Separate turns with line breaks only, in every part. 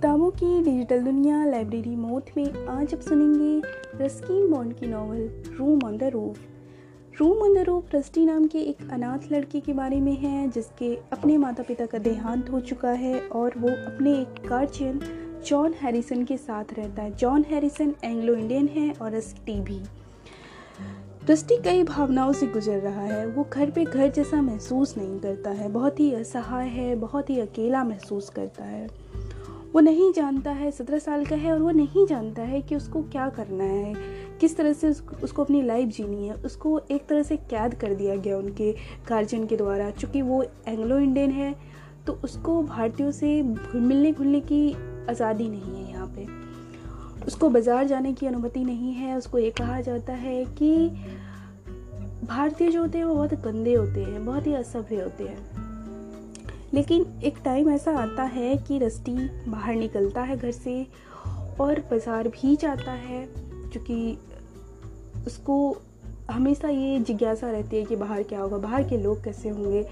किताबों की डिजिटल दुनिया लाइब्रेरी मोड में आज आप सुनेंगे रस्कीन बॉन्ड की novel, room on the roof. Room on the roof Rusty नाम के एक अनाथ लड़के के बारे में है, जिसके अपने माता पिता का देहांत हो चुका है और वो अपने एक गार्जियन, जॉन हैरिसन के साथ रहता है। जॉन हैरिसन एंग्लो इंडियन है और रस्टी भी रस्टी कई भावनाओं से गुजर रहा है। वो घर पे घर जैसा महसूस नहीं करता है। बहुत ही असहाय है, बहुत ही अकेला महसूस करता है। वो नहीं जानता है, सत्रह साल का है और वो नहीं जानता है कि उसको क्या करना है, किस तरह से उसको अपनी लाइफ जीनी है। उसको एक तरह से कैद कर दिया गया उनके गार्जियन के द्वारा। चूँकि वो एंग्लो इंडियन है तो उसको भारतीयों से मिलने घुलने की आज़ादी नहीं है यहाँ पे। उसको बाज़ार जाने की अनुमति नहीं है। उसको ये कहा जाता है कि भारतीय जो होते हैं, वो बहुत गंदे होते हैं, बहुत ही असभ्य होते हैं। लेकिन एक टाइम ऐसा आता है कि रस्टी बाहर निकलता है घर से और बाज़ार भी जाता है क्योंकि उसको हमेशा ये जिज्ञासा रहती है कि बाहर क्या होगा, बाहर के लोग कैसे होंगे।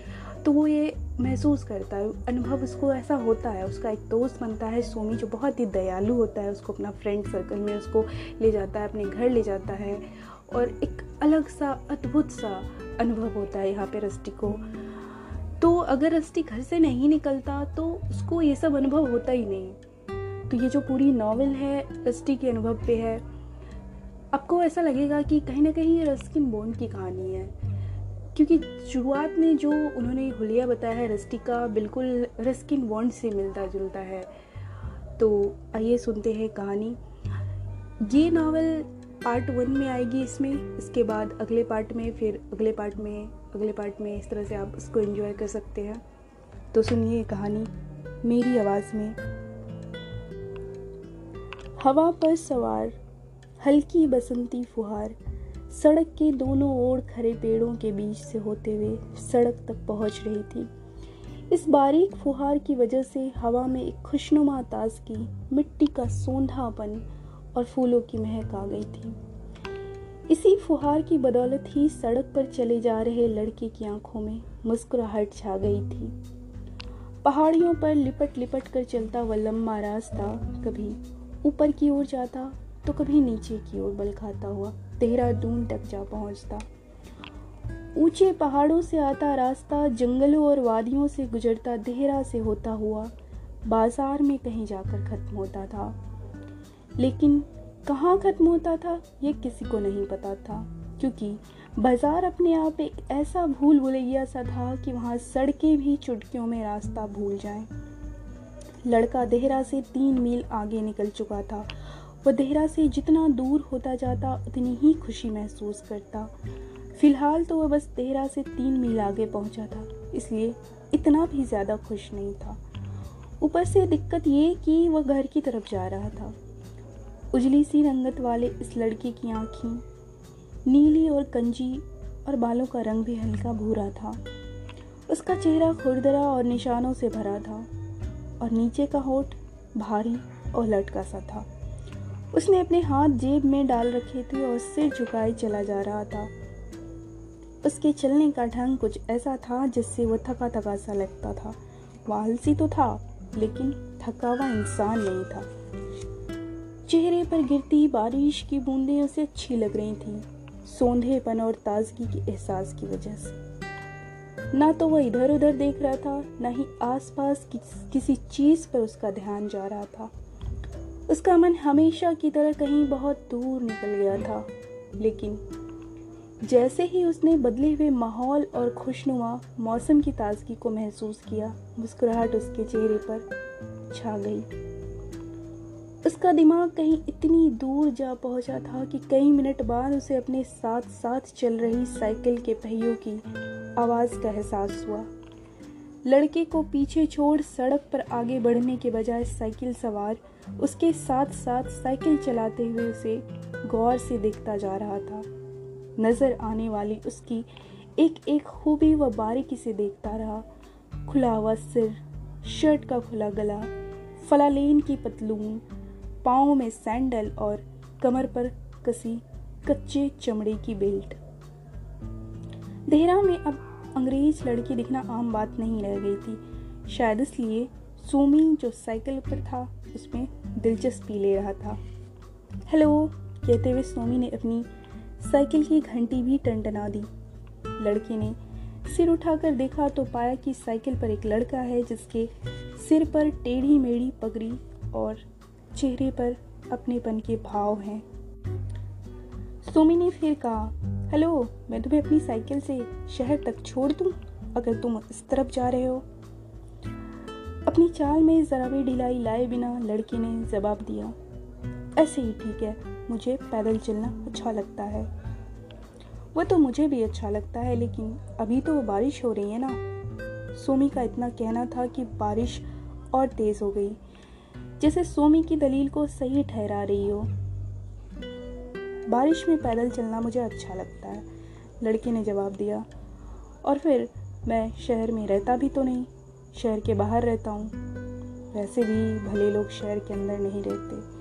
तो वो ये महसूस करता है, अनुभव उसको ऐसा होता है, उसका एक दोस्त बनता है, सोमी, जो बहुत ही दयालु होता है, उसको अपना फ्रेंड सर्कल में उसको ले जाता है, अपने घर ले जाता है। और एक अलग सा, अद्भुत सा अनुभव होता है यहाँ पे रस्टी को। तो अगर रस्टी घर से नहीं निकलता तो उसको ये सब अनुभव होता ही नहीं। तो ये जो पूरी नावल है रस्टी के अनुभव पे है, आपको ऐसा लगेगा कि कहीं ना कहीं ये रस्किन बोन की कहानी है। क्योंकि शुरुआत में जो उन्होंने हुलिया बताया है रस्टी का, बिल्कुल रस्किन बॉन्ड से मिलता जुलता है। तो आइए सुनते हैं कहानी। ये नावल पार्ट वन में आएगी इसमें, इसके बाद अगले पार्ट में, फिर अगले पार्ट में अगले पार्ट में इस तरह से आप उसको एंजॉय कर सकते हैं। तो सुनिए कहानी, मेरी आवाज़ में। हवा पर सवार, हल्की बसंती फुहार, सड़क के दोनों ओर खड़े पेड़ों के बीच से होते हुए सड़क तक पहुँच रही थी। इस बारीक फुहार की वजह से हवा में एक खुशनुमा ताजगी, मिट्टी का सोंधापन और फूलों की महक आ गई थी। इसी फुहार की बदौलत ही सड़क पर चले जा रहे लड़के की आँखों में मुस्कुराहट छा गई थी। पहाड़ियों पर लिपट लिपट कर चलता वह लंबा रास्ता कभी ऊपर की ओर जाता तो कभी नीचे की ओर बल खाता हुआ देहरादून तक जा पहुँचता। ऊँचे पहाड़ों से आता रास्ता, जंगलों और वादियों से गुजरता देहरा से होता हुआ बाज़ार में कहीं जाकर खत्म होता था। लेकिन कहाँ ख़त्म होता था, ये किसी को नहीं पता था। क्योंकि बाज़ार अपने आप एक ऐसा भूल भुलैया सा था कि वहाँ सड़कें भी चुटकियों में रास्ता भूल जाएँ। लड़का देहरा से तीन मील आगे निकल चुका था। वह देहरा से जितना दूर होता जाता, उतनी ही खुशी महसूस करता। फ़िलहाल तो वह बस देहरा से तीन मील आगे पहुँचा था, इसलिए इतना भी ज़्यादा खुश नहीं था। ऊपर से दिक्कत ये कि वह घर की तरफ़ जा रहा था। उजली सी रंगत वाले इस लड़के की आँखें, नीली और कंजी और बालों का रंग भी हल्का भूरा था। उसका चेहरा खुरदरा और निशानों से भरा था और नीचे का होठ भारी और लटका सा था। उसने अपने हाथ जेब में डाल रखे थे और सिर झुकाए चला जा रहा था। उसके चलने का ढंग कुछ ऐसा था जिससे वह थका थका सा लगता था। वह आलसी तो था, लेकिन थका हुआ इंसान नहीं था। चेहरे पर गिरती बारिश की बूंदें उसे अच्छी लग रही थी सौंधेपन और ताजगी के एहसास की वजह से। ना तो वह इधर उधर देख रहा था ना ही आसपास किस, किसी चीज़ पर उसका ध्यान जा रहा था। उसका मन हमेशा की तरह कहीं बहुत दूर निकल गया था लेकिन जैसे ही उसने बदले हुए माहौल और खुशनुमा मौसम की ताजगी को महसूस किया मुस्कुराहट उसके चेहरे पर छा गई। उसका दिमाग कहीं इतनी दूर जा पहुँचा था कि कई मिनट बाद उसे अपने साथ साथ चल रही साइकिल के पहियों की आवाज़ का एहसास हुआ। लड़के को पीछे छोड़ सड़क पर आगे बढ़ने के बजाय साइकिल सवार, उसके साथ साथ साइकिल चलाते हुए उसे गौर से देखता जा रहा था। नज़र आने वाली उसकी एक एक खूबी व बारीकी से देखता रहा। खुला हुआ सिर, शर्ट का खुला गला, फलालेन की पतलून पाँव में सैंडल और कमर पर कसी कच्चे चमड़े की बेल्ट। देहरा में अब अंग्रेज़ लड़की दिखना आम बात नहीं रह गई थी। शायद इसलिए सोमी जो साइकिल पर था, उसमें दिलचस्पी ले रहा था। हेलो, कहते हुए सोमी ने अपनी साइकिल की घंटी भी टनटना दी। लड़के ने सिर उठाकर देखा तो पाया कि साइकिल पर एक लड़का है जिसके सिर पर टेढ़ी मेढ़ी पगड़ी और चेहरे पर अपनेपन के भाव हैं। सोमी ने फिर कहा, हेलो, मैं तुम्हें अपनी साइकिल से शहर तक छोड़ दूँ, अगर तुम इस तरफ़ जा रहे हो? अपनी चाल में जरा भी ढिलाई लाए बिना लड़के ने जवाब दिया, ऐसे ही ठीक है, मुझे पैदल चलना अच्छा लगता है। वह तो मुझे भी अच्छा लगता है, लेकिन अभी तो बारिश हो रही है ना। सोमी का इतना कहना था कि बारिश और तेज हो गई। जैसे सोमी की दलील को सही ठहरा रही हो। बारिश में पैदल चलना मुझे अच्छा लगता है, लड़के ने जवाब दिया। और फिर मैं शहर में रहता भी तो नहीं, शहर के बाहर रहता हूँ। वैसे भी भले लोग शहर के अंदर नहीं रहते।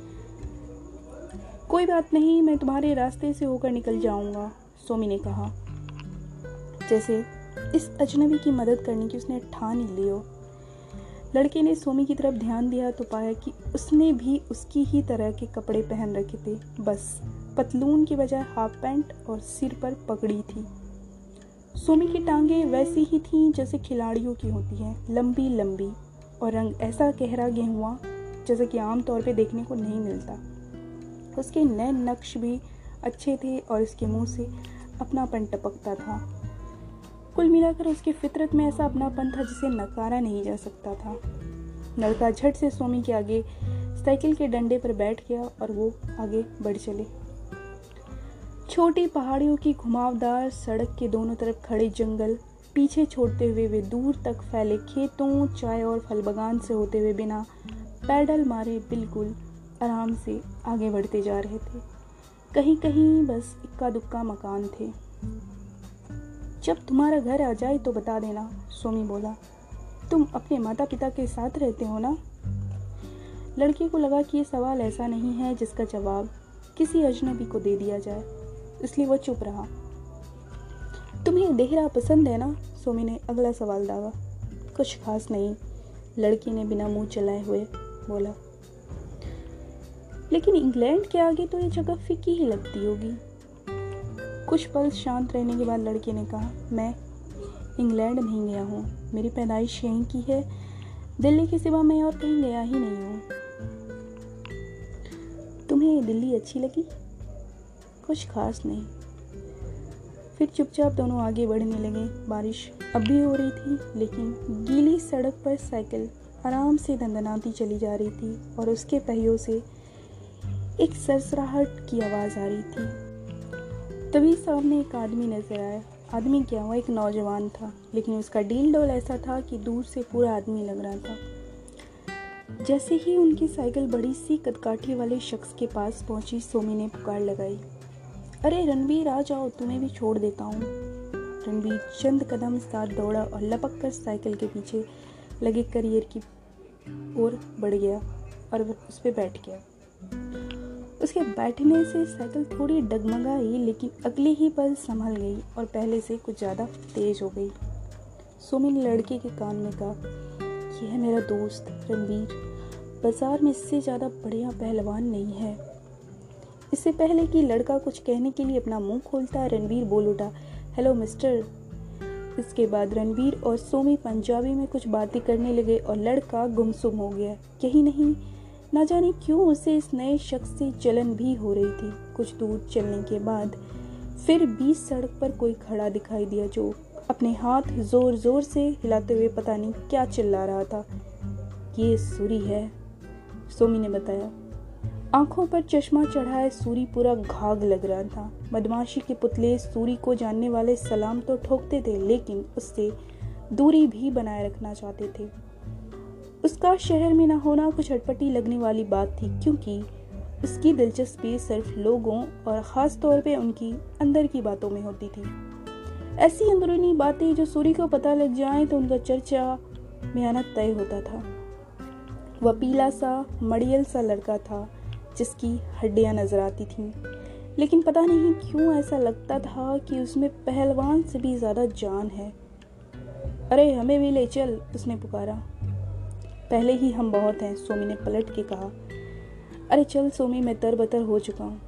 कोई बात नहीं, मैं तुम्हारे रास्ते से होकर निकल जाऊँगा, सोमी ने कहा। जैसे इस अजनबी की मदद करने की उसने ठान ली हो। लड़के ने सोमी की तरफ़ ध्यान दिया तो पाया कि उसने भी उसकी ही तरह के कपड़े पहन रखे थे। बस, पतलून की बजाय हाफ़ पैंट और सिर पर पगड़ी थी। सोमी की टांगें वैसी ही थीं जैसे खिलाड़ियों की होती हैं, लंबी लंबी, और रंग ऐसा गहरा गेहुआ जैसे कि आमतौर पे देखने को नहीं मिलता। उसके नए नक्श भी अच्छे थे और उसके मुँह से अपनापन टपकता था। कुल मिलाकर उसकी फितरत में ऐसा अपनापन था जिसे नकारा नहीं जा सकता था। लड़का झट से स्वामी के आगे साइकिल के डंडे पर बैठ गया और वो आगे बढ़ चले। छोटी पहाड़ियों की घुमावदार सड़क के दोनों तरफ़ खड़े जंगल, पीछे छोड़ते हुए वे दूर तक फैले खेतों, चाय और फल बगान से होते हुए बिना पैडल मारे बिल्कुल आराम से आगे बढ़ते जा रहे थे। कहीं कहीं बस इक्का दुक्का मकान थे। जब तुम्हारा घर आ जाए तो बता देना, सोमी बोला। तुम अपने माता पिता के साथ रहते हो ना? लड़के को लगा कि ये सवाल ऐसा नहीं है जिसका जवाब किसी अजनबी को दे दिया जाए, इसलिए वो चुप रहा। तुम्हें देहरा पसंद है ना? सोमी ने अगला सवाल दागा कुछ खास नहीं, लड़की ने बिना मुँह चलाए हुए बोला। लेकिन इंग्लैंड के आगे तो ये जगह फीकी ही लगती होगी। कुछ पल शांत रहने के बाद लड़के ने कहा, मैं इंग्लैंड नहीं गया हूँ। मेरी पैदाइश यहीं की है। दिल्ली के सिवा मैं और कहीं गया ही नहीं हूँ। तुम्हें दिल्ली अच्छी लगी? कुछ खास नहीं। फिर चुपचाप दोनों आगे बढ़ने लगे। बारिश अब भी हो रही थी, लेकिन गीली सड़क पर साइकिल आराम से दंदनाती चली जा रही थी और उसके पहियों से एक सरसराहट की आवाज़ आ रही थी। तभी सामने एक आदमी नज़र आया। आदमी क्या हुआ? एक नौजवान था, लेकिन उसका डील डोल ऐसा था कि दूर से पूरा आदमी लग रहा था। जैसे ही उनकी साइकिल बड़ी सी कदकाठी वाले शख्स के पास पहुँची, सोमी ने पुकार लगाई। अरे रणबीर, आ जाओ, तुम्हें भी छोड़ देता हूँ। रणबीर चंद कदम साथ दौड़ा और लपक कर साइकिल के पीछे लगे करियर की ओर बढ़ गया और उस पर बैठ गया। उसके बैठने से साइकिल थोड़ी डगमगाई लेकिन अगले ही पल संभल गई और पहले से कुछ ज़्यादा तेज हो गई। सोमी ने लड़के के कान में कहा, यह है मेरा दोस्त, रणवीर। बाज़ार में इससे ज़्यादा बढ़िया पहलवान नहीं है। इससे पहले कि लड़का कुछ कहने के लिए अपना मुँह खोलता है रणवीर बोल उठा, हेलो, मिस्टर। इसके बाद रणवीर और सोमी पंजाबी में कुछ बातें करने लगे और लड़का गुमसुम हो गया। यही नहीं ना जाने क्यों उसे इस नए शख्स से जलन भी हो रही थी। कुछ दूर चलने के बाद फिर बीच सड़क पर कोई खड़ा दिखाई दिया जो अपने हाथ ज़ोर ज़ोर से हिलाते हुए पता नहीं क्या चिल्ला रहा था। ये सूरी है, सोमी ने बताया। आँखों पर चश्मा चढ़ाए सूरी पूरा घाग लग रहा था। बदमाशी के पुतले सूरी को जानने वाले सलाम तो ठोकते थे, लेकिन उससे दूरी भी बनाए रखना चाहते थे। उसका शहर में ना होना कुछ अटपटी लगने वाली बात थी, क्योंकि उसकी दिलचस्पी सिर्फ़ लोगों और ख़ास तौर पे उनकी अंदर की बातों में होती थी। ऐसी अंदरूनी बातें जो सूरी को पता लग जाए तो उनका चर्चा मेहनत तय होता था। वह पीला सा, मड़ियल सा लड़का था, जिसकी हड्डियाँ नज़र आती थीं। लेकिन पता नहीं क्यों ऐसा लगता था कि उसमें पहलवान से भी ज़्यादा जान है। अरे, हमें भी ले चल, उसने पुकारा। पहले ही हम बहुत हैं, सोमी ने पलट के कहा। अरे चल सोमी, मैं तरबतर हो चुका हूँ।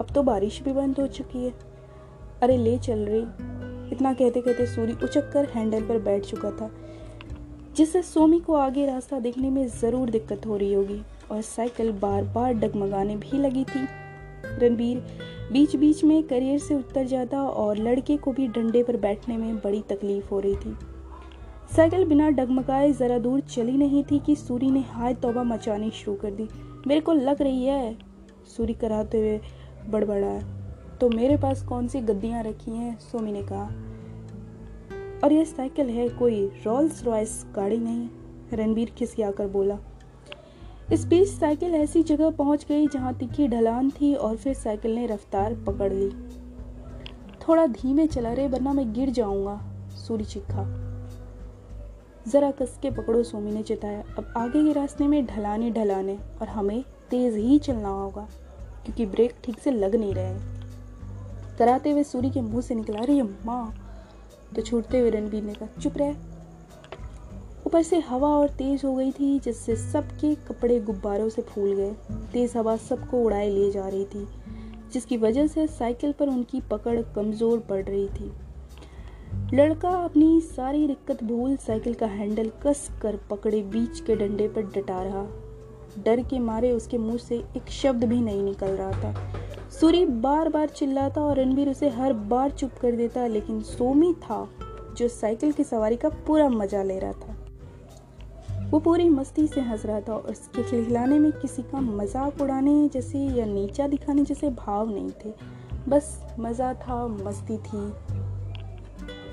अब तो बारिश भी बंद हो चुकी है। अरे ले चल रही इतना कहते कहते सूरी उचक कर हैंडल पर बैठ चुका था, जिससे सोमी को आगे रास्ता देखने में ज़रूर दिक्कत हो रही होगी, और साइकिल बार बार डगमगाने भी लगी थी। रणबीर बीच बीच में करियर से उतर जाता और लड़के को भी डंडे पर बैठने में बड़ी तकलीफ़ हो रही थी। साइकिल बिना डगमगाए ज़रा दूर चली नहीं थी कि सूरी ने हाय तोबा मचानी शुरू कर दी। मेरे को लग रही है, सूरी कराते हुए बड़बड़ाया। तो मेरे पास कौन सी गद्दियाँ रखी हैं? सोमी ने कहा। और यह साइकिल है कोई रोल्स रॉयस गाड़ी नहीं, रणबीर खिसियाकर बोला। इस बीच साइकिल ऐसी जगह पहुँच गई जहाँ तिखी ढलान थी और फिर साइकिल ने रफ्तार पकड़ ली। थोड़ा धीमे चला रहे वरना मैं गिर जाऊँगा, सूरी चिखा जरा कस के पकड़ो सोमी ने चिताया। अब आगे के रास्ते में ढलाने ढलाने और हमें तेज ही चलना होगा, क्योंकि ब्रेक ठीक से लग नहीं रहे कराते हुए सूरी के मुँह से निकला रही माँ तो छूटते हुए रणबीर ने कहा, चुप रहे। ऊपर से हवा और तेज हो गई थी, जिससे सबके कपड़े गुब्बारों से फूल गए। तेज हवा सबको उड़ाए ले जा रही थी, जिसकी वजह से साइकिल पर उनकी पकड़ कमज़ोर पड़ रही थी। लड़का अपनी सारी रिक्कत भूल साइकिल का हैंडल कस कर पकड़े बीच के डंडे पर डटा रहा। डर के मारे उसके मुँह से एक शब्द भी नहीं निकल रहा था। सूरी बार बार चिल्लाता और रणबीर उसे हर बार चुप कर देता, लेकिन सोमी था जो साइकिल की सवारी का पूरा मज़ा ले रहा था। वो पूरी मस्ती से हंस रहा था और उसके खिलखिलाने में किसी का मज़ाक उड़ाने जैसे या नीचा दिखाने जैसे भाव नहीं थे। बस मज़ा था, मस्ती थी।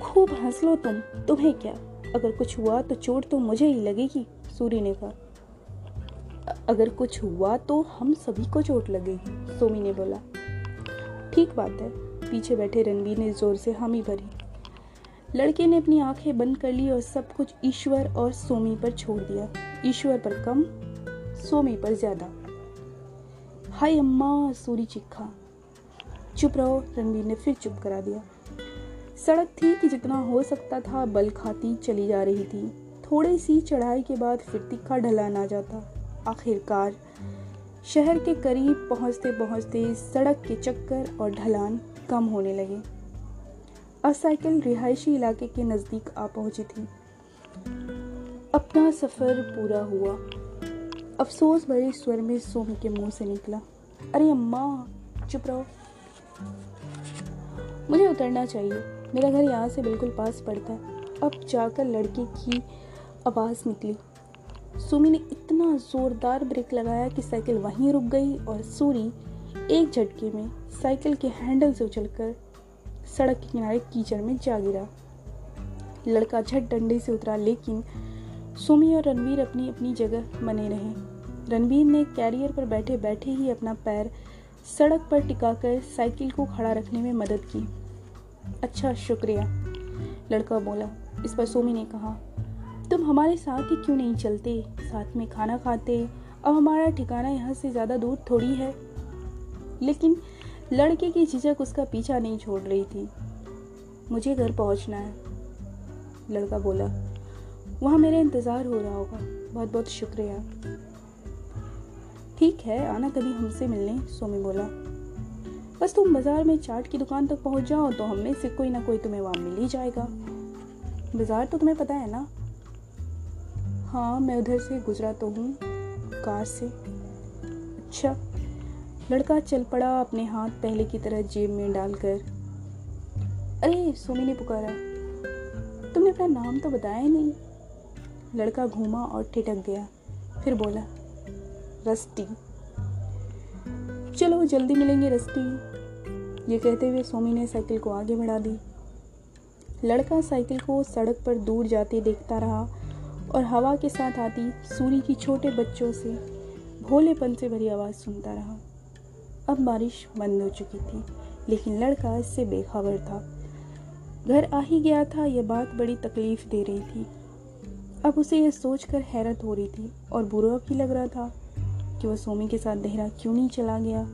खूब हंस लो तुम, तुम्हें क्या? अगर कुछ हुआ तो चोट तो मुझे ही लगेगी, सूरी ने कहा। अगर कुछ हुआ तो हम सभी को चोट लगेगी, सोमी ने बोला। ठीक बात है, पीछे बैठे रणवीर ने ज़ोर से हामी भरी। लड़के ने अपनी आँखें बंद कर ली और सब कुछ ईश्वर और सोमी पर छोड़ दिया। ईश्वर पर कम, सोमी पर ज़्यादा। हाय अम्मा, सूरी चिखा चुप रहो रणवीर ने फिर चुप करा दिया। सड़क थी कि जितना हो सकता था, बल खाती चली जा रही थी। थोड़ी सी चढ़ाई के बाद फिर तिखा ढलान आ जाता। आखिरकार शहर के करीब पहुँचते पहुँचते सड़क के चक्कर और ढलान कम होने लगे। अब साइकिल रिहायशी इलाके के नज़दीक आ पहुँची थी। अपना सफ़र पूरा हुआ। अफसोस भरे स्वर में सोमी के मुँह से निकला। अरे अम्मा, चुप रहो। मुझे उतरना चाहिए। मेरा घर यहाँ से बिल्कुल पास पड़ता है। अब जाकर लड़के की आवाज़ निकली। सुमी ने इतना ज़ोरदार ब्रेक लगाया कि साइकिल वहीं रुक गई और सूरी एक झटके में साइकिल के हैंडल से उछलकर सड़क के किनारे कीचड़ में जा गिरा। लड़का झट डंडे से उतरा, लेकिन सुमी और रणवीर अपनी अपनी जगह बने रहे। रणवीर ने कैरियर पर बैठे बैठे ही अपना पैर सड़क पर टिकाकर साइकिल को खड़ा रखने में मदद की। अच्छा शुक्रिया। लड़का बोला, इस पर सोमी ने कहा, तुम हमारे साथ ही क्यों नहीं चलते? साथ में खाना खाते, अब हमारा ठिकाना यहाँ से ज़्यादा दूर थोड़ी है। लेकिन लड़के की झिझक उसका पीछा नहीं छोड़ रही थी। मुझे घर पहुँचना है। लड़का बोला, वहाँ मेरा इंतज़ार हो रहा होगा। बहुत बहुत शुक्रिया। ठीक है, आना कभी हमसे मिलने, सोमी बोला। बस तुम बाज़ार में चाट की दुकान तक पहुँच जाओ तो हमें से कोई ना कोई तुम्हें वहाँ मिल ही जाएगा। बाज़ार तो तुम्हें पता है ना? हाँ मैं उधर से गुजरा तो हूँ, कार से। अच्छा लड़का चल पड़ा अपने हाथ पहले की तरह जेब में डालकर। अरे सोमी ने पुकारा। तुमने अपना नाम तो बताया नहीं। लड़का घूमा और ठिटक गया, फिर बोला, रस्टी। चलो, जल्दी मिलेंगे रस्टी। ये कहते हुए सोमी ने साइकिल को आगे बढ़ा दी। लड़का साइकिल को सड़क पर दूर जाते देखता रहा और हवा के साथ आती सूरी की छोटे बच्चों से भोलेपन से भरी आवाज़ सुनता रहा। अब बारिश बंद हो चुकी थी, लेकिन लड़का इससे बेखबर था। घर आ ही गया था, यह बात बड़ी तकलीफ़ दे रही थी। अब उसे यह सोचकर हैरत हो रही थी और बुरा भी लग रहा था कि वह सोमी के साथ देहरा क्यों नहीं चला गया।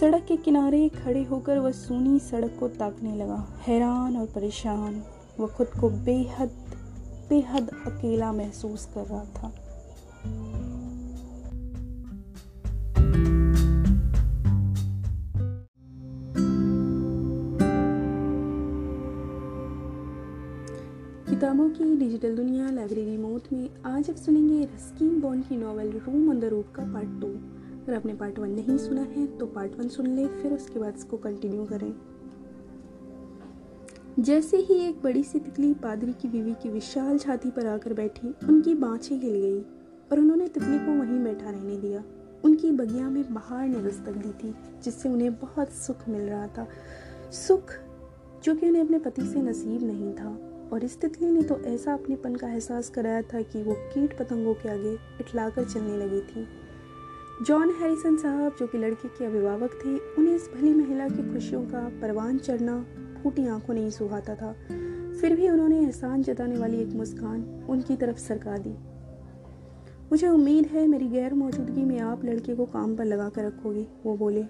सड़क के किनारे खड़े होकर वह सूनी सड़क को ताकने लगा। हैरान और परेशान, वह खुद को बेहद बेहद अकेला महसूस कर रहा था। किताबों की डिजिटल दुनिया लाइब्रेरी मौत में आज आप सुनेंगे रस्किन बॉन्ड की नॉवल रूम द रूफ का पार्ट टू अगर आपने पार्ट वन नहीं सुना है तो पार्ट वन सुन ले, फिर उसके बाद इसको कंटिन्यू करें। जैसे ही एक बड़ी सी तितली पादरी की बीवी की विशाल छाती पर आकर बैठी, उनकी बाँछें हिल गई और उन्होंने तितली को वहीं बैठा रहने दिया। उनकी बगिया में बाहर ने दस्तक दी थी, जिससे उन्हें बहुत सुख मिल रहा था। सुख, जो कि उन्हें अपने पति से नसीब नहीं था। और इस तितली ने तो ऐसा अपनेपन का एहसास कराया था कि वो कीट पतंगों के आगे इटलाकर चलने लगी थी। जॉन हैरिसन साहब, जो कि लड़के के अभिभावक थे, उन्हें इस भली महिला की खुशियों का परवान चढ़ना फूटी आँखों नहीं सुहाता था। फिर भी उन्होंने एहसान जताने वाली एक मुस्कान उनकी तरफ़ सरका दी। मुझे उम्मीद है मेरी गैर मौजूदगी में आप लड़के को काम पर लगा कर रखोगे, वो बोले।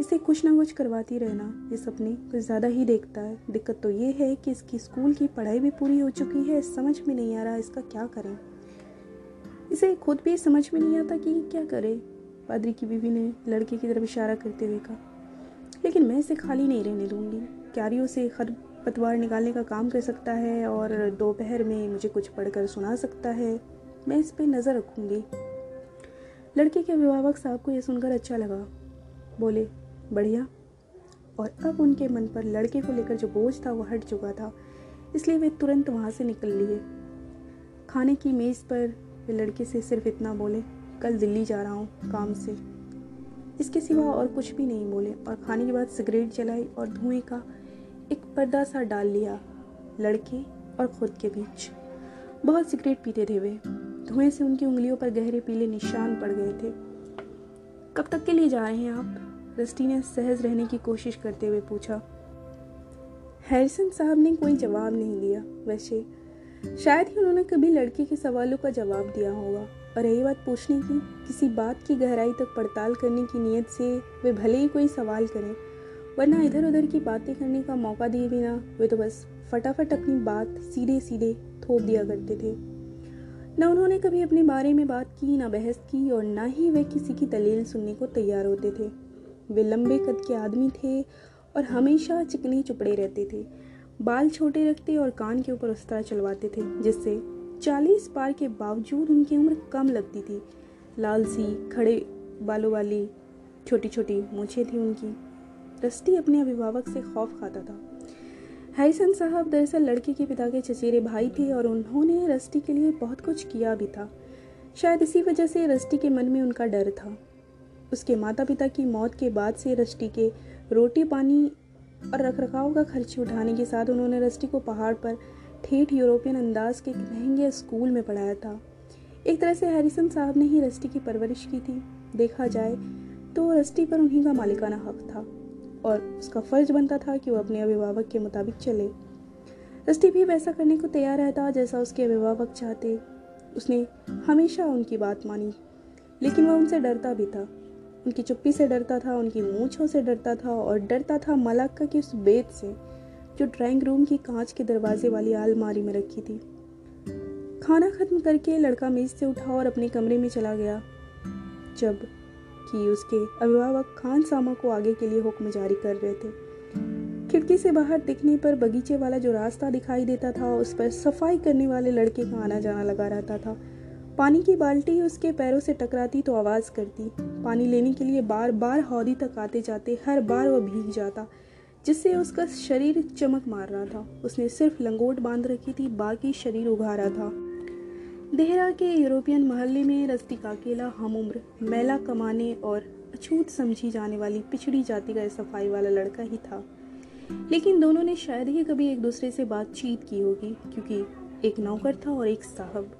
इसे कुछ ना कुछ करवाती रहना, ये सपने कुछ ज़्यादा ही देखता है। दिक्कत तो ये है कि इसकी स्कूल की पढ़ाई भी पूरी हो चुकी है, समझ में नहीं आ रहा इसका क्या करें? इसे खुद भी समझ में नहीं आता कि क्या करे, पादरी की बीवी ने लड़के की तरफ़ इशारा करते हुए कहा। लेकिन मैं इसे खाली नहीं रहने दूँगी। क्यारियों से खर पतवार निकालने का काम कर सकता है और दोपहर में मुझे कुछ पढ़कर सुना सकता है। मैं इस पर नज़र रखूँगी। लड़के के अभिभावक साहब को यह सुनकर अच्छा लगा। बोले, बढ़िया। और अब उनके मन पर लड़के को लेकर जो बोझ था वो हट चुका था, इसलिए वे तुरंत वहाँ से निकल लिए। खाने की मेज़ पर वे लड़के से सिर्फ़ इतना बोले, कल दिल्ली जा रहा हूँ, काम से। इसके सिवा और कुछ भी नहीं बोले और खाने के बाद सिगरेट जलाई और धुएँ का एक पर्दा सा डाल लिया, लड़के और खुद के बीच। बहुत सिगरेट पीते थे वे। धुएँ से उनकी उंगलियों पर गहरे पीले निशान पड़ गए थे। कब तक के लिए जा रहे हैं आप? रस्टी ने सहज रहने की कोशिश करते हुए पूछा। हैरिसन साहब ने कोई जवाब नहीं दिया। वैसे शायद ही उन्होंने कभी लड़की के सवालों का जवाब दिया होगा। और रही बात पूछने की, किसी बात की गहराई तक पड़ताल करने की नीयत से वे भले ही कोई सवाल करें, वरना इधर उधर की बातें करने का मौका दिए बिना वे तो बस फटाफट अपनी बात सीधे सीधे थोप दिया करते थे। न उन्होंने कभी अपने बारे में बात की, ना बहस की, और ना ही वे किसी की दलील सुनने को तैयार होते थे। वे लंबे कद के आदमी थे और हमेशा चिकने चुपड़े रहते थे। बाल छोटे रखते और कान के ऊपर उस तरह चलवाते थे, जिससे चालीस पार के बावजूद उनकी उम्र कम लगती थी। लाल सी खड़े बालों वाली छोटी छोटी मूछें थी उनकी। रस्टी अपने अभिभावक से खौफ खाता था। हैरिसन साहब दरअसल लड़के के पिता के चचेरे भाई थे और उन्होंने रस्टी के लिए बहुत कुछ किया भी था। शायद इसी वजह से रस्टी के मन में उनका डर था। उसके माता पिता की मौत के बाद से रस्टी के रोटी पानी और रखरखाव का खर्च उठाने के साथ उन्होंने रस्टी को पहाड़ पर ठेठ यूरोपियन अंदाज के एक महँगे स्कूल में पढ़ाया था। एक तरह से हैरिसन साहब ने ही रस्टी की परवरिश की थी। देखा जाए तो रस्टी पर उन्हीं का मालिकाना हक था और उसका फ़र्ज़ बनता था कि वो अपने अभिभावक के मुताबिक चले। रस्टी भी वैसा करने को तैयार रहता जैसा उसके अभिभावक चाहते। उसने हमेशा उनकी बात मानी, लेकिन वह उनसे डरता भी था। उनकी चुप्पी से डरता था, उनकी मूछों से डरता था और डरता था मलाक्का की उस बेत से, जो ड्राइंग रूम की कांच के दरवाजे वाली आलमारी में रखी थी। खाना खत्म करके लड़का मेज से उठा और अपने कमरे में चला गया, जब कि उसके अभिभावक खान सामा को आगे के लिए हुक्म जारी कर रहे थे। खिड़की से बाहर दिखने पर बगीचे वाला जो रास्ता दिखाई देता था, उस पर सफ़ाई करने वाले लड़के का आना जाना लगा रहता था। पानी की बाल्टी उसके पैरों से टकराती तो आवाज़ करती। पानी लेने के लिए बार बार हौदी तक आते जाते, हर बार वह भीग जाता, जिससे उसका शरीर चमक मार रहा था। उसने सिर्फ़ लंगोट बाँध रखी थी, बाकी शरीर उघारा था। देहरा के यूरोपियन मोहल्ले में रस्ती का अकेला हम उम्र मैला कमाने और अछूत समझी जाने वाली पिछड़ी जाति का सफ़ाई वाला लड़का ही था। लेकिन दोनों ने शायद ही कभी एक दूसरे से बातचीत की होगी, क्योंकि एक नौकर था और एक साहब।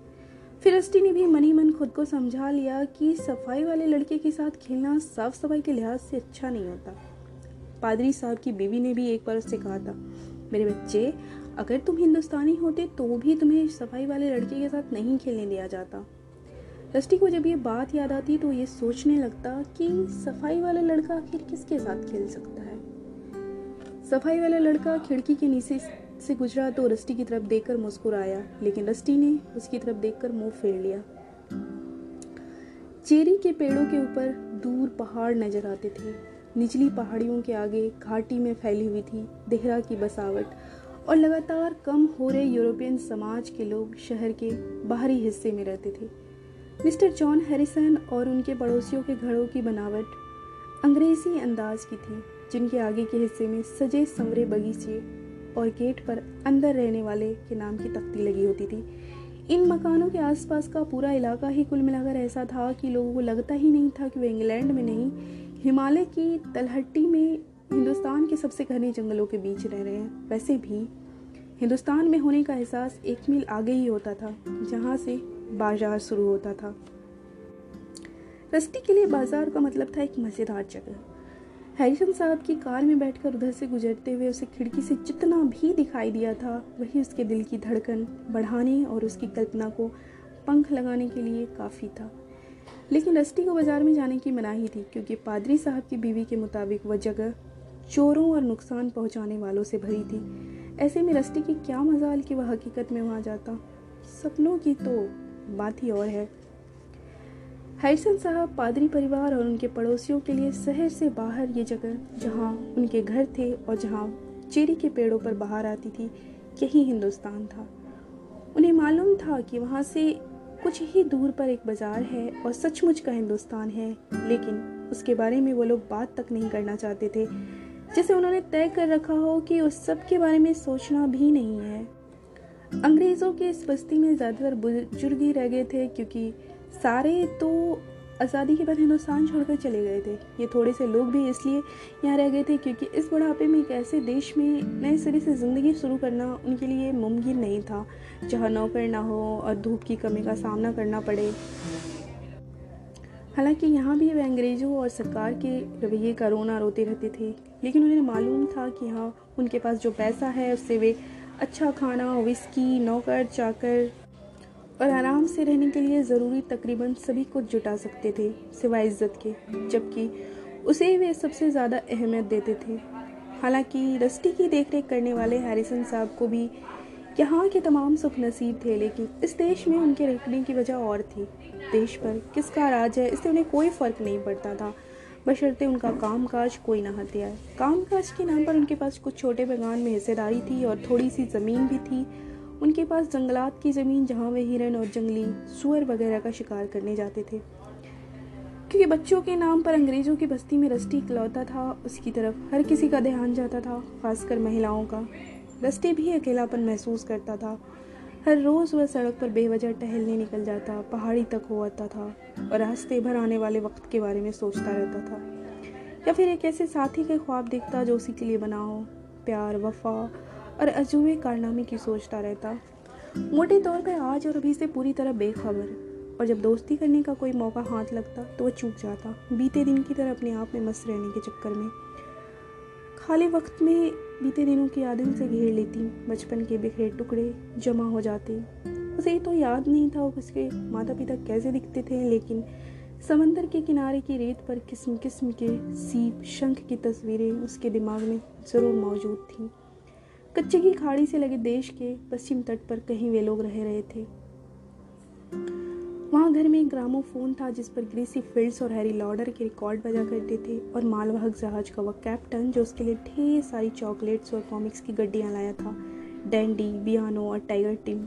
फिरस्ती ने भी मनी मन खुद को समझा लिया कि सफ़ाई वाले लड़के के साथ खेलना साफ़ सफ़ाई के लिहाज से अच्छा नहीं होता। पादरी साहब की बीवी ने भी एक बार उससे कहा था, मेरे बच्चे, अगर तुम हिंदुस्तानी होते तो भी तुम्हें सफ़ाई वाले लड़के के साथ नहीं खेलने दिया जाता। रस्टी को जब ये बात याद आती तो ये सोचने लगता कि सफ़ाई वाला लड़का आखिर किसके साथ खेल सकता है? सफ़ाई वाला लड़का खिड़की के नीचे से गुजरा तो रस्टी की तरफ़ देखकर मुस्कुराया, लेकिन रस्टी ने उसकी तरफ़ देखकर मुँह फेर लिया। चेरी के पेड़ों के ऊपर दूर पहाड़ नज़र आते थे। निचली पहाड़ियों के आगे घाटी में फैली हुई थी देहरा की बसावट, और लगातार कम हो रहे यूरोपियन समाज के लोग शहर के बाहरी हिस्से में रहते थे। मिस्टर जॉन हैरिसन और उनके पड़ोसियों के घरों की बनावट अंग्रेज़ी अंदाज की थी, जिनके आगे के हिस्से में सजे संवरे बगीचे और गेट पर अंदर रहने वाले के नाम की तख्ती लगी होती थी। इन मकानों के आसपास का पूरा इलाका ही कुल मिलाकर ऐसा था कि लोगों को लगता ही नहीं था कि वे इंग्लैंड में नहीं, हिमालय की तलहट्टी में हिंदुस्तान के सबसे घने जंगलों के बीच रह रहे हैं। वैसे भी, हिंदुस्तान में होने का एहसास एक मील आगे ही होता था, जहाँ से बाज़ार शुरू होता था। रस्ती के लिए बाज़ार का मतलब था एक मज़ेदार जगह। हैरिसन साहब की कार में बैठकर उधर से गुजरते हुए उसे खिड़की से जितना भी दिखाई दिया था, वही उसके दिल की धड़कन बढ़ाने और उसकी कल्पना को पंख लगाने के लिए काफ़ी था। लेकिन रस्टी को बाज़ार में जाने की मनाही थी, क्योंकि पादरी साहब की बीवी के मुताबिक वह जगह चोरों और नुकसान पहुँचाने वालों से भरी थी। ऐसे में रस्टी की क्या मजाल कि वह हकीकत में वहाँ जाता। सपनों की तो बात ही और है। हैरिसन साहब पादरी परिवार और उनके पड़ोसियों के लिए शहर से बाहर ये जगह, जहाँ उनके घर थे और जहाँ चेरी के पेड़ों पर बाहर आती थी, यही हिंदुस्तान था। उन्हें मालूम था कि वहाँ से कुछ ही दूर पर एक बाज़ार है और सचमुच का हिंदुस्तान है, लेकिन उसके बारे में वो लोग बात तक नहीं करना चाहते थे, जिसे उन्होंने तय कर रखा हो कि उस सब के बारे में सोचना भी नहीं है। अंग्रेज़ों की इस बस्ती में ज़्यादातर बुज़ुर्ग ही रह गए थे, क्योंकि सारे तो आज़ादी के बाद हिंदुस्तान छोड़कर चले गए थे। ये थोड़े से लोग भी इसलिए यहाँ रह गए थे क्योंकि इस बुढ़ापे में एक ऐसे देश में नए सिरे से ज़िंदगी शुरू करना उनके लिए मुमकिन नहीं था। जहाँ नौकर ना हो और धूप की कमी का सामना करना पड़े। हालाँकि यहाँ भी वे अंग्रेज़ों और सरकार के रवैये का रोना रोते रहते थे, लेकिन उन्हें मालूम था कि हाँ उनके पास जो पैसा है, उससे वे अच्छा खाना विस्की नौकर, चाकर और आराम से रहने के लिए ज़रूरी तकरीबन सभी कुछ जुटा सकते थे, सिवाय इज़्ज़त के, जबकि उसे वे सबसे ज़्यादा अहमियत देते थे। हालाँकि रस्टी की देखरेख करने वाले हैरिसन साहब को भी यहाँ के तमाम सुख नसीब थे, लेकिन इस देश में उनके रखने की वजह और थी। देश पर किसका राज है, इससे उन्हें कोई फ़र्क नहीं पड़ता था। बशर्ते उनका काम काज कोई ना हत्या काम काज के नाम पर उनके पास कुछ छोटे बगान में हिस्सेदारी थी और थोड़ी सी ज़मीन भी थी। उनके पास जंगलात की ज़मीन जहाँ वे हिरन और जंगली सुअर वगैरह का शिकार करने जाते थे। क्योंकि बच्चों के नाम पर अंग्रेज़ों की बस्ती में रस्टी इकलौता था, उसकी तरफ़ हर किसी का ध्यान जाता था, खासकर महिलाओं का। रस्टी भी अकेलापन महसूस करता था। हर रोज़ वह सड़क पर बेवजह टहलने निकल जाता, पहाड़ी तक हो आता था और रास्ते भर आने वाले वक्त के बारे में सोचता रहता था। या फिर एक ऐसे साथी के ख्वाब देखता जो उसी के लिए बना हो, प्यार, वफा और अजूबे कारनामे की सोचता रहता। मोटे तौर पर आज और अभी से पूरी तरह बेखबर। और जब दोस्ती करने का कोई मौका हाथ लगता तो वह चूक जाता। बीते दिन की तरह अपने आप में मस्त रहने के चक्कर में। खाली वक्त में बीते दिनों की यादें से घेर लेती। बचपन के बिखरे टुकड़े जमा हो जाते। उसे तो याद नहीं था उसके माता पिता कैसे दिखते थे, लेकिन समंदर के किनारे की रेत पर किस्म किस्म के सीप, शंख की तस्वीरें उसके दिमाग में ज़रूर मौजूद थीं। कच्चे की खाड़ी से लगे देश के पश्चिम तट पर कहीं वे लोग रह रहे थे। वहाँ घर में एक ग्रामोफोन था, जिस पर ग्रीसी फील्ड्स और हैरी लॉर्डर के रिकॉर्ड बजा करते थे और मालवाहक जहाज़ का वह कैप्टन, जो उसके लिए ढेर सारी चॉकलेट्स और कॉमिक्स की गड्डियाँ लाया था, डैंडी, बियानो और टाइगर टिम।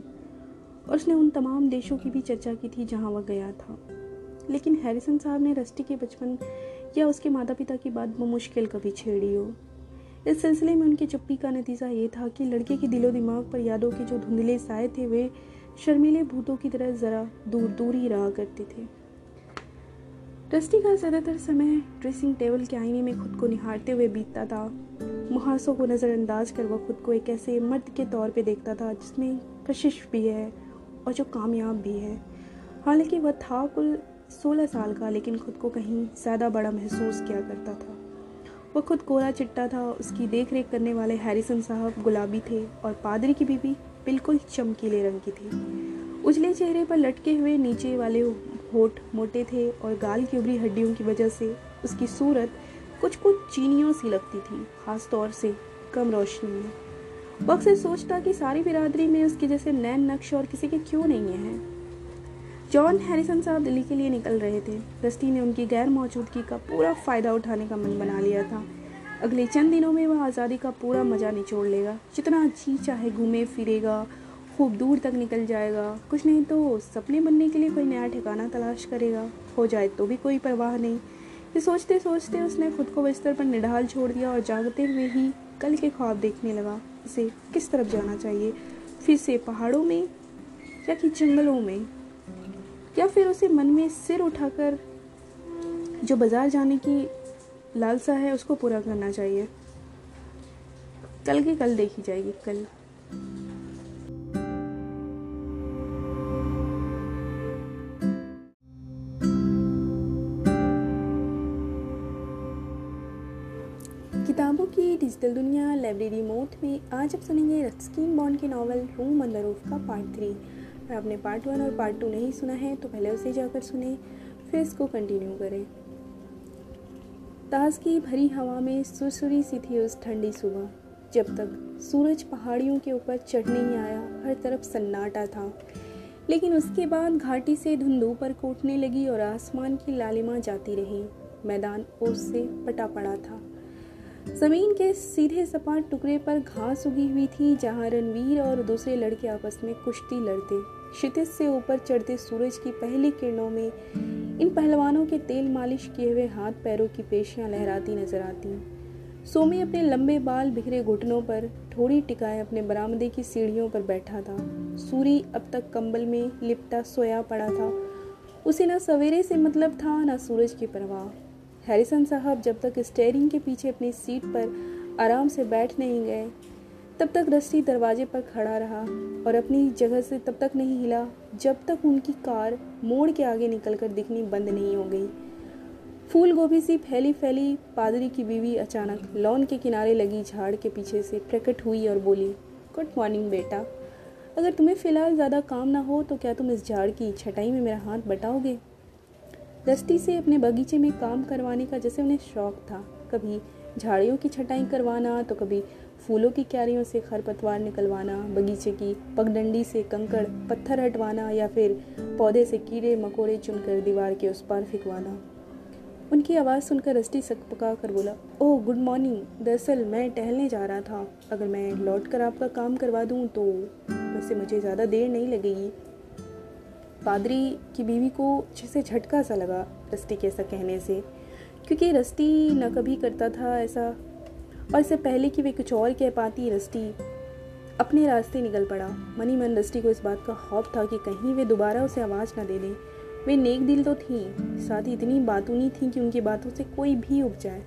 और उसने उन तमाम देशों की भी चर्चा की थी जहाँ वह गया था। लेकिन हैरिसन साहब ने रस्टी के बचपन या उसके माता पिता की बात मुश्किल कभी छेड़ी हो। इस सिलसिले में उनकी चुप्पी का नतीजा ये था कि लड़के के दिलो दिमाग पर यादों के जो धुंधले साए थे, वे शर्मीले भूतों की तरह ज़रा दूर दूर ही रहा करते थे। रस्टी का ज़्यादातर समय ड्रेसिंग टेबल के आईने में खुद को निहारते हुए बीतता था। मुहासों को नज़रअंदाज कर वह खुद को एक ऐसे मर्द के तौर पे देखता था, जिसमें कशिश भी है और जो कामयाब भी है। हालाँकि वह था कुल सोलह साल का, लेकिन खुद को कहीं ज़्यादा बड़ा महसूस किया करता था। वह खुद कोरा चिट्टा था, उसकी देख रेख करने वाले हैरिसन साहब गुलाबी थे और पादरी की बीबी बिल्कुल चमकीले रंग की थी। उजले चेहरे पर लटके हुए नीचे वाले होठ मोटे थे और गाल की उभरी हड्डियों की वजह से उसकी सूरत कुछ कुछ चीनियों सी लगती थी खास तौर से कम रोशनी में। वो अक्सर सोचता कि सारी बिरादरी में उसके जैसे नैन नक्श और किसी के क्यों नहीं है? जॉन हैरिसन साहब दिल्ली के लिए निकल रहे थे। रस्टी ने उनकी गैर मौजूदगी का पूरा फ़ायदा उठाने का मन बना लिया था। अगले चंद दिनों में वह आज़ादी का पूरा मज़ा निचोड़ लेगा। जितना जी चाहे घूमे, फिरेगा, खूब दूर तक निकल जाएगा। कुछ नहीं तो सपने बनने के लिए कोई नया ठिकाना तलाश करेगा। हो जाए तो भी कोई परवाह नहीं। ये सोचते सोचते उसने खुद को बिस्तर पर निढाल छोड़ दिया और जागते हुए ही कल के ख्वाब देखने लगा। उसे किस तरफ़ जाना चाहिए? फिर से पहाड़ों में या कि जंगलों में? या फिर उसे मन में सिर उठाकर जो बाज़ार जाने की लालसा है उसको पूरा करना चाहिए। कल की कल देखी जाएगी, कल। किताबों की डिजिटल दुनिया, लाइब्रेरी मोड में आज आप सुनेंगे रस्किन बॉन्ड की नावल रूम रूफ का पार्ट थ्री अगर आपने पार्ट वन और पार्ट टू नहीं सुना है तो पहले उसे जाकर सुने, फिर इसको कंटिन्यू करें। ताज की भरी हवा में सुरसुरी सी थी उस ठंडी सुबह। जब तक सूरज पहाड़ियों के ऊपर चढ़ नहीं आया, हर तरफ़ सन्नाटा था। लेकिन उसके बाद घाटी से धुंधु पर कोटने लगी और आसमान की लालिमा जाती रही। मैदान ओस से पटा पड़ा था। ज़मीन के सीधे सपाट टुकड़े पर घास उगी हुई थी, जहाँ रणवीर और दूसरे लड़के आपस में कुश्ती लड़ते। क्षितिज से ऊपर चढ़ते सूरज की पहली किरणों में इन पहलवानों के तेल मालिश किए हुए हाथ पैरों की पेशियाँ लहराती नज़र आती। सोमी अपने लंबे बाल बिखरे घुटनों पर थोड़ी टिकाए अपने बरामदे की सीढ़ियों पर बैठा था। सूरी अब तक कंबल में लिपटा सोया पड़ा था। उसे न सवेरे से मतलब था, न सूरज की परवाह। हैरिसन साहब जब तक स्टेयरिंग के पीछे अपनी सीट पर आराम से बैठ नहीं गए, तब तक रस्सी दरवाजे पर खड़ा रहा और अपनी जगह से तब तक नहीं हिला जब तक उनकी कार मोड़ के आगे निकलकर दिखनी बंद नहीं हो गई। फूल गोभी सी फैली फैली पादरी की बीवी अचानक लॉन के किनारे लगी झाड़ के पीछे से प्रकट हुई और बोली, गुड मॉर्निंग बेटा, अगर तुम्हें फ़िलहाल ज़्यादा काम ना हो तो क्या तुम इस झाड़ की छटाई में मेरा हाथ बटाओगे? रस्ती से अपने बगीचे में काम करवाने का जैसे उन्हें शौक था। कभी झाड़ियों की छटाई करवाना तो कभी फूलों की क्यारियों से खरपतवार निकलवाना, बगीचे की पगडंडी से कंकड़ पत्थर हटवाना या फिर पौधे से कीड़े मकोड़े चुनकर दीवार के उस पार फेंकवाना। उनकी आवाज़ सुनकर रस्टी सकपका कर बोला ओह गुड मॉर्निंग। दरअसल मैं टहलने जा रहा था। अगर मैं लौट कर आपका काम करवा दूँ तो वैसे मुझे ज़्यादा देर नहीं लगेगी। पादरी की बीवी को जैसे झटका सा लगा रस्टी के ऐसा कहने से, क्योंकि रस्टी न कभी करता था ऐसा। और इससे पहले कि वे कुछ और कह पाती, रस्टी अपने रास्ते निकल पड़ा। मनी मन रस्टी को इस बात का खौफ था कि कहीं वे दोबारा उसे आवाज़ ना दे दें। वे नेक दिल तो थी, साथ ही इतनी बातूनी थी कि उनकी बातों से कोई भी उग जाए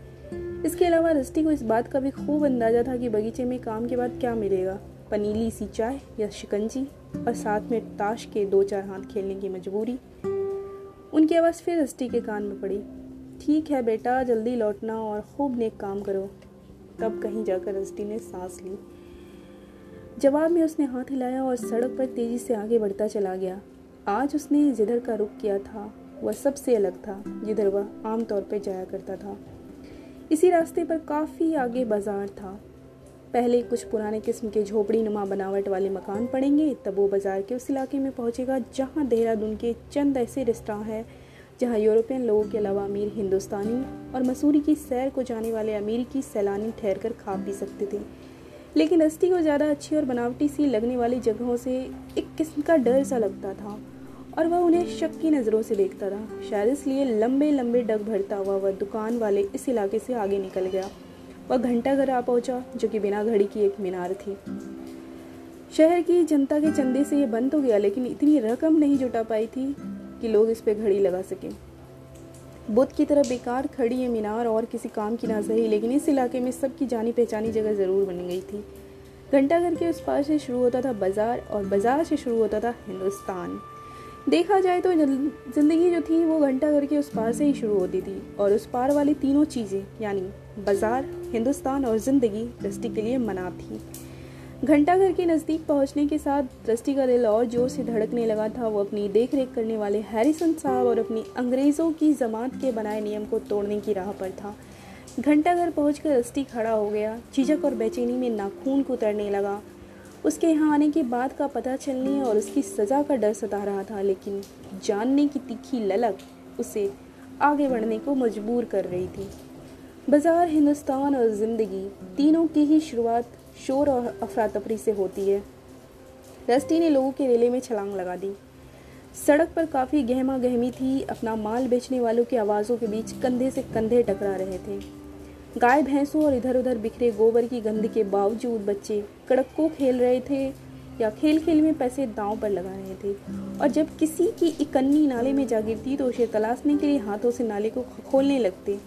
इसके अलावा रस्टी को इस बात का भी खूब अंदाज़ा था कि बगीचे में काम के बाद क्या मिलेगा। पनीली सी चाय या शिकंजी? और साथ में ताश के दो चार हाथ खेलने की मजबूरी। उनकी आवाज़ फिर रस्टी के कान में पड़ी। ठीक है बेटा, जल्दी लौटना और खूब नेक काम करो। तब कहीं जाकर रस्टी ने सांस ली। जवाब में उसने हाथ हिलाया और सड़क पर तेज़ी से आगे बढ़ता चला गया। आज उसने जिधर का रुख किया था, वह सबसे अलग था, जिधर वह आमतौर पर जाया करता था। इसी रास्ते पर काफ़ी आगे बाज़ार था। पहले कुछ पुराने किस्म के झोपड़ी नुमा बनावट वाले मकान पड़ेंगे, तब वो बाज़ार के उस इलाके में पहुंचेगा, जहाँ देहरादून के चंद ऐसे रेस्टोरेंट हैं, जहाँ यूरोपियन लोगों के अलावा अमीर हिंदुस्तानी और मसूरी की सैर को जाने वाले अमेरिकी सैलानी ठहर कर खा पी सकते थे। लेकिन रस्ती को ज़्यादा अच्छी और बनावटी सी लगने वाली जगहों से एक किस्म का डर सा लगता था, और वह उन्हें शक की नज़रों से देखता था शायद इसलिए लंबे लंबे डग भरता हुआ वह दुकान वाले इस इलाके से आगे निकल गया। वह घंटा घर आ पहुँचा, जो कि बिना घड़ी की एक मीनार थी। शहर की जनता के चंदे से ये बंद तो गया, लेकिन इतनी रकम नहीं जुटा पाई थी कि लोग इस पर घड़ी लगा सकें। बुद्ध की तरह बेकार खड़ी ये मीनार और किसी काम की ना सही लेकिन इस इलाके में सबकी जानी पहचानी जगह ज़रूर बन गई थी। घंटाघर के उस पार से शुरू होता था बाज़ार, और बाज़ार से शुरू होता था हिंदुस्तान। देखा जाए तो ज़िंदगी जो थी, वो घंटा घर के उस पार से ही शुरू होती थी, और उस पार वाली तीनों चीज़ें, यानी बाज़ार, हिंदुस्तान और ज़िंदगी दृष्टि के लिए मना थी। घंटा घर के नज़दीक पहुँचने के साथ दृष्टि का दिल और ज़ोर से धड़कने लगा था। वो अपनी देख रेख करने वाले हैरिसन साहब और अपनी अंग्रेज़ों की जमात के बनाए नियम को तोड़ने की राह पर था। घंटा घर पहुँच रस्टी खड़ा हो गया। झिझक और बेचैनी में नाखून को उतरने लगा। उसके यहाँ आने के बाद का पता चलने और उसकी सज़ा का डर सता रहा था, लेकिन जानने की तीखी ललक उसे आगे बढ़ने को मजबूर कर रही थी। बाज़ार हिंदुस्तान और ज़िंदगी तीनों की ही शुरुआत शोर और अफरा तफरी से होती है। रस्टी ने लोगों के रेले में छलांग लगा दी। सड़क पर काफ़ी गहमा गहमी थी। अपना माल बेचने वालों की आवाज़ों के बीच कंधे से कंधे टकरा रहे थे। गाय, भैंसों और इधर उधर बिखरे गोबर की गंद के बावजूद बच्चे कड़क्को खेल रहे थे या खेल खेल में पैसे दांव पर लगा रहे थे। और जब किसी की इकन्नी नाले में जा गिरती तो उसे तलाशने के लिए हाथों से नाले को खोलने लगते।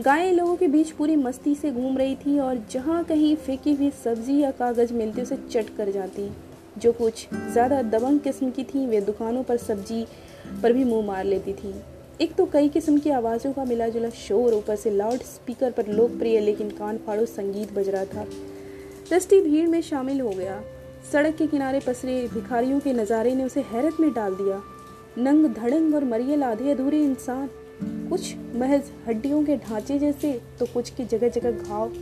गायें लोगों के बीच पूरी मस्ती से घूम रही थी और जहाँ कहीं फेंकी हुई सब्ज़ी या कागज़ मिलती उसे चट कर जाती। जो कुछ ज़्यादा दबंग किस्म की थी, वे दुकानों पर सब्ज़ी पर भी मुँह मार लेती थी। एक तो कई किस्म की आवाज़ों का मिला जुला शोर, ऊपर से लाउड स्पीकर पर लोकप्रिय लेकिन कान फाड़ो संगीत बज रहा था। रस्टी भीड़ में शामिल हो गया। सड़क के किनारे पसरे भिखारियों के नज़ारे ने उसे हैरत में डाल दिया। नंग धड़ंग और मरियल आधे अधूरे इंसान कुछ महज हड्डियों के ढांचे जैसे तो कुछ की जगह जगह घाव।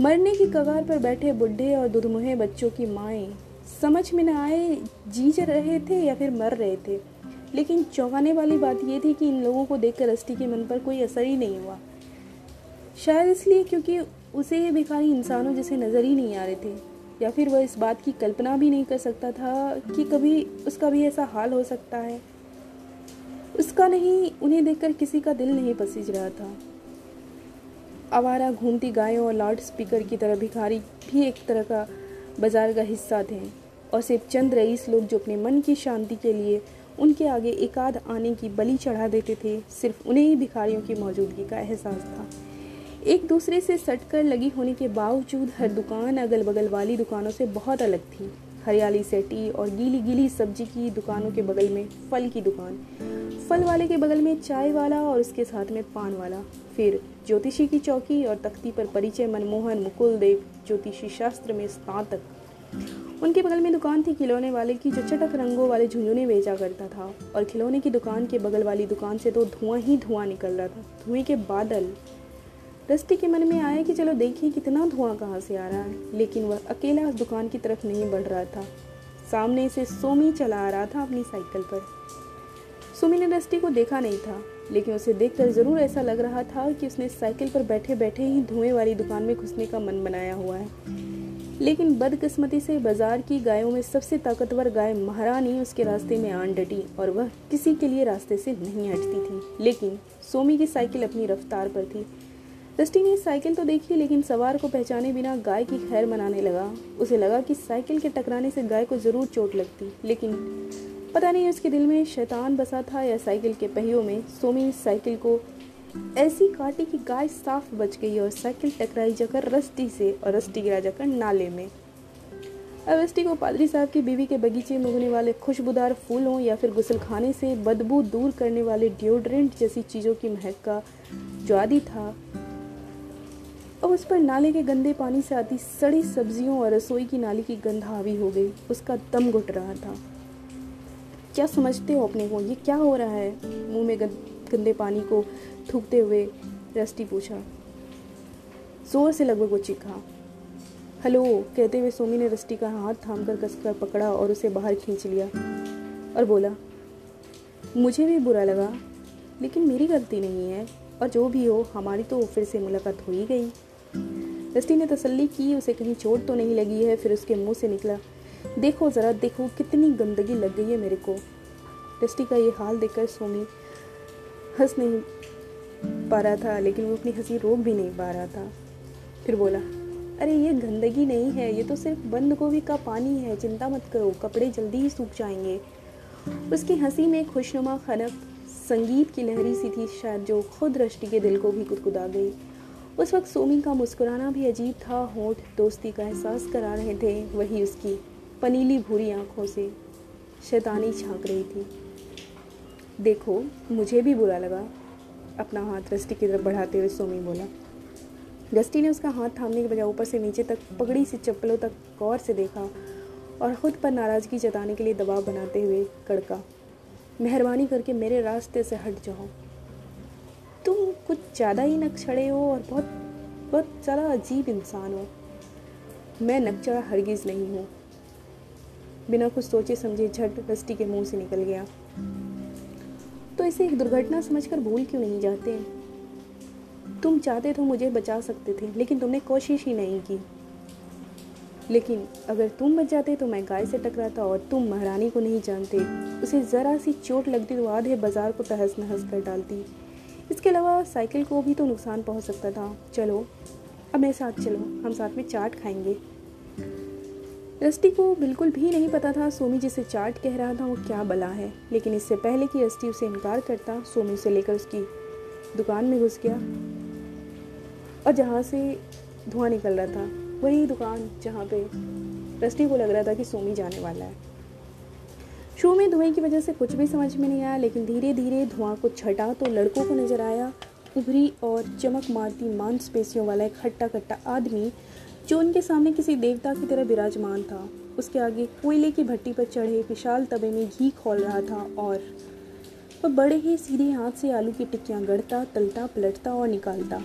मरने की कगार पर बैठे बुढ़े और दुधमुहे बच्चों की माएँ। समझ में न आए जी जीज रहे थे या फिर मर रहे थे। लेकिन चौंकाने वाली बात यह थी कि इन लोगों को देखकर रस्टी के मन पर कोई असर ही नहीं हुआ। शायद इसलिए क्योंकि उसे ये भिखारी इंसानों जैसे नज़र ही नहीं आ रहे थे। या फिर वह इस बात की कल्पना भी नहीं कर सकता था कि कभी उसका भी ऐसा हाल हो सकता है। उसका नहीं, उन्हें देखकर किसी का दिल नहीं पसीज रहा था। आवारा घूमती गायों और लाउड स्पीकर की तरह भिखारी भी एक तरह का बाज़ार का हिस्सा थे, और सिर्फ़ चंद रईस लोग जो अपने मन की शांति के लिए उनके आगे एकाध आने की बलि चढ़ा देते थे, सिर्फ़ उन्हें ही भिखारियों की मौजूदगी का एहसास था। एक दूसरे से सटकर लगी होने के बावजूद हर दुकान अगल बगल वाली दुकानों से बहुत अलग थी। हरियाली सेटी और गीली गीली सब्ज़ी की दुकानों के बगल में फल की दुकान। फल वाले के बगल में चाय वाला और उसके साथ में पान वाला। फिर ज्योतिषी की चौकी और तख्ती पर परिचय मनमोहन मुकुल देव ज्योतिषी शास्त्र में स्नातक। उनके बगल में दुकान थी खिलौने वाले की जो चटक रंगों वाले झुंझुने बेचा करता था। और खिलौने की दुकान के बगल वाली दुकान से तो धुआँ ही धुआँ निकल रहा था। धुएँ के बादल। रस्ती के मन में आया कि चलो देखिए कितना धुआँ कहाँ से आ रहा है। लेकिन वह अकेला उस दुकान की तरफ़ नहीं बढ़ रहा था। सामने से सोमी चला आ रहा था अपनी साइकिल पर। सोमी ने रस्टी को देखा नहीं था, लेकिन उसे देखकर ज़रूर ऐसा लग रहा था कि उसने साइकिल पर बैठे बैठे ही धुएँ वाली दुकान में घुसने का मन बनाया हुआ है। लेकिन बदकिस्मती से बाज़ार की गायों में सबसे ताकतवर गाय महारानी उसके रास्ते में आन डटी और वह किसी के लिए रास्ते से नहीं हटती थी। लेकिन सोमी की साइकिल अपनी रफ्तार पर थी। दस्टी ने साइकिल तो देखी लेकिन सवार को पहचाने बिना गाय की खैर मनाने लगा। उसे लगा कि साइकिल के टकराने से गाय को ज़रूर चोट लगती, लेकिन पता नहीं उसके दिल में शैतान बसा था या साइकिल के पहियों में सोमी साइकिल को ऐसी काटी कि गाय साफ़ बच गई और साइकिल टकराई जाकर रस्टी से और रस्टी गिरा जाकर नाले में। अब रस्टी को पादरी साहब की बीवी के बगीचे में उगने वाले खुशबूदार फूलों या फिर गुसल खाने से बदबू दूर करने वाले डिओड्रेंट जैसी चीज़ों की महक का जो आदि था अब उस पर नाले के गंदे पानी से आती सड़ी सब्जियों और रसोई की नाली की गंध हावी हो गई। उसका दम घुट रहा था। क्या समझते हो अपने को? ये क्या हो रहा है? मुँह में गंदे पानी को थूकते हुए रस्टी पूछा। ज़ोर से लगभग वो चीखा। हेलो, कहते हुए सोमी ने रस्टी का हाथ थाम कर कसकर पकड़ा और उसे बाहर खींच लिया और बोला, मुझे भी बुरा लगा, लेकिन मेरी गलती नहीं है और जो भी हो, हमारी तो फिर से मुलाकात हो ही गई। रस्टी ने तसल्ली की, उसे कहीं चोट तो नहीं लगी है, फिर उसके मुँह से निकला। देखो, ज़रा देखो, कितनी गंदगी लग गई है मेरे को। रस्टी का ये हाल देखकर सोमी हंस नहीं पा रहा था, लेकिन वो अपनी हँसी रोक भी नहीं पा रहा था। फिर बोला, अरे, ये गंदगी नहीं है, ये तो सिर्फ़ बंद गोभी का पानी है, चिंता मत करो, कपड़े जल्दी ही सूख जाएँगे। उसकी हँसी में खुशनुमा खनक संगीत की लहरी सी थी, शायद जो खुद रष्टि के दिल को भी कुदकुदा गई। उस वक्त सोमी का मुस्कुराना भी अजीब था, होठ दोस्ती का एहसास करा रहे थे वही उसकी पनीली भूरी आँखों से। शैतानी झाँक रही थी। देखो, मुझे भी बुरा लगा, अपना हाथ रस्टी की तरफ़ बढ़ाते हुए सोमी बोला। रस्टी ने उसका हाथ थामने के बजाय ऊपर से नीचे तक, पगड़ी से चप्पलों तक गौर से देखा और ख़ुद पर नाराज़गी जताने के लिए दबाव बनाते हुए कड़का, मेहरबानी करके मेरे रास्ते से हट जाओ। तुम कुछ ज़्यादा ही नकचड़े हो और बहुत बहुत ज़्यादा अजीब इंसान हो। मैं नकचड़ा हरगिज़ नहीं हूँ। बिना कुछ सोचे समझे झट रस्टी के मुँह से निकल गया। तो इसे एक दुर्घटना समझकर भूल क्यों नहीं जाते? तुम चाहते तो मुझे बचा सकते थे, लेकिन तुमने कोशिश ही नहीं की। लेकिन अगर तुम बच जाते तो मैं गाय से टकराता और तुम महारानी को नहीं जानते। उसे ज़रा सी चोट लगती तो आधे बाज़ार को तहस नहस कर डालती। इसके अलावा साइकिल को भी तो नुकसान पहुँच सकता था। चलो, अब मेरे साथ चलो, हम साथ में चाट खाएँगे। रस्टी को बिल्कुल भी नहीं पता था सोमी जिसे चाट कह रहा था वो क्या बला है, लेकिन इससे पहले कि रस्टी उसे इनकार करता, सोमी उसे लेकर उसकी दुकान में घुस गया। और जहाँ से धुआँ निकल रहा था, वही दुकान जहाँ पे रस्टी को लग रहा था कि सोमी जाने वाला है। शो में धुएँ की वजह से कुछ भी समझ में नहीं आया, लेकिन धीरे धीरे धुआँ को छटा तो लड़कों को नज़र आया। उभरी और चमक मारती मांसपेशियों वाला एक हट्टा कट्टा आदमी, जो उनके सामने किसी देवता की तरह विराजमान था। उसके आगे कोयले की भट्टी पर चढ़े विशाल तबे में घी खोल रहा था और वह बड़े ही सीधे हाथ से आलू की टिक्कियाँ गढ़ता तलता, पलटता और निकालता।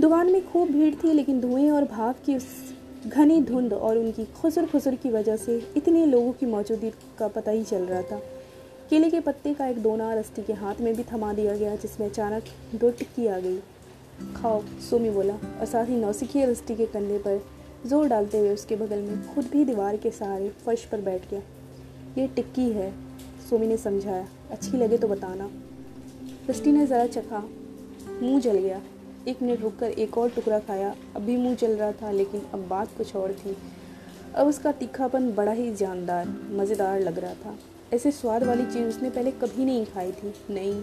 दुकान में खूब भीड़ थी, लेकिन धुएँ और भाप की उस घनी धुंध और उनकी खुसर खुसर की वजह से इतने लोगों की मौजूदगी का पता ही चल रहा था। केले के पत्ते का एक दोना रस्ती के हाथ में भी थमा दिया गया, जिसमें अचानक दो टिक्की आ गई। खाओ, सोमी बोला, और साथ ही नौसिखिए रस्ती के कंधे पर ज़ोर डालते हुए उसके बगल में खुद भी दीवार के सहारे फर्श पर बैठ गया। ये टिक्की है, सोमी ने समझाया। अच्छी लगे तो बताना। रस्टी ने ज़रा चखा, मुँह जल गया। एक मिनट रुककर एक और टुकड़ा खाया। अभी मुँह चल रहा था, लेकिन अब बात कुछ और थी। अब उसका तीखापन बड़ा ही जानदार, मज़ेदार लग रहा था। ऐसे स्वाद वाली चीज़ उसने पहले कभी नहीं खाई थी। नहीं,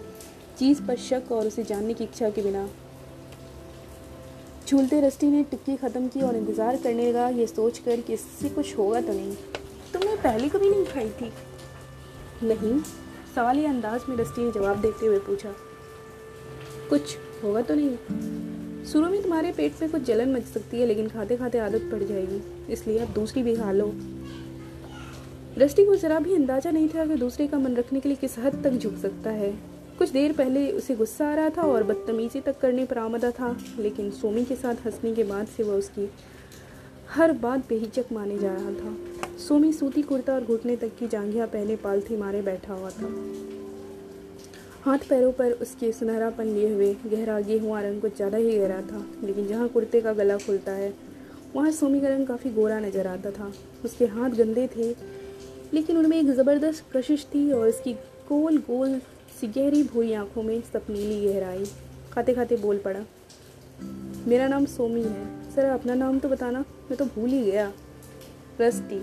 चीज़ पर शक और उसे जानने की इच्छा के बिना। झूलते रस्टी ने टिक्की ख़त्म की और इंतज़ार करने लगा। ये सोच कर कि इससे कुछ होगा तो नहीं। तुमने पहले कभी नहीं खाई थी? नहीं, सवाल अंदाज में रस्टी ने जवाब देते हुए पूछा। कुछ होगा तो नहीं। शुरू में तुम्हारे पेट में कुछ जलन मच सकती है, लेकिन खाते खाते आदत पड़ जाएगी, इसलिए अब दूसरी भी खा लो। रस्टी को जरा भी अंदाज़ा नहीं था कि दूसरे का मन रखने के लिए किस हद तक झुक सकता है। कुछ देर पहले उसे गुस्सा आ रहा था और बदतमीजी तक करने पर आमदा था, लेकिन सोमी के साथ हंसने के बाद से वह उसकी हर बात बेहिचक माने जा रहा था। सोमी सूती कुर्ता और घुटने तक की जांघिया पहले पालथी मारे बैठा हुआ था। हाथ पैरों पर उसके सुनहरापन लिए हुए गहरा गेहुआ रंग कुछ ज़्यादा ही गहरा था, लेकिन जहाँ कुर्ते का गला खुलता है, वहाँ सोमी का रंग काफ़ी गोरा नज़र आता था। उसके हाथ गंदे थे, लेकिन उनमें एक ज़बरदस्त कशिश थी और उसकी गोल गोल सी गहरी भूरी आँखों में सपनीली गहराई। खाते खाते बोल पड़ा, मेरा नाम सोमी है। सर, अपना नाम तो बताना, मैं तो भूल ही गया। रस्टी।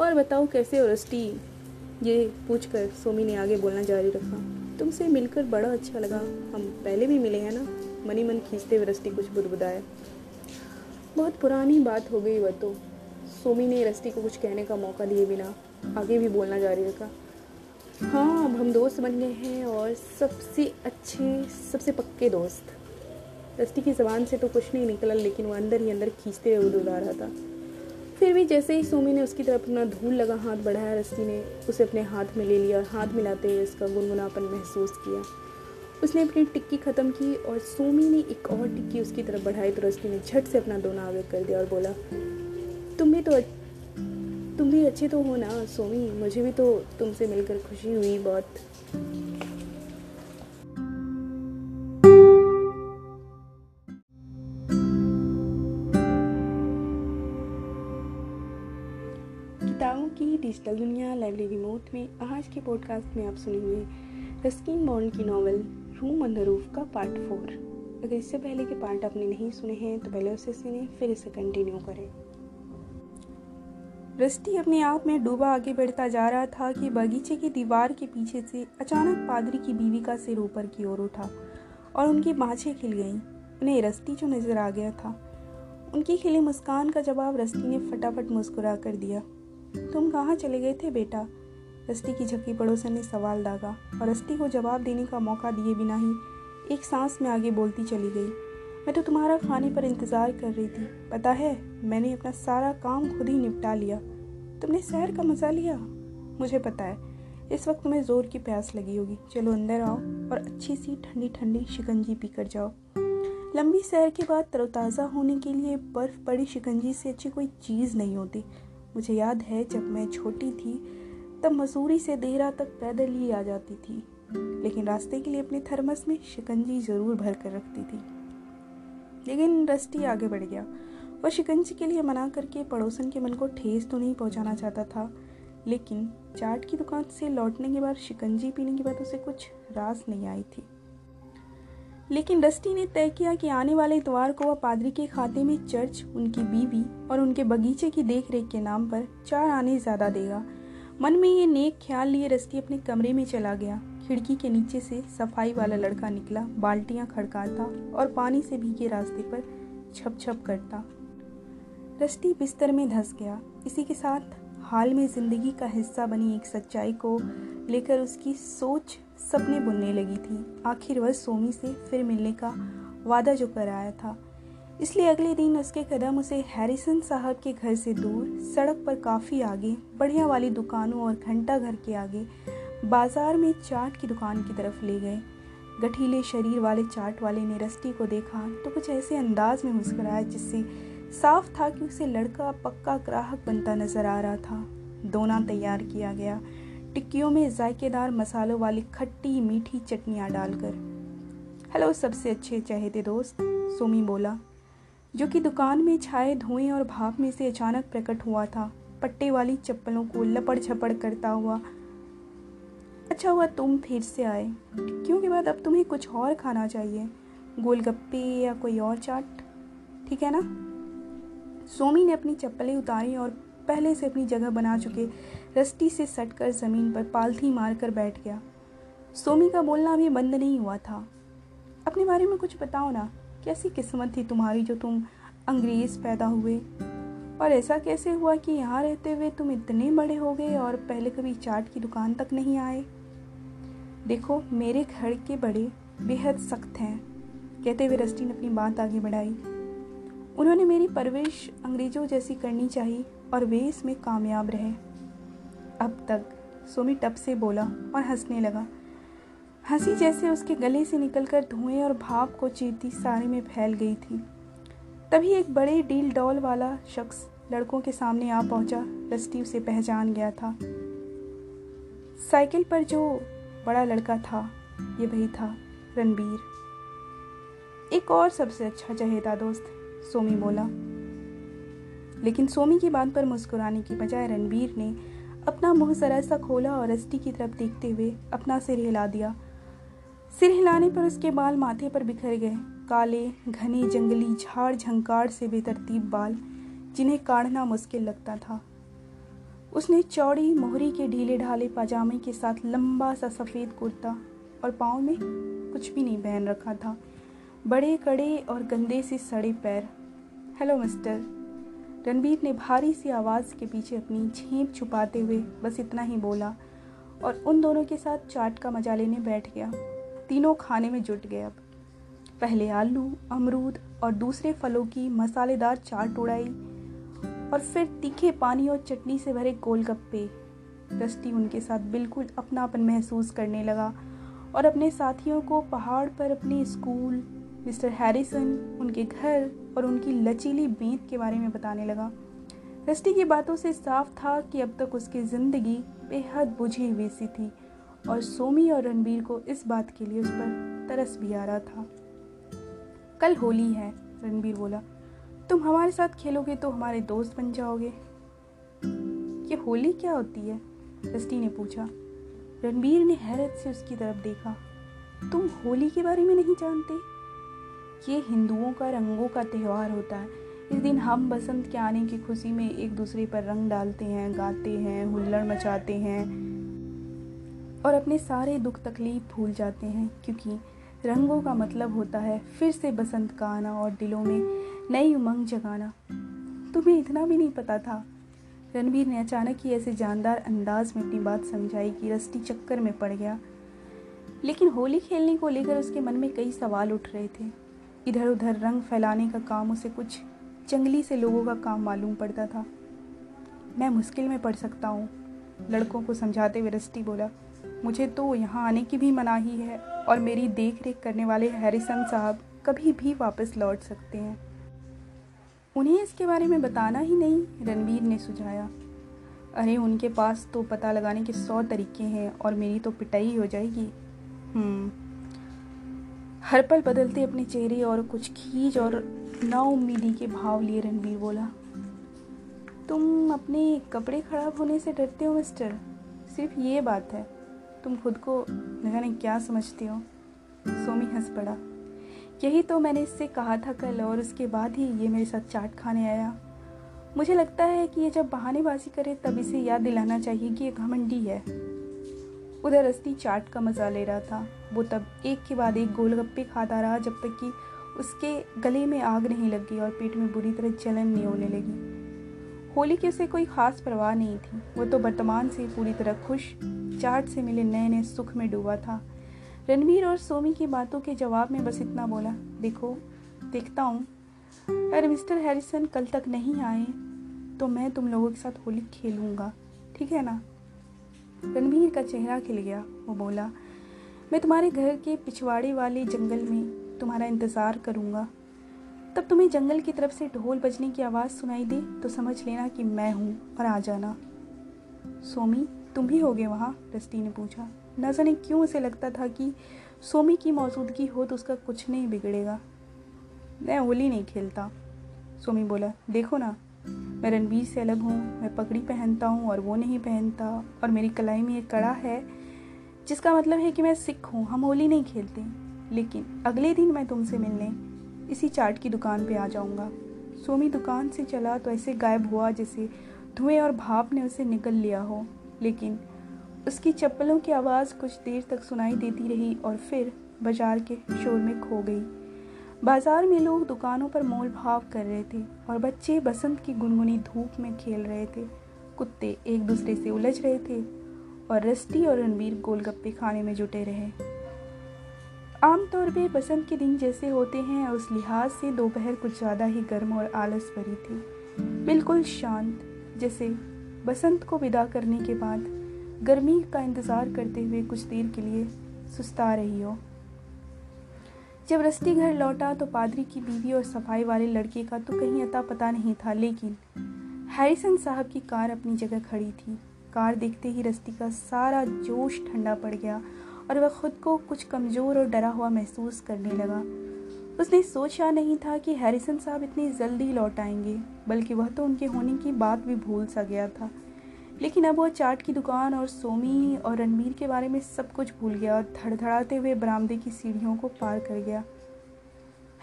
और बताओ कैसे हो, रस्टी? ये पूछकर सोमी ने आगे बोलना जारी रखा। तुमसे मिलकर बड़ा अच्छा लगा। हम पहले भी मिले हैं ना? मनी मन खींचते हुए रस्टी कुछ बुदबुदाया बहुत पुरानी बात हो गई वह तो। सोमी ने रस्टी को कुछ कहने का मौका दिए बिना आगे भी बोलना जारी रखा। हाँ अब हम दोस्त बन गए हैं और सबसे अच्छे, सबसे पक्के दोस्त। रस्टी की ज़बान से तो कुछ नहीं निकला, लेकिन वो अंदर ही अंदर खींचते हुए उड़ा रहा था। फिर भी जैसे ही सोमी ने उसकी तरफ़ अपना धूल लगा हाथ बढ़ाया, रस्सी ने उसे अपने हाथ में ले लिया और हाथ मिलाते हुए उसका गुनगुनापन महसूस किया। उसने अपनी टिक्की ख़त्म की और सोमी ने एक और टिक्की उसकी तरफ़ बढ़ाई तो रस्ती ने झट से अपना दोना आगे कर दिया और बोला, तुम भी तो तुम भी अच्छे तो हो ना सोमी? मुझे भी तो तुमसे मिलकर खुशी हुई बहुत। डिजिटल दुनिया लाइब्रेरी मोड में आज के पॉडकास्ट में आप सुनेंगे रस्किन बॉन्ड की novel room on the roof का पार्ट फोर अगर इससे पहले के पार्ट आपने नहीं सुने हैं तो पहले उसे सुने, फिर इसे कंटिन्यू करें। रस्टी अपने आप में डूबा आगे बढ़ता जा रहा था कि बगीचे की दीवार के पीछे से अचानक पादरी की बीवी का सिर ऊपर की ओर उठा और उनकी बाँछें खिल गईं। उन्हें रस्टी जो नज़र आ गया था, उनकी खिली मुस्कान का जवाब रस्ती ने फटाफट मुस्कुरा कर दिया। तुम कहाँ चले गए थे बेटा? रस्ती की झकी पड़ोसन ने सवाल दागा और रस्ती को जवाब देने का मौका दिए बिना ही एक सांस में आगे बोलती चली गई। मैं तो तुम्हारा खाने पर इंतज़ार कर रही थी। पता है, मैंने अपना सारा काम खुद ही निपटा लिया। तुमने सैर का मज़ा लिया? मुझे पता है। इस वक्त तुम्हें ज़ोर की प्यास लगी होगी। चलो अंदर आओ और अच्छी सी ठंडी ठंडी शिकंजी पी कर जाओ। लंबी सैर के बाद तरोताज़ा होने के लिए बर्फ़ पड़ी शिकंजी से अच्छी कोई चीज़ नहीं होती। मुझे याद है जब मैं छोटी थी, तब मसूरी से देहरा तक पैदल ही आ जाती थी। लेकिन रास्ते के लिए अपने थर्मस में शिकंजी ज़रूर भर कर रखती थी। लेकिन रस्टी आगे बढ़ गया वह शिकंजी के लिए मना करके पड़ोसन के मन को ठेस तो नहीं पहुंचाना चाहता था। लेकिन चाट की दुकान से लौटने के बाद शिकंजी पीने के बाद उसे कुछ रास नहीं आई थी। लेकिन रस्टी ने तय किया कि आने वाले इतवार को वह पादरी के खाते में चर्च, उनकी बीवी और उनके बगीचे की देखरेख के नाम पर चार आने ज़्यादा देगा। मन में ये नेक ख्याल लिए रस्ती अपने कमरे में चला गया। खिड़की के नीचे से सफ़ाई वाला लड़का निकला, बाल्टियाँ खड़काता और पानी से भीगे रास्ते पर छप छप करता। रस्टी बिस्तर में धस गया। इसी के साथ हाल में ज़िंदगी का हिस्सा बनी एक सच्चाई को लेकर उसकी सोच सपने बुनने लगी थी। आखिर वह सोमी से फिर मिलने का वादा जो कर आया था। इसलिए अगले दिन उसके कदम उसे हैरिसन साहब के घर से दूर, सड़क पर काफ़ी आगे, बढ़िया वाली दुकानों और घंटा घर के आगे, बाज़ार में चाट की दुकान की तरफ़ ले गए। गठीले शरीर वाले चाट वाले ने रस्टी को देखा तो कुछ ऐसे अंदाज में मुस्कुराया जिससे साफ़ था कि उसे लड़का पक्का ग्राहक बनता नज़र आ रहा था। दोना तैयार किया गया। टिक्कियों में जायकेदार मसालों वाली खट्टी मीठी चटनियाँ डालकर। हेलो, सबसे अच्छे चहेते दोस्त, सोमी बोला, जो कि दुकान में छाए धुएँ और भाप में से अचानक प्रकट हुआ था। पट्टे वाली चप्पलों को लपड़ छपड़ करता हुआ अच्छा हुआ तुम फिर से आए। क्योंकि बाद अब तुम्हें कुछ और खाना चाहिए। गोलगप्पे या कोई और चाट? ठीक है ना? सोमी ने अपनी चप्पलें उतारी और पहले से अपनी जगह बना चुके रस्टी से सटकर ज़मीन पर पालथी मारकर बैठ गया। सोमी का बोलना अभी बंद नहीं हुआ था। अपने बारे में कुछ बताओ ना, कैसी किस्मत थी तुम्हारी जो तुम अंग्रेज़ पैदा हुए? और ऐसा कैसे हुआ कि यहाँ रहते हुए तुम इतने बड़े हो गए और पहले कभी चाट की दुकान तक नहीं आए? देखो, मेरे घर के बड़े बेहद सख्त हैं, कहते हुए रस्टी ने अपनी बात आगे बढ़ाई। उन्होंने मेरी परवरिश अंग्रेज़ों जैसी करनी चाहिए और वे इसमें कामयाब रहे। अब तक सोमी टप से बोला और हंसने लगा। हँसी जैसे उसके गले से निकलकर धुएँ और भाप को चीरती सारे में फैल गई थी। तभी एक बड़े डील डॉल वाला शख्स लड़कों के सामने आ पहुँचा रस्टी उसे पहचान गया था। साइकिल पर जो बड़ा लड़का था, ये वही था, रणबीर। एक और सबसे अच्छा चहेता दोस्त, सोमी बोला। लेकिन सोमी की बात पर मुस्कुराने की बजाय रणबीर ने अपना मुँह जरा सा खोला और रस्टी की तरफ़ देखते हुए अपना सिर हिला दिया। सिर हिलाने पर उसके बाल माथे पर बिखर गए। काले, घने जंगली, झाड़ झंकार से बेतरतीब बाल, जिन्हें काढ़ना मुश्किल लगता था। उसने चौड़ी मोहरी के ढीले ढाले पाजामे के साथ लंबा सा सफ़ेद कुर्ता और पाँव में कुछ भी नहीं पहन रखा था। बड़े कड़े और गंदे से सड़े पैर। हेलो मिस्टर रणबीर ने भारी सी आवाज़ के पीछे अपनी झींप छुपाते हुए बस इतना ही बोला और उन दोनों के साथ चाट का मज़ा लेने बैठ गया। तीनों खाने में जुट गए अब। पहले आलू, अमरूद और दूसरे फलों की मसालेदार चाट उड़ाई और फिर तीखे पानी और चटनी से भरे गोलगप्पे। रस्टी उनके साथ बिल्कुल अपनापन महसूस करने लगा और अपने साथियों को पहाड़ पर अपने स्कूल, मिस्टर हैरिसन, उनके घर और उनकी लचीली बेंत के बारे में बताने लगा। रस्टी की बातों से साफ़ था कि अब तक उसकी ज़िंदगी बेहद बुझी हुई सी थी और सोमी और रणबीर को इस बात के लिए उस पर तरस भी आ रहा था। कल होली है, रणबीर बोला। तुम हमारे साथ खेलोगे तो हमारे दोस्त बन जाओगे। ये होली क्या होती है? रस्टी ने पूछा। रणबीर ने हैरत से उसकी तरफ़ देखा। तुम होली के बारे में नहीं जानते? ये हिंदुओं का रंगों का त्यौहार होता है। इस दिन हम बसंत के आने की खुशी में एक दूसरे पर रंग डालते हैं, गाते हैं, हुल्लड़ मचाते हैं और अपने सारे दुख तकलीफ़ भूल जाते हैं, क्योंकि रंगों का मतलब होता है फिर से बसंत का आना और दिलों में नई उमंग जगाना। तुम्हें इतना भी नहीं पता था? रणबीर ने अचानक ही ऐसे जानदार अंदाज में अपनी बात समझाई कि रस्टी चक्कर में पड़ गया। लेकिन होली खेलने को लेकर उसके मन में कई सवाल उठ रहे थे। इधर उधर रंग फैलाने का काम उसे कुछ जंगली से लोगों का काम मालूम पड़ता था। मैं मुश्किल में पड़ सकता हूँ,
लड़कों को समझाते हुए रस्टी बोला। मुझे तो यहाँ आने की भी मनाही है और मेरी देख रेख करने वाले हैरिसन साहब कभी भी वापस लौट सकते हैं। उन्हें इसके बारे में बताना ही नहीं, रणवीर ने सुझाया। अरे, उनके पास तो पता लगाने के सौ तरीके हैं और मेरी तो पिटाई हो जाएगी। हम्म। हर पल बदलते अपने चेहरे और कुछ खींच और नाउमीदी के भाव लिए रणबीर बोला, तुम अपने कपड़े खराब होने से डरते हो, मिस्टर? सिर्फ़ ये बात है, तुम खुद को न जाने क्या समझते हो? सोमी हंस पड़ा, यही तो मैंने इससे कहा था कल और उसके बाद ही ये मेरे साथ चाट खाने आया। मुझे लगता है कि ये जब बहानेबाजी करे तब इसे याद दिलाना चाहिए कि ये घमंडी है। उधर रस्ती चाट का मज़ा ले रहा था। वो तब एक के बाद एक गोलगप्पे खाता रहा जब तक कि उसके गले में आग नहीं लग गई और पेट में बुरी तरह जलन नहीं होने लगी। होली की उसे कोई खास परवाह नहीं थी। वो तो वर्तमान से पूरी तरह खुश, चाट से मिले नए नए सुख में डूबा था। रणवीर और सोमी की बातों के जवाब में बस इतना बोला, देखो, देखता हूँ। अगर मिस्टर हैरिसन कल तक नहीं आए तो मैं तुम लोगों के साथ होली खेलूँगा। ठीक है ना? रणवीर का चेहरा खिल गया। वो बोला, मैं तुम्हारे घर के पिछवाड़े वाले जंगल में तुम्हारा इंतज़ार करूँगा। तब तुम्हें जंगल की तरफ़ से ढोल बजने की आवाज़ सुनाई दे तो समझ लेना कि मैं हूँ और आ जाना। सोमी, तुम भी होगे वहाँ? रस्ती ने पूछा। न जाने क्यों उसे लगता था कि सोमी की मौजूदगी हो तो उसका कुछ नहीं बिगड़ेगा। मैं होली नहीं खेलता। सोमी बोला, देखो ना मैं रणबीर से अलग हूँ, मैं पगड़ी पहनता हूँ और वो नहीं पहनता। और मेरी कलाई में एक कड़ा है, जिसका मतलब है कि मैं सिख हूँ, हम होली नहीं खेलते। लेकिन अगले दिन मैं तुमसे मिलने इसी चाट की दुकान पे आ जाऊँगा। सोमी दुकान से चला तो ऐसे गायब हुआ जैसे धुएँ और भाप ने उसे निकल लिया हो। लेकिन उसकी चप्पलों की आवाज़ कुछ देर तक सुनाई देती रही और फिर बाज़ार के शोर में खो गई। बाज़ार में लोग दुकानों पर मोल भाव कर रहे थे और बच्चे बसंत की गुनगुनी धूप में खेल रहे थे। कुत्ते एक दूसरे से उलझ रहे थे और रस्ती और रणवीर गोलगप्पे खाने में जुटे रहे। आमतौर पर बसंत के दिन जैसे होते हैं उस लिहाज से दोपहर कुछ ज़्यादा ही गर्म और आलस भरी थी। बिल्कुल शांत, जैसे बसंत को विदा करने के बाद गर्मी का इंतज़ार करते हुए कुछ देर के लिए सुस्ता रही हो। जब रस्ती घर लौटा तो पादरी की बीवी और सफ़ाई वाले लड़के का तो कहीं अता पता नहीं था, लेकिन हैरिसन साहब की कार अपनी जगह खड़ी थी। कार देखते ही रस्ती का सारा जोश ठंडा पड़ गया और वह खुद को कुछ कमज़ोर और डरा हुआ महसूस करने लगा। उसने सोचा नहीं था कि हैरिसन साहब इतनी जल्दी लौट आएँगे, बल्कि वह तो उनके होने की बात भी भूल सा गया था। लेकिन अब वह चाट की दुकान और सोमी और रणबीर के बारे में सब कुछ भूल गया और धड़धड़ाते हुए बरामदे की सीढ़ियों को पार कर गया।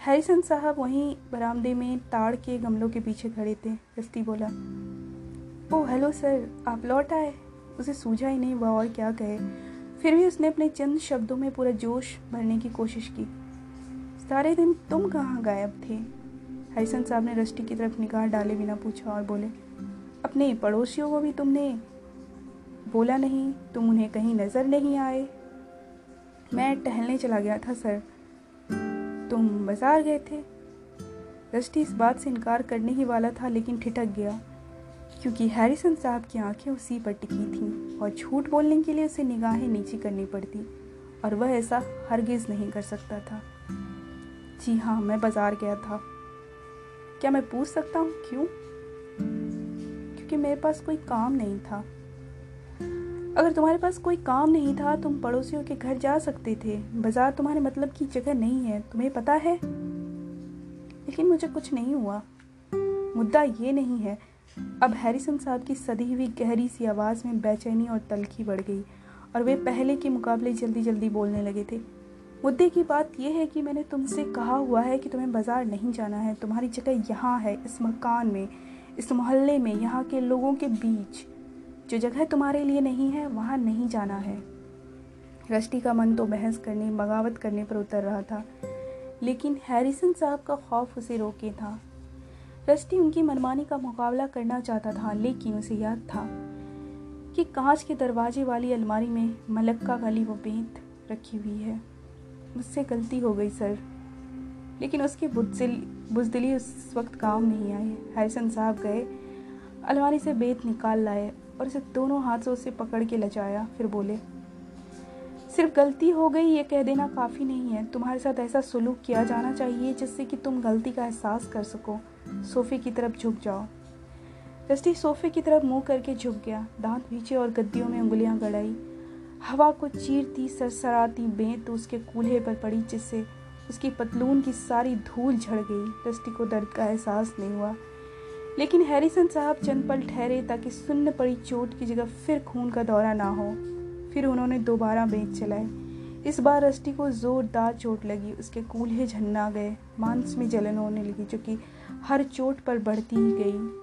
हैरिसन साहब वहीं बरामदे में ताड़ के गमलों के पीछे खड़े थे। रस्ती बोला, ओ, हेलो सर, आप लौट आए। उसे सूझा ही नहीं वह और क्या कहे। फिर भी उसने अपने चंद शब्दों में पूरा जोश भरने की कोशिश की। सारे दिन तुम कहाँ गायब थे? हैरिसन साहब ने रस्टी की तरफ़ निगाह डाले बिना पूछा और बोले अपने पड़ोसियों को भी तुमने बोला नहीं, तुम उन्हें कहीं नज़र नहीं आए। मैं टहलने चला गया था, सर। तुम बाज़ार गए थे। रस्टी इस बात से इनकार करने ही वाला था, लेकिन ठिठक गया, क्योंकि हैरिसन साहब की आँखें उसी पर टिकी थीं और झूठ बोलने के लिए उसे निगाहें नीची करनी पड़ती, और वह ऐसा हरगिज़ नहीं कर सकता था। जी हाँ मैं बाज़ार गया था। क्या मैं पूछ सकता हूँ? क्यों? क्योंकि मेरे पास कोई काम नहीं था। अगर तुम्हारे पास कोई काम नहीं था, तुम पड़ोसियों के घर जा सकते थे। बाज़ार तुम्हारे मतलब की जगह नहीं है, तुम्हें पता है? लेकिन मुझे कुछ नहीं हुआ। मुद्दा ये नहीं है, अब हैरिसन साहब की सदी हुई गहरी सी आवाज़ में बेचैनी और तलखी बढ़ गई और वे पहले के मुकाबले जल्दी जल्दी बोलने लगे थे। मुद्दे की बात यह है कि मैंने तुमसे कहा हुआ है कि तुम्हें बाज़ार नहीं जाना है। तुम्हारी जगह यहाँ है, इस मकान में। इस मोहल्ले में यहाँ के लोगों के बीच जो जगह तुम्हारे लिए नहीं है, वहाँ नहीं जाना है। रष्टी का मन तो बहस करने, बगावत करने पर उतर रहा था, लेकिन हैरिसन साहब का खौफ उसे रोके था। रस्टी उनकी मनमानी का मुकाबला करना चाहता था, लेकिन उसे याद था कि कांच के दरवाजे वाली अलमारी में मलक्का वाली वो बेंत रखी हुई है। मुझसे गलती हो गई, सर। लेकिन उसकी बुजदिली उस वक्त काम नहीं आई हैरिसन साहब गए, अलमारी से बेत निकाल लाए और उसे दोनों हाथों से पकड़ के लजाया फिर बोले, सिर्फ़ गलती हो गई, ये कह देना काफ़ी नहीं है। तुम्हारे साथ ऐसा सलूक किया जाना चाहिए जिससे कि तुम गलती का एहसास कर सको। सोफे की तरफ़ झुक जाओ। रस्टी सोफे की तरफ़ मुँह करके झुक गया। दांत पीछे और गद्दियों में उंगलियाँ गड़ाई। हवा को चीरती, सरसराती बेंत उसके कूल्हे पर पड़ी, जिससे उसकी पतलून की सारी धूल झड़ गई। रस्टी को दर्द का एहसास नहीं हुआ। लेकिन हैरिसन साहब चंद पल ठहरे ताकि सुन्न पड़ी चोट की जगह फिर खून का दौरा ना हो। फिर उन्होंने दोबारा बेंच चलाए। इस बार रस्टी को जोरदार चोट लगी। उसके कूल्हे झन्ना गए। मांस में जलन होने लगी, जो कि हर चोट पर बढ़ती ही गई।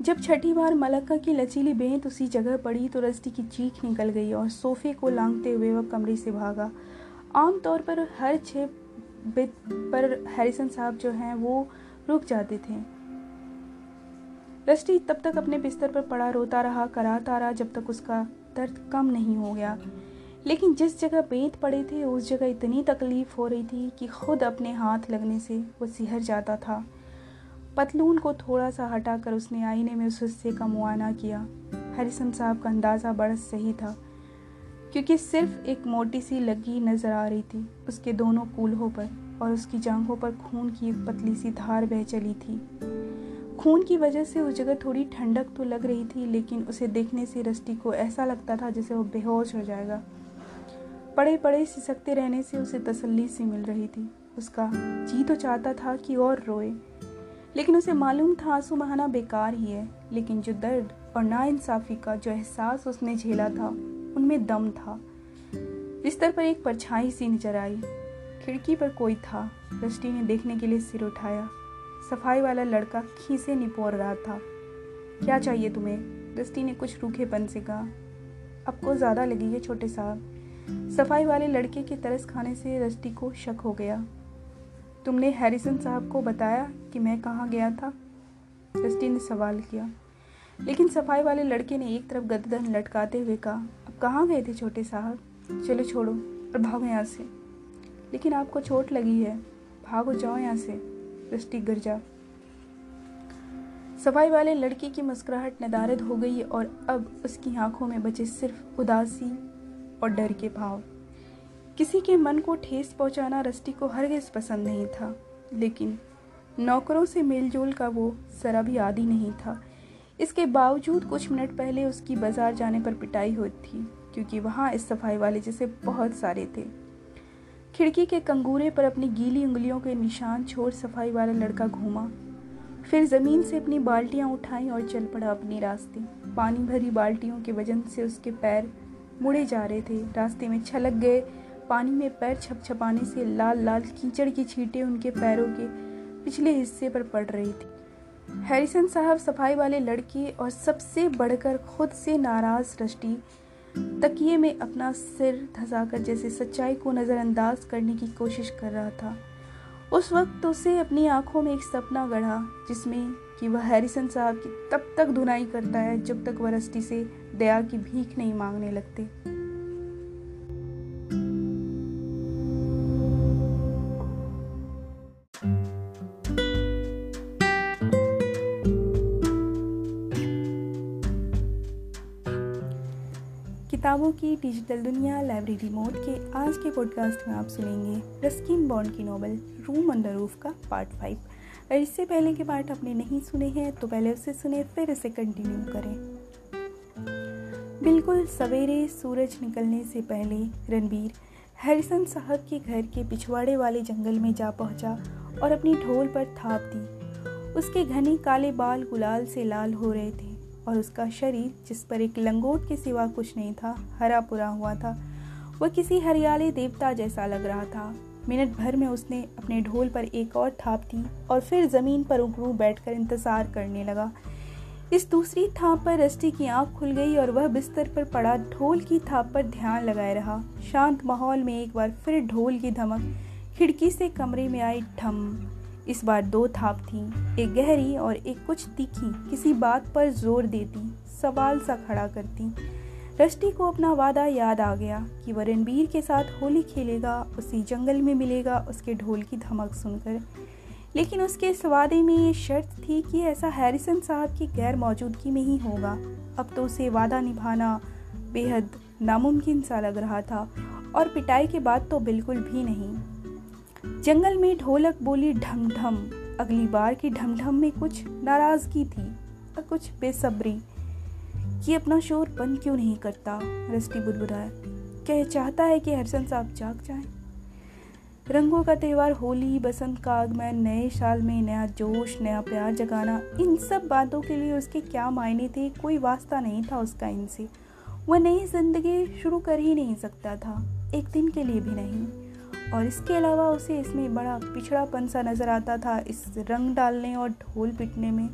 जब छठी बार मलक्का की लचीली बेंत उसी जगह पड़ी तो रस्टी की चीख निकल गई और सोफे को लांगते हुए वह कमरे से भागा। आमतौर पर हर छः पर हैरिसन साहब जो हैं, वो रुक जाते थे। रस्टी तब तक अपने बिस्तर पर पड़ा, रोता रहा, कराता रहा, जब तक उसका दर्द कम नहीं हो गया। लेकिन जिस जगह बेत पड़े थे, उस जगह इतनी तकलीफ़ हो रही थी कि खुद अपने हाथ लगने से वो सिहर जाता था। पतलून को थोड़ा सा हटाकर उसने आईने में उस हिस्से का मुआयना किया। हरिसन साहब का अंदाज़ा बड़ा सही था। क्योंकि सिर्फ़ एक मोटी सी लगी नज़र आ रही थी, उसके दोनों कूल्हों पर और उसकी जांघों पर खून की एक पतली सी धार बह चली थी। खून की वजह से उस जगह थोड़ी ठंडक तो लग रही थी, लेकिन उसे देखने से रस्टी को ऐसा लगता था जैसे वो बेहोश हो जाएगा। पड़े पड़े सिसकते रहने से उसे तसल्ली सी मिल रही थी। उसका जी तो चाहता था कि और रोए, लेकिन उसे मालूम था आँसू बहाना बेकार ही है, लेकिन जो दर्द और नाइंसाफ़ी का जो एहसास उसने झेला था उनमें दम था। बिस्तर पर एक परछाई सी नज़र आई। खिड़की पर कोई था। रस्टी ने देखने के लिए सिर उठाया। सफ़ाई वाला लड़का खीसे निपोर रहा था। क्या चाहिए तुम्हें? दस्ती ने कुछ रूखेपन से कहा। आपको ज़्यादा लगी है छोटे साहब। सफ़ाई वाले लड़के के तरस खाने से रस्टी को शक हो गया। तुमने हैरिसन साहब को बताया कि मैं कहाँ गया था? रस्टी ने सवाल किया। लेकिन सफ़ाई वाले लड़के ने एक तरफ़ गदन लटकाते हुए कहा, अब कहाँ गए थे छोटे साहब? चलो छोड़ो और भागो यहाँ से। लेकिन आपको चोट लगी है, भागो जाओ यहाँ से दृष्टि गिरजा सफ़ाई वाले लड़के की मुस्कुराहट नदारद हो गई और अब उसकी आँखों में बचे सिर्फ़ उदासी और डर के भाव। किसी के मन को ठेस पहुंचाना रस्टी को हरगिज पसंद नहीं था, लेकिन नौकरों से मेलजोल का वो जरा भी आदि नहीं था। इसके बावजूद कुछ मिनट पहले उसकी बाज़ार जाने पर पिटाई हुई थी, क्योंकि वहाँ इस सफ़ाई वाले जैसे बहुत सारे थे। खिड़की के कंगूरे पर अपनी गीली उंगलियों के निशान छोड़ सफ़ाई वाला लड़का घूमा। फिर ज़मीन से अपनी बाल्टियाँ उठाई और चल पड़ा अपने रास्ते। पानी भरी बाल्टियों के वज़न से उसके पैर मुड़े जा रहे थे। रास्ते में छलक गए, पानी में पैर छप छपाने से लाल लाल कीचड़ की छींटे उनके पैरों के पिछले हिस्से पर पड़ रही थी। हैरिसन साहब सफ़ाई वाले लड़के और सबसे बढ़कर खुद से नाराज़ रष्टी तकिए में अपना सिर धसाकर जैसे सच्चाई को नज़रअंदाज करने की कोशिश कर रहा था। उस वक्त उसे अपनी आँखों में एक सपना गढ़ा, जिसमें कि वह हैरिसन साहब की तब तक धुनाई करता है जब तक वह रस्टी से दया की भीख नहीं मांगने लगते। किताबों की डिजिटल दुनिया लाइब्रेरी मोड के आज के पॉडकास्ट में आप सुनेंगे रस्किन बॉन्ड की नॉवल रूम अंडर रूफ का पार्ट फाइव और इससे पहले के पार्ट आपने नहीं सुने हैं तो पहले उसे सुने, फिर उसे कंटिन्यू करें। बिल्कुल सवेरे सूरज निकलने से पहले रणबीर हैरिसन साहब के घर के पिछवाड़े वाले जंगल में जा पहुँचा और अपनी ढोल पर थाप दी। उसके घने काले बाल गुलाल से लाल हो रहे थे। और उसका शरीर, जिस पर एक लंगोट के सिवा कुछ नहीं था, हरा पुरा हुआ था। वह किसी हरियाली देवता जैसा लग रहा था। मिनट भर में उसने अपने ढोल पर एक और थाप दी और फिर ज़मीन पर उगरू बैठकर इंतज़ार करने लगा। इस दूसरी थाप पर रस्टी की आँख खुल गई और वह बिस्तर पर पड़ा ढोल की थाप पर ध्यान लगाए रहा। शांत माहौल में एक बार फिर ढोल की धमक खिड़की से कमरे में आई ठम। इस बार दो थाप थी, एक गहरी और एक कुछ तीखी। किसी बात पर ज़ोर देती, सवाल सा खड़ा करती। रष्टी को अपना वादा याद आ गया कि वह रणबीर के साथ होली खेलेगा, उसी जंगल में मिलेगा, उसके ढोल की धमक सुनकर। लेकिन उसके इस वादे में ये शर्त थी कि ऐसा हैरिसन साहब की गैर मौजूदगी में ही होगा। अब तो उसे वादा निभाना बेहद नामुमकिन सा लग रहा था, और पिटाई के बाद तो बिल्कुल भी नहीं। जंगल में ढोलक बोली ढम ढम अगली बार की ढम ढम में कुछ नाराज़गी थी और कुछ बेसब्री। कि अपना शोर बंद क्यों नहीं करता? रस्टी बुदबुदाया ये चाहता है कि हरसन साहब जाग जाएँ? रंगों का त्यौहार, होली, बसंत का आगमन, नए साल में नया जोश, नया प्यार जगाना, इन सब बातों के लिए उसके क्या मायने थे? कोई वास्ता नहीं था उसका इनसे। वह नई ज़िंदगी शुरू कर ही नहीं सकता था। एक दिन के लिए भी नहीं। और इसके अलावा उसे इसमें बड़ा पिछड़ापन सा नज़र आता था, इस रंग डालने और ढोल पिटने में।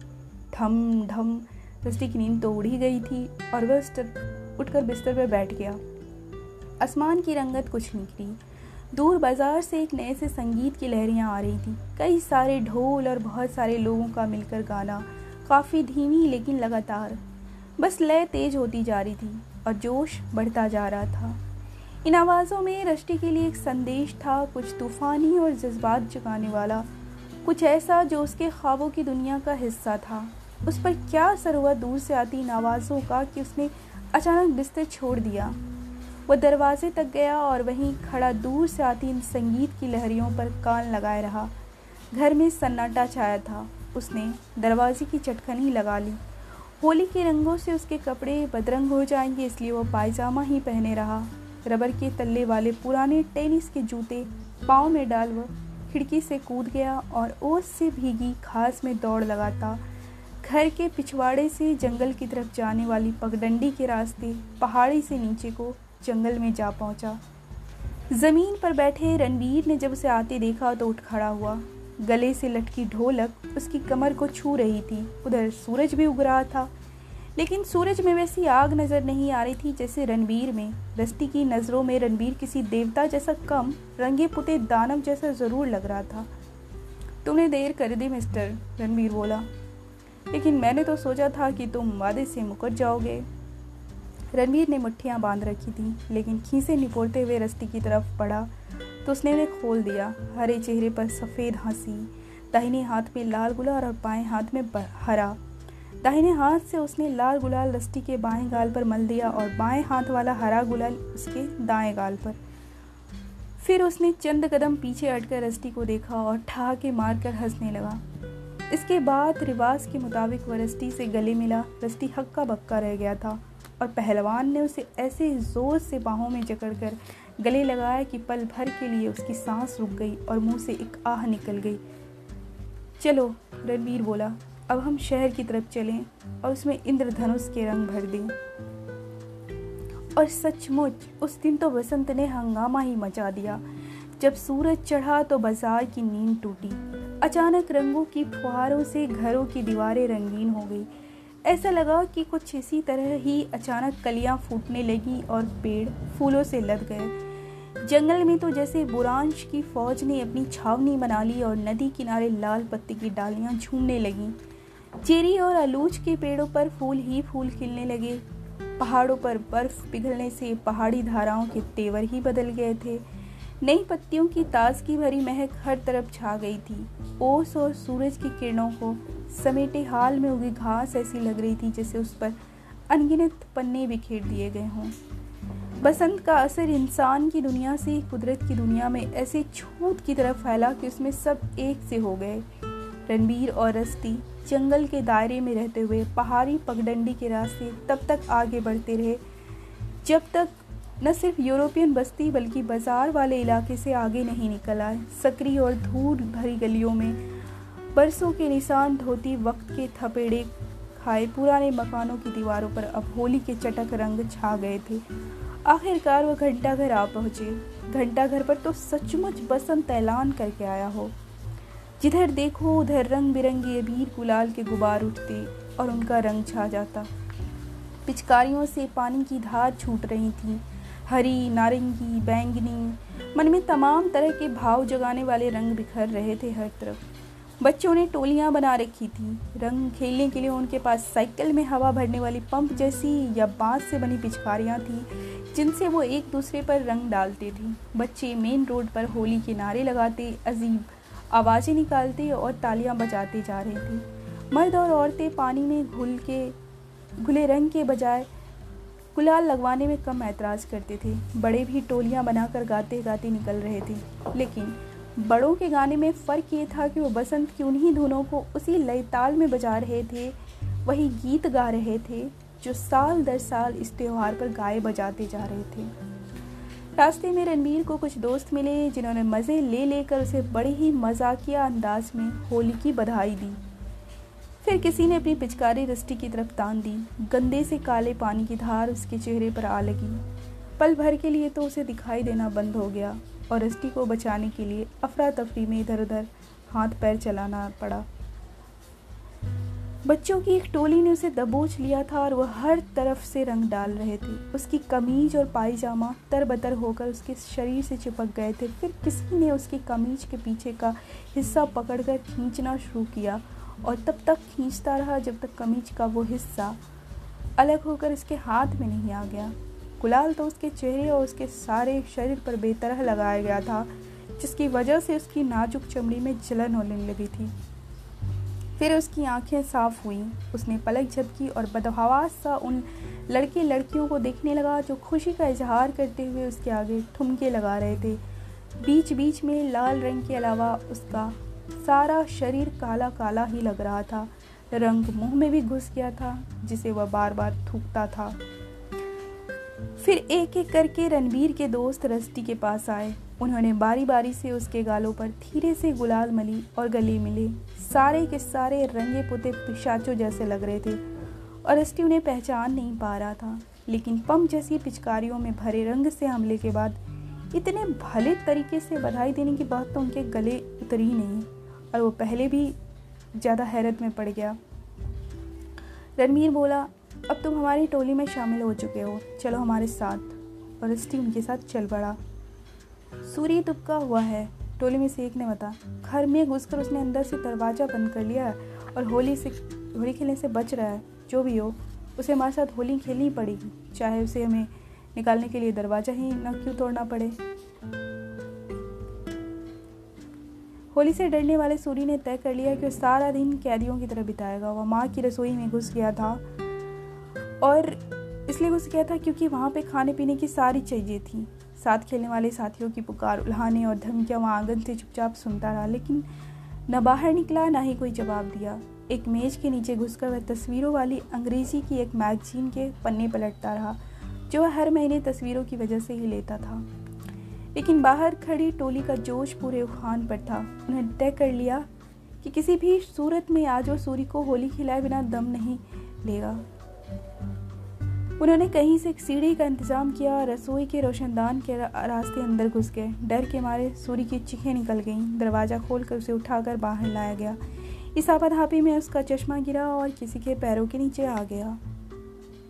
ढम ढम रस्टी की नींद तो उड़ ही गई थी और वह उठकर बिस्तर पर बैठ गया। आसमान की रंगत कुछ निकली। दूर बाज़ार से एक नए से संगीत की लहरियाँ आ रही थी। कई सारे ढोल और बहुत सारे लोगों का मिलकर गाना, काफ़ी धीमी लेकिन लगातार। बस लय तेज होती जा रही थी और जोश बढ़ता जा रहा था। इन आवाज़ों में रष्टी के लिए एक संदेश था, कुछ तूफ़ानी और जज्बात जगाने वाला। कुछ ऐसा जो उसके ख्वाबों की दुनिया का हिस्सा था। उस पर क्या असर हुआ दूर से आती इन आवाज़ों का कि उसने अचानक बिस्तर छोड़ दिया। वह दरवाजे तक गया और वहीं खड़ा दूर से आती इन संगीत की लहरियों पर कान लगाए रहा। घर में सन्नाटा छाया था। उसने दरवाजे की चटखनी लगा ली। होली के रंगों से उसके कपड़े बदरंग हो जाएँगे, इसलिए वह पायजामा ही पहने रहा। रबर के तल्ले वाले पुराने टेनिस के जूते पाँव में डाल वह खिड़की से कूद गया और ओस से भीगी घास में दौड़ लगाता। घर के पिछवाड़े से जंगल की तरफ़ जाने वाली पगडंडी के रास्ते पहाड़ी से नीचे को जंगल में जा पहुँचा। ज़मीन पर बैठे रणवीर ने जब उसे आते देखा तो उठ खड़ा हुआ। गले से लटकी ढोलक उसकी कमर को छू रही थी। उधर सूरज भी उग रहा था। लेकिन सूरज में वैसी आग नज़र नहीं आ रही थी जैसे रणबीर में। रस्ती की नज़रों में रणबीर किसी देवता जैसा कम, रंगे पुते दानव जैसा ज़रूर लग रहा था। तुमने देर कर दी, मिस्टर रणवीर बोला। लेकिन मैंने तो सोचा था कि तुम वादे से मुकर जाओगे। रणबीर ने मुट्ठियाँ बाँध रखी थी, लेकिन खीसे निपोड़ते हुए रस्ती की तरफ़ बढ़ा तो उसने उन्हें खोल दिया। हरे चेहरे पर सफ़ेद हँसी, दाहिने हाथ में लाल गुलाल और बाएँ हाथ में हरा। दाहिने हाथ से उसने लाल गुलाल रस्टी के बाएँ गाल पर मल दिया और बाएँ हाथ वाला हरा गुलाल उसके दाएँ गाल पर। फिर उसने चंद कदम पीछे हटकर रस्टी को देखा और ठहाके मारकर हंसने लगा। इसके बाद रिवाज के मुताबिक वह रस्टी से गले मिला। रस्ती हक्का बक्का रह गया था और पहलवान ने उसे ऐसे ज़ोर से बाहों में जकड़कर गले लगाया कि पल भर के लिए उसकी सांस रुक गई और मुँह से एक आह निकल गई। चलो रणवीर बोला अब हम शहर की तरफ़ चलें और उसमें इंद्रधनुष के रंग भर दें। और सचमुच, उस दिन तो बसंत ने हंगामा ही मचा दिया। जब सूरज चढ़ा तो बाज़ार की नींद टूटी। अचानक रंगों की फुहारों से घरों की दीवारें रंगीन हो गई। ऐसा लगा कि कुछ इसी तरह ही अचानक कलियाँ फूटने लगी और पेड़ फूलों से लद गए। जंगल में तो जैसे बुरांश की फौज ने अपनी छावनी बना ली और नदी किनारे लाल पत्ती की डालियाँ झूमने लगीं। चेरी और आलूच के पेड़ों पर फूल ही फूल खिलने लगे। पहाड़ों पर बर्फ़ पिघलने से पहाड़ी धाराओं के तेवर ही बदल गए थे। नई पत्तियों की ताजगी भरी महक हर तरफ़ छा गई थी। ओस और सूरज की किरणों को समेटे हाल में उगी घास ऐसी लग रही थी जैसे उस पर अनगिनत पन्ने बिखेर दिए गए हों। बसंत का असर इंसान की दुनिया से कुदरत की दुनिया में ऐसे छूत की तरफ़ फैला कि उसमें सब एक से हो गए। रणबीर और रस्ती जंगल के दायरे में रहते हुए पहाड़ी पगडंडी के रास्ते तब तक आगे बढ़ते रहे। जब तक न सिर्फ़ यूरोपियन बस्ती बल्कि बाज़ार वाले इलाके से आगे नहीं निकल आए सकरी और धूल भरी गलियों में बरसों के निशान धोती वक्त के थपेड़े खाए पुराने मकानों की दीवारों पर अब होली के चटक रंग छा गए थे। आखिरकार वह घंटा घर आ पहुँचे। घंटा घर पर तो सचमुच बसंत ऐलान करके आया हो। जिधर देखो, उधर रंग बिरंगे अबीर गुलाल के गुबार उठते और उनका रंग छा जाता। पिचकारियों से पानी की धार छूट रही थी। हरी, नारंगी, बैंगनी, मन में तमाम तरह के भाव जगाने वाले रंग बिखर रहे थे हर तरफ़। बच्चों ने टोलियाँ बना रखी थी। रंग खेलने के लिए उनके पास साइकिल में हवा भरने वाली पंप जैसी या बाँस से बनी पिचकारियाँ थी, जिनसे वो एक दूसरे पर रंग डालते थे। बच्चे मेन रोड पर होली के नारे लगाते, अजीब आवाज़ें निकालती और तालियाँ बजाती जा रही थी। मर्द और औरतें पानी में घुल के, घुले रंग के बजाय गुलाल लगवाने में कम ऐतराज़ करते थे। बड़े भी टोलियाँ बनाकर गाते गाते निकल रहे थे। लेकिन बड़ों के गाने में फ़र्क ये था कि वो बसंत की उन्हीं धुनों को उसी लय ताल में बजा रहे थे, वही गीत गा रहे थे, जो साल दर साल इस त्यौहार पर गाए बजाते जा रहे थे। रास्ते में रणबीर को कुछ दोस्त मिले, जिन्होंने मज़े ले लेकर उसे बड़े ही मजाकिया अंदाज में होली की बधाई दी। फिर किसी ने अपनी पिचकारी रस्टी की तरफ़ तान दी। गंदे से काले पानी की धार उसके चेहरे पर आ लगी। पल भर के लिए तो उसे दिखाई देना बंद हो गया, और रस्टी को बचाने के लिए अफरा तफरी में इधर उधर हाथ पैर चलाना पड़ा। बच्चों की एक टोली ने उसे दबोच लिया था और वह हर तरफ़ से रंग डाल रहे थे। उसकी कमीज और पायजामा तरबतर होकर उसके शरीर से चिपक गए थे। फिर किसी ने उसकी कमीज के पीछे का हिस्सा पकड़कर खींचना शुरू किया और तब तक खींचता रहा जब तक कमीज का वो हिस्सा अलग होकर उसके हाथ में नहीं आ गया। गुलाल तो उसके चेहरे और उसके सारे शरीर पर बेतरह लगाया गया था, जिसकी वजह से उसकी नाजुक चमड़ी में जलन होने लगी थी। फिर उसकी आँखें साफ़ हुईं। उसने पलक झपकी और बदहवास सा उन लड़के लड़कियों को देखने लगा जो खुशी का इजहार करते हुए उसके आगे ठुमके लगा रहे थे। बीच बीच में लाल रंग के अलावा उसका सारा शरीर काला काला ही लग रहा था। रंग मुँह में भी घुस गया था, जिसे वह बार बार थूकता था। फिर एक एक करके रणबीर के दोस्त रस्टी के पास आए। उन्होंने बारी बारी से उसके गालों पर धीरे से गुलाल मली और गले मिले। सारे के सारे रंगे पुते पिशाचों जैसे लग रहे थे और रस्टी उन्हें पहचान नहीं पा रहा था। लेकिन पम जैसी पिचकारियों में भरे रंग से हमले के बाद इतने भले तरीके से बधाई देने की बात तो उनके गले उतरी नहीं और वो पहले भी ज़्यादा हैरत में पड़ गया। रणवीर बोला, अब तुम हमारी टोली में शामिल हो चुके हो। चलो हमारे साथ। और रस्टी उनके साथ चल पड़ा। सूर्य तुपका हुआ है। टोली में से एक ने बता घर में घुसकर उसने अंदर से दरवाज़ा बंद कर लिया और होली से, होली खेलने से बच रहा है, जो भी हो, उसे हमारे साथ होली खेलनी पड़ेगी, चाहे उसे हमें निकालने के लिए दरवाज़ा ही न क्यों तोड़ना पड़े। होली से डरने वाले सूरी ने तय कर लिया कि वह सारा दिन कैदियों की तरह बिताएगा, वह माँ की रसोई में घुस गया था और इसलिए घुस गया था क्योंकि वहाँ पे खाने पीने की सारी चीज़ें थी। साथ खेलने वाले साथियों की पुकार, उल्हाने और धमकियाँ वहाँ आँगन से चुपचाप सुनता रहा, लेकिन न बाहर निकला, ना ही कोई जवाब दिया। एक मेज के नीचे घुसकर वह तस्वीरों वाली अंग्रेज़ी की एक मैगजीन के पन्ने पलटता रहा, जो वह हर महीने तस्वीरों की वजह से ही लेता था। लेकिन बाहर खड़ी टोली का जोश पूरे उफान पर था। उन्हें तय कर लिया कि किसी भी सूरत में आज वो सूरी को होली खिलाए बिना दम नहीं लेगा। उन्होंने कहीं से एक सीढ़ी का इंतज़ाम किया और रसोई के रोशनदान के रास्ते अंदर घुस गए। डर के मारे सूरी की चीखें निकल गईं। दरवाज़ा खोलकर उसे उठाकर बाहर लाया गया। इस आपाधापी में उसका चश्मा गिरा और किसी के पैरों के नीचे आ गया।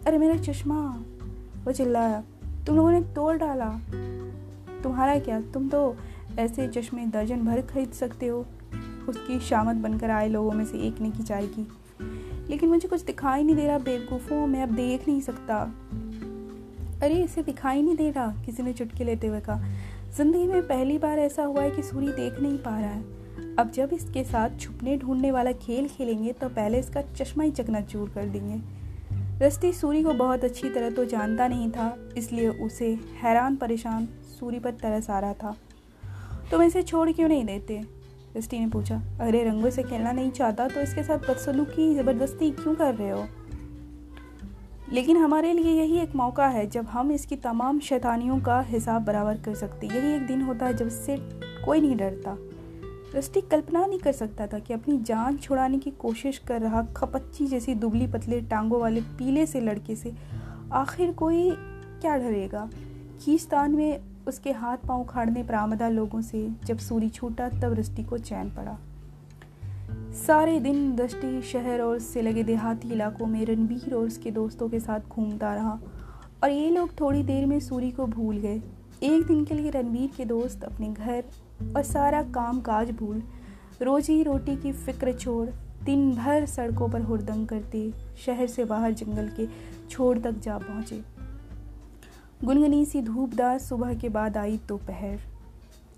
अरे, मेरा चश्मा! वो चिल्लाया। तुम लोगों ने तोड़ डाला। तुम्हारा क्या? तुम तो ऐसे चश्मे दर्जन भर खरीद सकते हो। उसकी शामत बनकर आए लोगों में से एक ने की चाय की। लेकिन मुझे कुछ दिखाई नहीं दे रहा, बेवकूफ़ों मैं अब देख नहीं सकता। अरे, इसे दिखाई नहीं दे रहा किसी ने चुटके लेते हुए कहा। ज़िंदगी में पहली बार ऐसा हुआ है कि सूरी देख नहीं पा रहा है। अब जब इसके साथ छुपने ढूँढने वाला खेल खेलेंगे तो पहले इसका चश्मा ही चकनाचूर कर देंगे। रस्ती सूरी को बहुत अच्छी तरह तो जानता नहीं था, इसलिए उसे हैरान परेशान सूरी पर तरस आ रहा था। तुम तो इसे छोड़ क्यों नहीं देते? रस्टी ने पूछा, अरे, रंगों से खेलना नहीं चाहता तो इसके साथ बदसलूकी ज़बरदस्ती क्यों कर रहे हो? लेकिन हमारे लिए यही एक मौका है जब हम इसकी तमाम शैतानियों का हिसाब बराबर कर सकते। यही एक दिन होता है जब इससे कोई नहीं डरता। रस्टी कल्पना नहीं कर सकता था कि अपनी जान छुड़ाने की कोशिश कर रहा खपच्ची जैसी दुबली पतले टांगों वाले पीले से लड़के से आखिर कोई क्या डरेगा? खींचतान में उसके हाथ पाँव उखाड़ने पर आमदा लोगों से जब सूरी छूटा, तब रस्टी को चैन पड़ा। सारे दिन दृष्टि शहर और उससे लगे देहाती इलाकों में रणबीर और उसके दोस्तों के साथ घूमता रहा। और ये लोग थोड़ी देर में सूरी को भूल गए। एक दिन के लिए रणबीर के दोस्त अपने घर और सारा काम काज भूल। रोजी रोटी की फ़िक्र छोड़, दिन भर सड़कों पर हुरदंग करते, शहर से बाहर जंगल के छोर तक जा पहुँचे। गुनगुनी सी धूपदार सुबह के बाद आई दोपहर।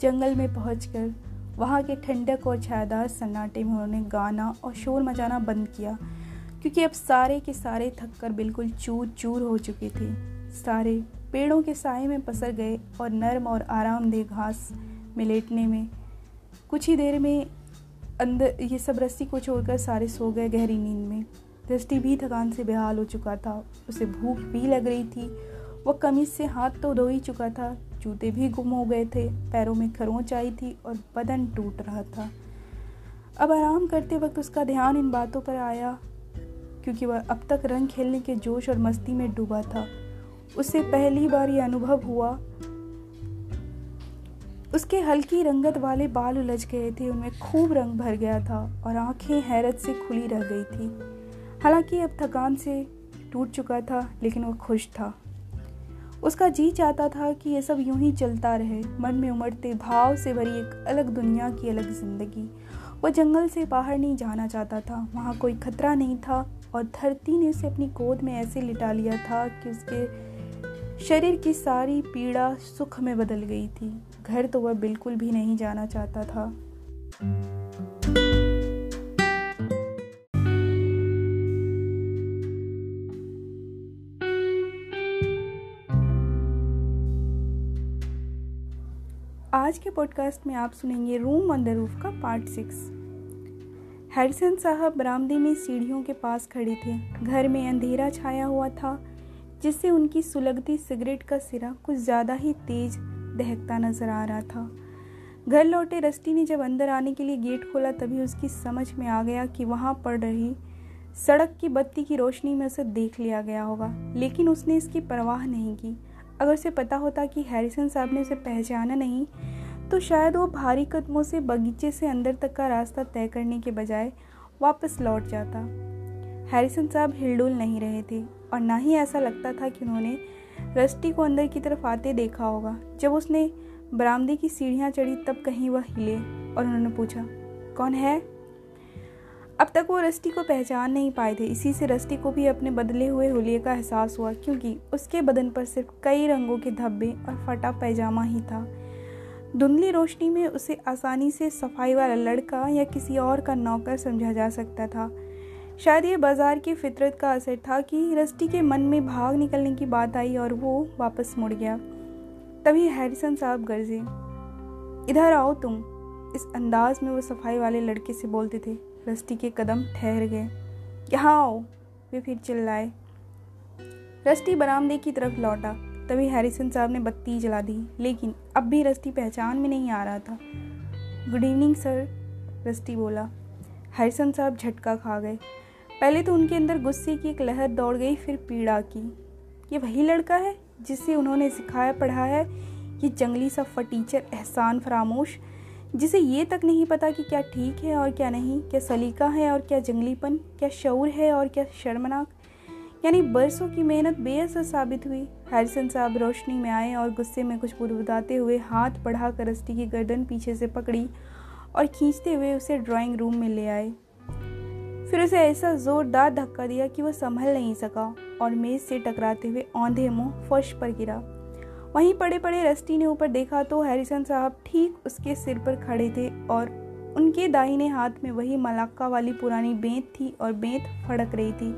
जंगल में पहुंचकर वहाँ के ठंडक और छायादार सन्नाटे में उन्होंने गाना और शोर मचाना बंद किया, क्योंकि अब सारे के सारे थक कर बिल्कुल चूर चूर हो चुके थे। सारे पेड़ों के साय में पसर गए और नर्म और आरामदेह घास में लेटने में कुछ ही देर में अंदर ये सब रस्सी को छोड़कर सारे सो गए गहरी नींद में। दृष्टि भी थकान से बेहाल हो चुका था। उसे भूख भी लग रही थी वो कमीज से हाथ तो धो ही चुका था। जूते भी गुम हो गए थे। पैरों में खरोंच आई थी और बदन टूट रहा था। अब आराम करते वक्त उसका ध्यान इन बातों पर आया, क्योंकि वह अब तक रंग खेलने के जोश और मस्ती में डूबा था। उसे पहली बार यह अनुभव हुआ। उसके हल्की रंगत वाले बाल उलझ गए थे। उनमें खूब रंग भर गया था और आँखें हैरत से खुली रह गई थी। हालाँकि अब थकान से टूट चुका था, लेकिन वह खुश था। उसका जी चाहता था कि यह सब यूँ ही चलता रहे। मन में उमड़ते भाव से भरी एक अलग दुनिया की अलग ज़िंदगी। वह जंगल से बाहर नहीं जाना चाहता था। वहाँ कोई खतरा नहीं था और धरती ने उसे अपनी गोद में ऐसे लिटा लिया था कि उसके शरीर की सारी पीड़ा सुख में बदल गई थी। घर तो वह बिल्कुल भी नहीं जाना चाहता था। आज के पॉडकास्ट में आप सुनेंगे रूम ऑन द रूफ का पार्ट सिक्स हैरिसन साहब बरामदे में सीढ़ियों के पास खड़े थे। घर में अंधेरा छाया हुआ था, जिससे उनकी सुलगती सिगरेट का सिरा कुछ ज़्यादा ही तेज दहकता नज़र आ रहा था। घर लौटे रस्टी ने जब अंदर आने के लिए गेट खोला, तभी उसकी समझ में आ गया कि वहाँ पड़ रही सड़क की बत्ती की रोशनी में उसे देख लिया गया होगा, लेकिन उसने इसकी परवाह नहीं की। अगर उसे पता होता कि हैरिसन साहब ने उसे पहचाना नहीं तो शायद वो भारी कदमों से बगीचे से अंदर तक का रास्ता तय करने के बजाय वापस लौट जाता। हैरिसन साहब हिलडुल नहीं रहे थे और ना ही ऐसा लगता था कि उन्होंने रस्टी को अंदर की तरफ़ आते देखा होगा। जब उसने बरामदे की सीढ़ियाँ चढ़ी, तब कहीं वह हिले और उन्होंने पूछा, कौन है? अब तक वो रस्टी को पहचान नहीं पाए थे। इसी से रस्टी को भी अपने बदले हुए हुलिये का एहसास हुआ, क्योंकि उसके बदन पर सिर्फ़ कई रंगों के धब्बे और फटा पैजामा ही था। धुंधली रोशनी में उसे आसानी से सफ़ाई वाला लड़का या किसी और का नौकर समझा जा सकता था। शायद ये बाज़ार की फितरत का असर था कि रस्टी के मन में भाग निकलने की बात आई और वो वापस मुड़ गया। तभी हैरिसन साहब गरजे, इधर आओ तुम। इस अंदाज में वो सफ़ाई वाले लड़के से बोलते थे रस्टी के कदम ठहर गए। यहाँ आओ, वे फिर चिल्लाए। रस्टी बरामदे की तरफ़ लौटा, तभी हैरिसन साहब ने बत्ती जला दी, लेकिन अब भी रस्टी पहचान में नहीं आ रहा था। गुड इवनिंग, सर रस्टी बोला। हैरिसन साहब झटका खा गए। पहले तो उनके अंदर गुस्से की एक लहर दौड़ गई, फिर पीड़ा की। ये वही लड़का है जिसे उन्होंने सिखाया पढ़ा है? ये जंगली सा फटीचर, एहसान, फरामोश। जिसे ये तक नहीं पता कि क्या ठीक है और क्या नहीं, क्या सलीका है और क्या जंगलीपन, क्या शौर है और क्या शर्मनाक। यानी बरसों की मेहनत बेअसर साबित हुई। हैरिसन साहब रोशनी में आए और गुस्से में कुछ बुदबुदाते हुए हाथ बढ़ा कर रस्टी की गर्दन पीछे से पकड़ी और खींचते हुए उसे ड्राइंग रूम में ले आए। फिर उसे ऐसा जोरदार धक्का दिया कि वह संभल नहीं सका और मेज से टकराते हुए औंधे मुँह फर्श पर गिरा। वहीं पड़े पड़े रस्टी ने ऊपर देखा तो हैरिसन साहब ठीक उसके सिर पर खड़े थे और उनके दाहिने हाथ में वही मलाक्का वाली पुरानी बेंत थी और बेंत फड़क रही थी।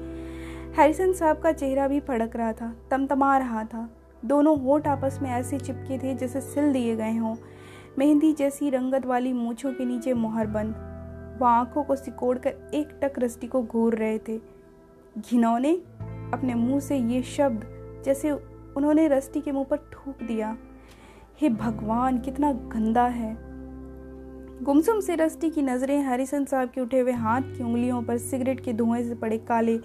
हैरिसन साहब का चेहरा भी फड़क रहा था, तमतमा रहा था। दोनों होठ आपस में ऐसे चिपके थे जैसे सिल दिए गए हों। मेहंदी जैसी रंगत वाली मूछों के नीचे मोहर बंद वह आँखों को सिकोड़ कर एक टक रस्टी को घूर रहे थे। घिनौने अपने मुँह से ये शब्द जैसे उन्होंने रस्टी के मुँह पर थूक दिया। हे भगवान, कितना गंदा है। गुमसुम से रस्टी की नज़रें हरिसन साहब के उठे हुए हाथ की उंगलियों पर सिगरेट के धुएँ से पड़े काले,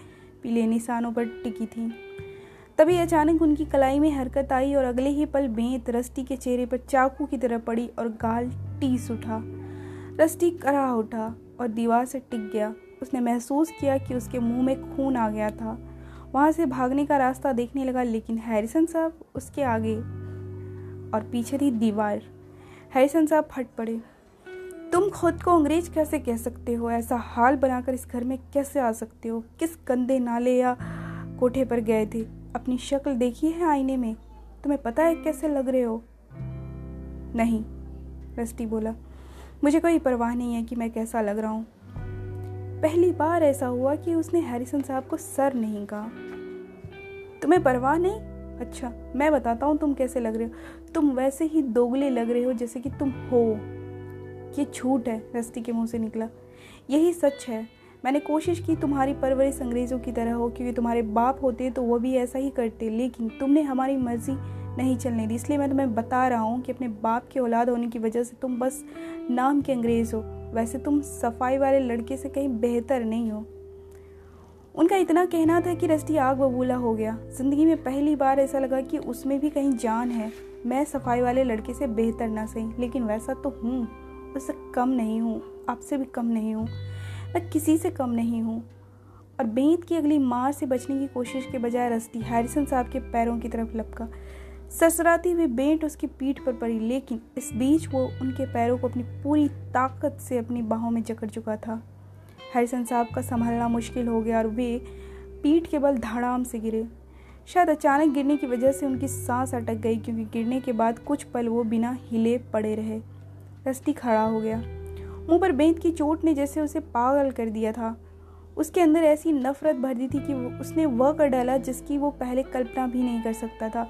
पीले निशानों पर टिकी थी। तभी अचानक उनकी कलाई में हरकत आई और अगले ही पल बेंत रस्टी के चेहरे पर चाकू की तरह पड़ी और गाल टीस उठा। रस्टी करा उठा और दीवार से टिक गया। उसने महसूस किया कि उसके मुँह में खून आ गया था। वहाँ से भागने का रास्ता देखने लगा, लेकिन हैरिसन साहब उसके आगे और पीछे थी दीवार। हैरिसन साहब फट पड़े। तुम खुद को अंग्रेज़ कैसे कह सकते हो? ऐसा हाल बनाकर इस घर में कैसे आ सकते हो? किस गंदे नाले या कोठे पर गए थे? अपनी शक्ल देखी है आईने में? तुम्हें पता है कैसे लग रहे हो? नहीं, रस्टी बोला। मुझे कोई परवाह नहीं है कि मैं कैसा लग रहा हूँ। पहली बार ऐसा हुआ कि उसने हैरिसन साहब को सर नहीं कहा। तुम्हें परवाह नहीं? अच्छा मैं बताता हूँ तुम कैसे लग रहे हो। तुम वैसे ही दोगले लग रहे हो जैसे कि तुम हो। ये झूठ है, रस्ती के मुँह से निकला। यही सच है। मैंने कोशिश की तुम्हारी परवरिश अंग्रेज़ों की तरह हो, क्योंकि तुम्हारे बाप होते तो वो भी ऐसा ही करते, लेकिन तुमने हमारी मर्ज़ी नहीं चलने दी। इसलिए मैं तुम्हें बता रहा हूँ कि अपने बाप की औलाद होने की वजह से तुम बस नाम के अंग्रेज़ हो। वैसे तुम सफ़ाई वाले लड़के से कहीं बेहतर नहीं हो। उनका इतना कहना था कि रस्टी आग बबूला हो गया। ज़िंदगी में पहली बार ऐसा लगा कि उसमें भी कहीं जान है। मैं सफ़ाई वाले लड़के से बेहतर ना सही, लेकिन वैसा तो हूँ। उससे कम नहीं हूँ, आपसे भी कम नहीं हूँ। मैं किसी से कम नहीं हूँ। और बेंत की अगली मार से बचने की कोशिश के बजाय रस्ती, हैरिसन साहब के पैरों की तरफ़ लपका। ससराती हुई बेंट उसकी पीठ पर पड़ी, लेकिन इस बीच वो उनके पैरों को अपनी पूरी ताकत से अपनी बाहों में जकड़ चुका था। हैरिसन साहब का संभालना मुश्किल हो गया और वे पीठ के बल धड़ाम से गिरे। शायद अचानक गिरने की वजह से उनकी सांस अटक गई, क्योंकि गिरने के बाद कुछ पल वो बिना हिले पड़े रहे। रस्ती खड़ा हो गया। मुँह पर बेंत की चोट ने जैसे उसे पागल कर दिया था। उसके अंदर ऐसी नफरत भर दी थी कि उसने वह कर डाला जिसकी वो पहले कल्पना भी नहीं कर सकता था।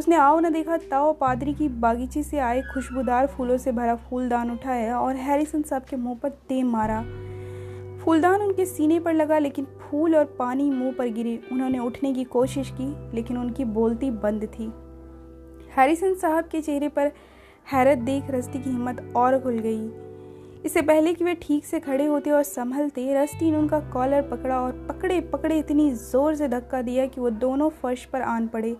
उसने आओ न देखा, ताओ पादरी की बागीची से आए खुशबूदार फूलों से भरा फूलदान उठाया और हैरिसन साहब के मुँह पर तेम मारा। फूलदान उनके सीने पर लगा, लेकिन फूल और पानी मुँह पर गिरे। उन्होंने उठने की कोशिश की, लेकिन उनकी बोलती बंद थी। हैरिसन साहब के चेहरे पर हैरत देख रस्ती की हिम्मत और खुल गई। इससे पहले कि वे ठीक से खड़े होते और संभलते रस्टी ने उनका कॉलर पकड़ा और पकड़े पकड़े इतनी ज़ोर से धक्का दिया कि वो दोनों फर्श पर आन पड़े।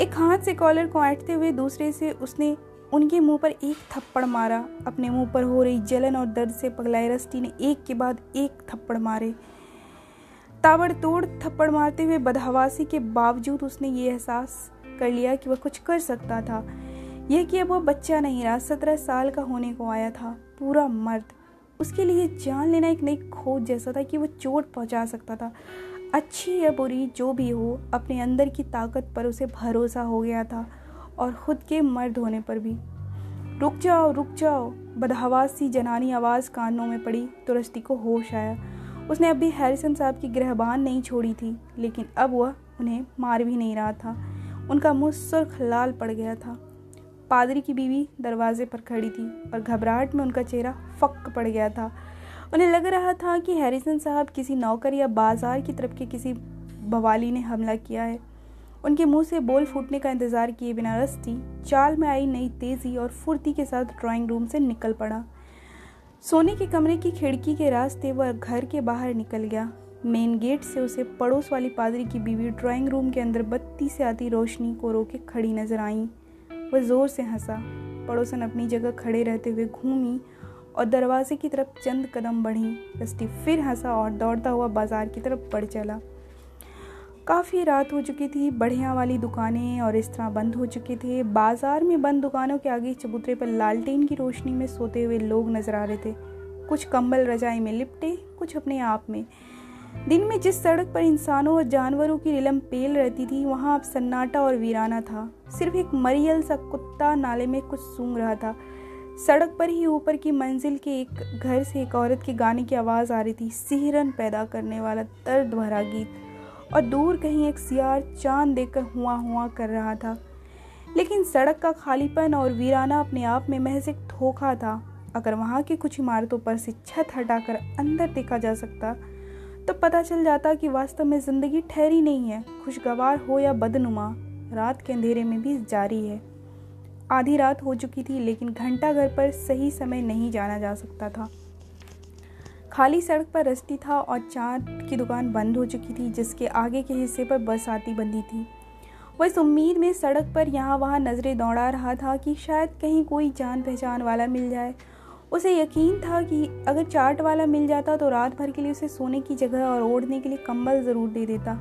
एक हाथ से कॉलर को ऐंठते हुए दूसरे से उसने उनके मुँह पर एक थप्पड़ मारा। अपने मुँह पर हो रही जलन और दर्द से पगलाए रस्टी ने एक के बाद एक थप्पड़ मारे। ताबड़तोड़ थप्पड़ मारते हुए बदहवासी के बावजूद उसने ये एहसास कर लिया कि वह कुछ कर सकता था। यह कि अब वह बच्चा नहीं रहा, सत्रह साल का होने को आया था, पूरा मर्द। उसके लिए जान लेना एक नई खोज जैसा था कि वह चोट पहुँचा सकता था। अच्छी या बुरी, जो भी हो, अपने अंदर की ताकत पर उसे भरोसा हो गया था और खुद के मर्द होने पर भी। रुक जाओ रुक जाओ, बदहवास सी जनानी आवाज़ कानों में पड़ी तो रस्ती को होश आया। उसने अभी हैरिसन साहब की ग्रहबान नहीं छोड़ी थी, लेकिन अब वह उन्हें मार भी नहीं रहा था। उनका मुँह सुर्ख लाल पड़ गया था। पादरी की बीवी दरवाजे पर खड़ी थी और घबराहट में उनका चेहरा फक पड़ गया था। उन्हें लग रहा था कि हैरिसन साहब किसी नौकर या बाज़ार की तरफ़ के किसी बवाली ने हमला किया है। उनके मुँह से बोल फूटने का इंतज़ार किए बिना रस्ती चाल में आई नई तेज़ी और फुर्ती के साथ ड्राइंग रूम से निकल पड़ा। सोने के कमरे की खिड़की के रास्ते वह घर के बाहर निकल गया। मेन गेट से उसे पड़ोस वाली पादरी की बीवी ड्राइंग रूम के अंदर बत्ती से आती रोशनी को रोके खड़ी नज़र आई। वह ज़ोर से हंसा। पड़ोसन अपनी जगह खड़े रहते हुए घूमी और दरवाजे की तरफ़ चंद कदम बढ़ी रस्टी फिर हंसा और दौड़ता हुआ बाज़ार की तरफ़ बढ़ चला। काफ़ी रात हो चुकी थी, बढ़िया वाली दुकानें और इस तरह बंद हो चुके थे। बाज़ार में बंद दुकानों के आगे चबूतरे पर लालटेन की रोशनी में सोते हुए लोग नज़र आ रहे थे। कुछ कंबल रजाई में लिपटे, कुछ अपने आप में। दिन में जिस सड़क पर इंसानों और जानवरों की रिलम पेल रहती थी, वहाँ अब सन्नाटा और वीराना था। सिर्फ़ एक मरियल सा कुत्ता नाले में कुछ सूंघ रहा था। सड़क पर ही ऊपर की मंजिल के एक घर से एक औरत के गाने की आवाज़ आ रही थी। सिहरन पैदा करने वाला दर्द भरा गीत। और दूर कहीं एक सियार चाँद देखकर हुआ हुआ कर रहा था। लेकिन सड़क का खालीपन और वीराना अपने आप में महज एक धोखा था। अगर वहाँ की कुछ इमारतों पर से छत हटाकर अंदर देखा जा सकता तो पता चल जाता कि वास्तव में ज़िंदगी ठहरी नहीं है। खुशगवार हो या बदनुमा, रात के अंधेरे में भी जारी है। आधी रात हो चुकी थी, लेकिन घंटा घर पर सही समय नहीं जाना जा सकता था। खाली सड़क पर रस्ती था और चाँद की दुकान बंद हो चुकी थी, जिसके आगे के हिस्से पर बस आती बंदी थी। वह इस उम्मीद में सड़क पर यहाँ वहाँ नज़रें दौड़ा रहा था कि शायद कहीं कोई जान पहचान वाला मिल जाए। उसे यकीन था कि अगर चाट वाला मिल जाता तो रात भर के लिए उसे सोने की जगह और ओढ़ने के लिए कंबल ज़रूर दे देता।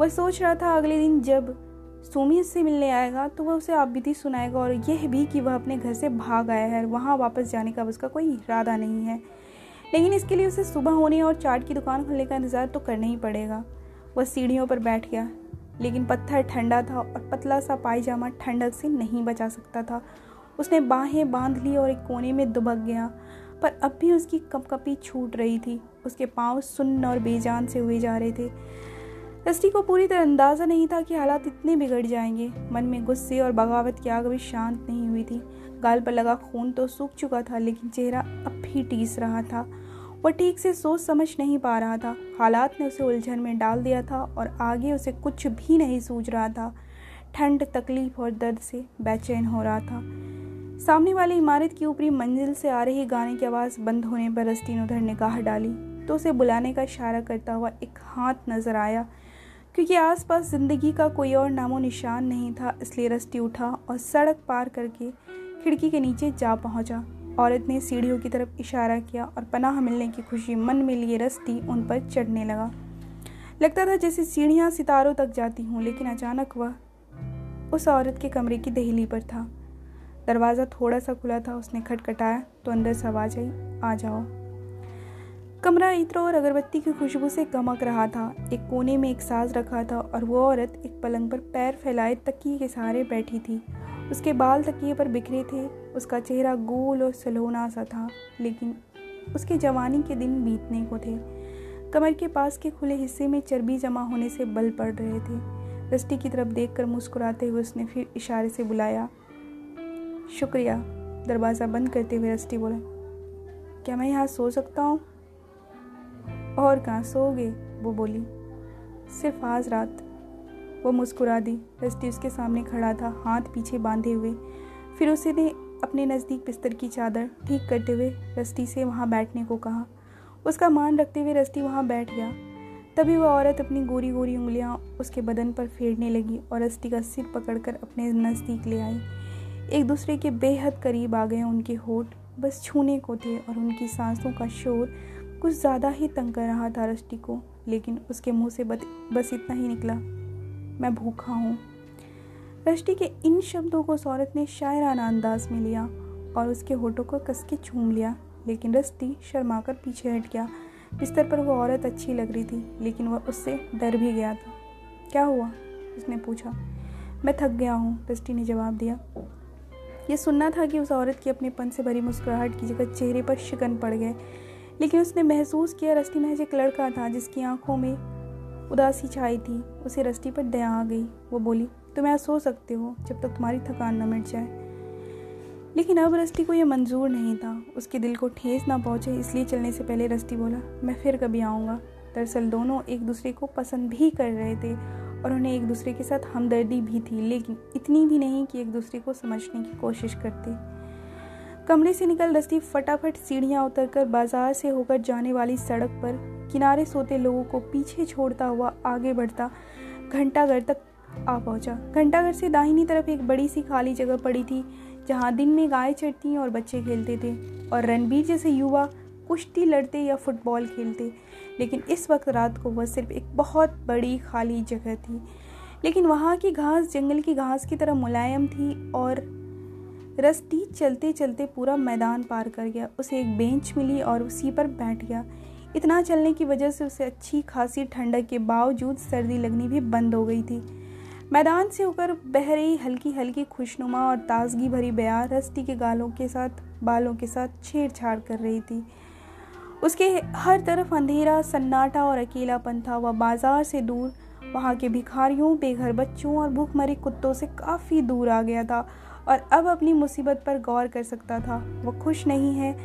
वह सोच रहा था अगले दिन जब सोमी से मिलने आएगा तो वह उसे आप बीती सुनाएगा और यह भी कि वह अपने घर से भाग आया है वहाँ वापस जाने का उसका कोई इरादा नहीं है। लेकिन इसके लिए उसे सुबह होने और चाट की दुकान खुलने का इंतज़ार तो करना ही पड़ेगा। वह सीढ़ियों पर बैठ गया, लेकिन पत्थर ठंडा था और पतला सा पायजामा ठंडक से नहीं बचा सकता था। उसने बाहें बाँध ली और एक कोने में दुबक गया, पर अब भी उसकी कपकपी छूट रही थी। उसके पाँव सुन्न और बेजान से हुए जा रहे थे। रस्टी को पूरी तरह अंदाज़ा नहीं था कि हालात इतने बिगड़ जाएँगे। मन में गुस्से और बगावत की आग भी शांत नहीं हुई थी। गाल पर लगा खून तो सूख चुका था, लेकिन चेहरा अब भी टीस रहा था। वह ठीक से सोच समझ नहीं पा रहा था। हालात ने उसे उलझन में डाल दिया था और आगे उसे कुछ भी नहीं सूझ रहा था। ठंड, तकलीफ़ और दर्द से बेचैन हो रहा था। सामने वाली इमारत की ऊपरी मंजिल से आ रही गाने की आवाज़ बंद होने पर रस्टी ने उधर निगाह डाली। तो उसे बुलाने का इशारा करता हुआ एक हाथ नज़र आया। क्योंकि आसपास ज़िंदगी का कोई और नामो निशान नहीं था, इसलिए रस्टी उठा और सड़क पार करके खिड़की के नीचे जा पहुँचा। औरत ने सीढ़ियों की तरफ़ इशारा किया और पनाह मिलने की खुशी मन में लिए रस्ती उन पर चढ़ने लगा। लगता था जैसे सीढ़ियाँ सितारों तक जाती हूँ, लेकिन अचानक वह उस औरत के कमरे की दहली पर था। दरवाज़ा थोड़ा सा खुला था, उसने खटखटाया तो अंदर से आवाज़ आई, आ जाओ। कमरा इत्र और अगरबत्ती की खुशबू से गमक रहा था। एक कोने में एक साज रखा था और वो औरत एक पलंग पर पैर फैलाए तकिए के सहारे बैठी थी। उसके बाल तकिए पर बिखरे थे। उसका चेहरा गोल और सलोना सा था, लेकिन उसके जवानी के दिन बीतने को थे। कमर के पास के खुले हिस्से में चर्बी जमा होने से बल पड़ रहे थे। रस्टी की तरफ़ देखकर मुस्कुराते हुए उसने फिर इशारे से बुलाया, शुक्रिया। दरवाज़ा बंद करते हुए रस्टी बोला, क्या मैं यहाँ सो सकता हूँ? और कहाँ सोगे वो बोली। सिर्फ़ आज रात। वो मुस्कुरा दी। रस्टी उसके सामने खड़ा था, हाथ पीछे बांधे हुए। फिर उसने अपने नज़दीक बिस्तर की चादर ठीक करते हुए रस्टी से वहाँ बैठने को कहा। उसका मान रखते हुए रस्टी वहाँ बैठ गया। तभी वह औरत अपनी गोरी गोरी उंगलियाँ उसके बदन पर फेरने लगी और रस्टी का सिर पकड़कर अपने नज़दीक ले आई। एक दूसरे के बेहद करीब आ गए उनके होठ। बस छूने को थे और उनकी सांसों का शोर कुछ ज़्यादा ही तंग कर रहा था रस्टी को, लेकिन उसके मुँह से बस इतना ही निकला। मैं भूखा हूँ। रष्टि के इन शब्दों को उस औरत ने शायराना अंदाज में लिया और उसके होठों को कस के चूम लिया, लेकिन रस्ती शर्मा कर पीछे हट गया। बिस्तर पर वो औरत अच्छी लग रही थी, लेकिन वह उससे डर भी गया था। क्या हुआ? उसने पूछा। मैं थक गया हूँ रस्टी ने जवाब दिया। ये सुनना था कि उस औरत की अपनेपन से भरी मुस्कुराहट की जगह चेहरे पर शिकन पड़ गए। लेकिन उसने महसूस किया रस्टी महज एक लड़का था जिसकी आँखों में उदासी छाई थी। उसे रस्टी पर दया आ गई। वो बोली, तुम यहाँ सो सकते हो जब तक तुम्हारी थकान न मिट जाए। लेकिन अब रस्टी को यह मंजूर नहीं था। उसके दिल को ठेस ना पहुँचे, इसलिए चलने से पहले रस्टी बोला, मैं फिर कभी आऊँगा। दरअसल दोनों एक दूसरे को पसंद भी कर रहे थे और उन्हें एक दूसरे के साथ हमदर्दी भी थी, लेकिन इतनी भी नहीं कि एक दूसरे को समझने की कोशिश करते। कमरे से निकल रस्ती फटाफट सीढ़ियाँ उतरकर बाज़ार से होकर जाने वाली सड़क पर किनारे सोते लोगों को पीछे छोड़ता हुआ आगे बढ़ता घंटाघर तक आ पहुँचा। घंटाघर से दाहिनी तरफ़ एक बड़ी सी खाली जगह पड़ी थी, जहाँ दिन में गाय चढ़ती और बच्चे खेलते थे और रणबीर जैसे युवा कुश्ती, लड़ते या फुटबॉल खेलते। लेकिन इस वक्त रात को वह सिर्फ़ एक बहुत बड़ी खाली जगह थी। लेकिन वहाँ की घास जंगल की घास की तरह मुलायम थी और रस्ती चलते चलते पूरा मैदान पार कर गया। उसे एक बेंच मिली और उसी पर बैठ गया। इतना चलने की वजह से उसे अच्छी खासी ठंडक के बावजूद सर्दी लगनी भी बंद हो गई थी। मैदान से होकर बह रही हल्की हल्की खुशनुमा और ताजगी भरी बया रस्ती के गालों के साथ, बालों के साथ छेड़छाड़ कर रही थी। उसके हर तरफ़ अंधेरा, सन्नाटा और अकेलापन था। वह बाज़ार से दूर, वहाँ के भिखारियों, बेघर बच्चों और भूखमरी कुत्तों से काफ़ी दूर आ गया था। और अब अपनी मुसीबत पर गौर कर सकता था। वह खुश नहीं है।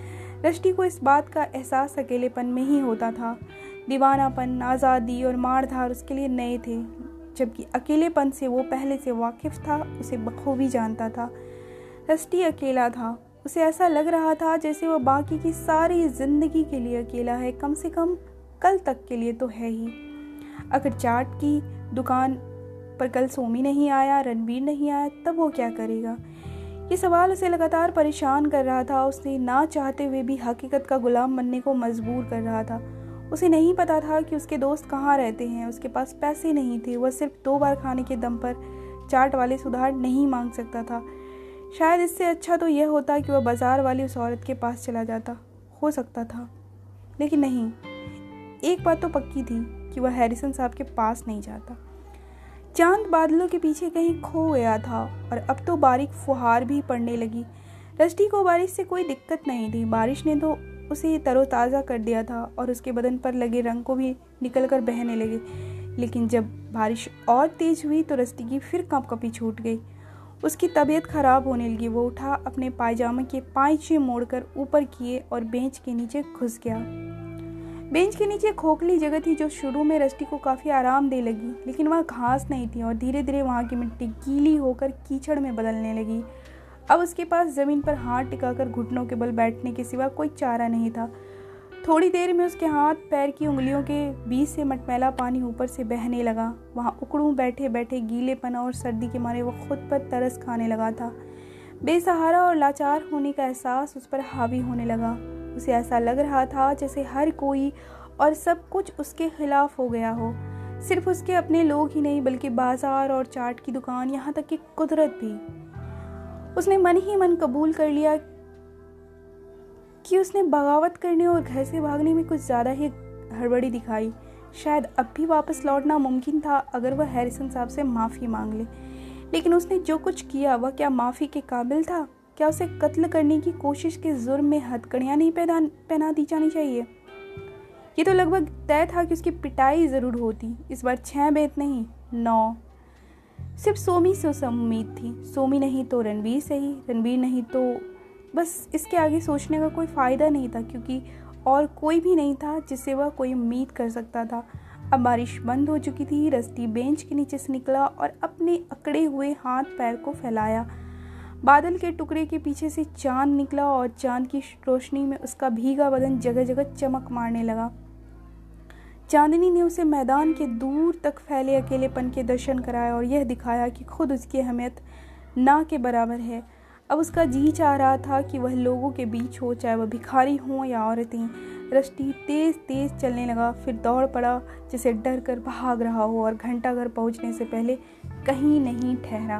रष्टि को इस बात का एहसास अकेलेपन में ही होता था। दीवानापन, आज़ादी और मारधार उसके लिए नए थे, जबकि अकेलेपन से वो पहले से वाकिफ था, उसे बखूबी जानता था। रष्टि अकेला था। उसे ऐसा लग रहा था जैसे वह बाकी की सारी ज़िंदगी के लिए अकेला है। कम से कम कल तक के लिए तो है ही। अगर चाट की दुकान पर कल सोमी नहीं आया, रणबीर नहीं आया, तब वो क्या करेगा? ये सवाल उसे लगातार परेशान कर रहा था। उसे ना चाहते हुए भी हकीकत का गुलाम बनने को मजबूर कर रहा था। उसे नहीं पता था कि उसके दोस्त कहाँ रहते हैं। उसके पास पैसे नहीं थे। वह सिर्फ़ दो बार खाने के दम पर चाट वाले सुधार नहीं मांग सकता था। शायद इससे अच्छा तो यह होता कि वह बाज़ार वाली उस औरत के पास चला जाता। हो सकता था। लेकिन नहीं। एक बात तो पक्की थी कि वह हैरिसन साहब के पास नहीं जाता। चाँद बादलों के पीछे कहीं खो गया था और अब तो बारीक फुहार भी पड़ने लगी। रस्टी को बारिश से कोई दिक्कत नहीं थी। बारिश ने तो उसे तरोताज़ा कर दिया था और उसके बदन पर लगे रंग को भी निकल कर बहने लगे। लेकिन जब बारिश और तेज़ हुई तो रस्टी की फिर कप कपी छूट गई। उसकी तबीयत खराब होने लगी। वो उठा अपने पायजामे के पाँचे मोड़कर ऊपर किए और बेंच के नीचे घुस गया। बेंच के नीचे खोखली जगह थी जो शुरू में रस्टी को काफ़ी आराम दे लगी, लेकिन वहाँ घास नहीं थी और धीरे धीरे वहाँ की मिट्टी गीली होकर कीचड़ में बदलने लगी। अब उसके पास ज़मीन पर हाथ टिकाकर घुटनों के बल बैठने के सिवा कोई चारा नहीं था। थोड़ी देर में उसके हाथ, पैर की उंगलियों के बीच से मटमैला पानी ऊपर से बहने लगा। वहाँ उकड़ू बैठे बैठे गीलेपन और सर्दी के मारे वो खुद पर तरस खाने लगा था। बेसहारा और लाचार होने का एहसास उस पर हावी होने लगा। उसे ऐसा लग रहा था जैसे हर कोई और सब कुछ उसके खिलाफ हो गया हो। सिर्फ़ उसके अपने लोग ही नहीं, बल्कि बाज़ार और चाट की दुकान, यहाँ तक कि कुदरत भी। उसने मन ही मन कबूल कर लिया कि उसने बगावत करने और घर से भागने में कुछ ज़्यादा ही हड़बड़ी दिखाई। शायद अब भी वापस लौटना मुमकिन था, अगर वह हैरिसन साहब से माफ़ी मांग ले। लेकिन उसने जो कुछ किया, वह क्या माफ़ी के काबिल था? क्या उसे कत्ल करने की कोशिश के जुर्म में हथकड़ियाँ नहीं पहना पहना दी जानी चाहिए? ये तो लगभग तय था कि उसकी पिटाई ज़रूर होती। इस बार छः बेत नहीं, नौ। सिर्फ़ सोमी से उसे उम्मीद थी। सोमी नहीं तो रणवीर से ही, रणवीर नहीं तो बस इसके आगे सोचने का कोई फ़ायदा नहीं था, क्योंकि और कोई भी नहीं था जिससे वह कोई उम्मीद कर सकता था। अब बारिश बंद हो चुकी थी रस्ती बेंच के नीचे से निकला और अपने अकड़े हुए हाथ पैर को फैलाया। बादल के टुकड़े के पीछे से चाँद निकला और चाँद की रोशनी में उसका भीगा बदन जगह जगह चमक मारने लगा। चांदनी ने उसे मैदान के दूर तक फैले अकेलेपन के दर्शन कराए और यह दिखाया कि खुद उसकी अहमियत ना के बराबर है। अब उसका जी चाह रहा था कि वह लोगों के बीच हो, चाहे वह भिखारी हों या औरतें। रष्टी तेज तेज चलने लगा। फिर दौड़ पड़ा, जिसे डर कर भाग रहा हो और घंटा घर पहुँचने से पहले कहीं नहीं ठहरा।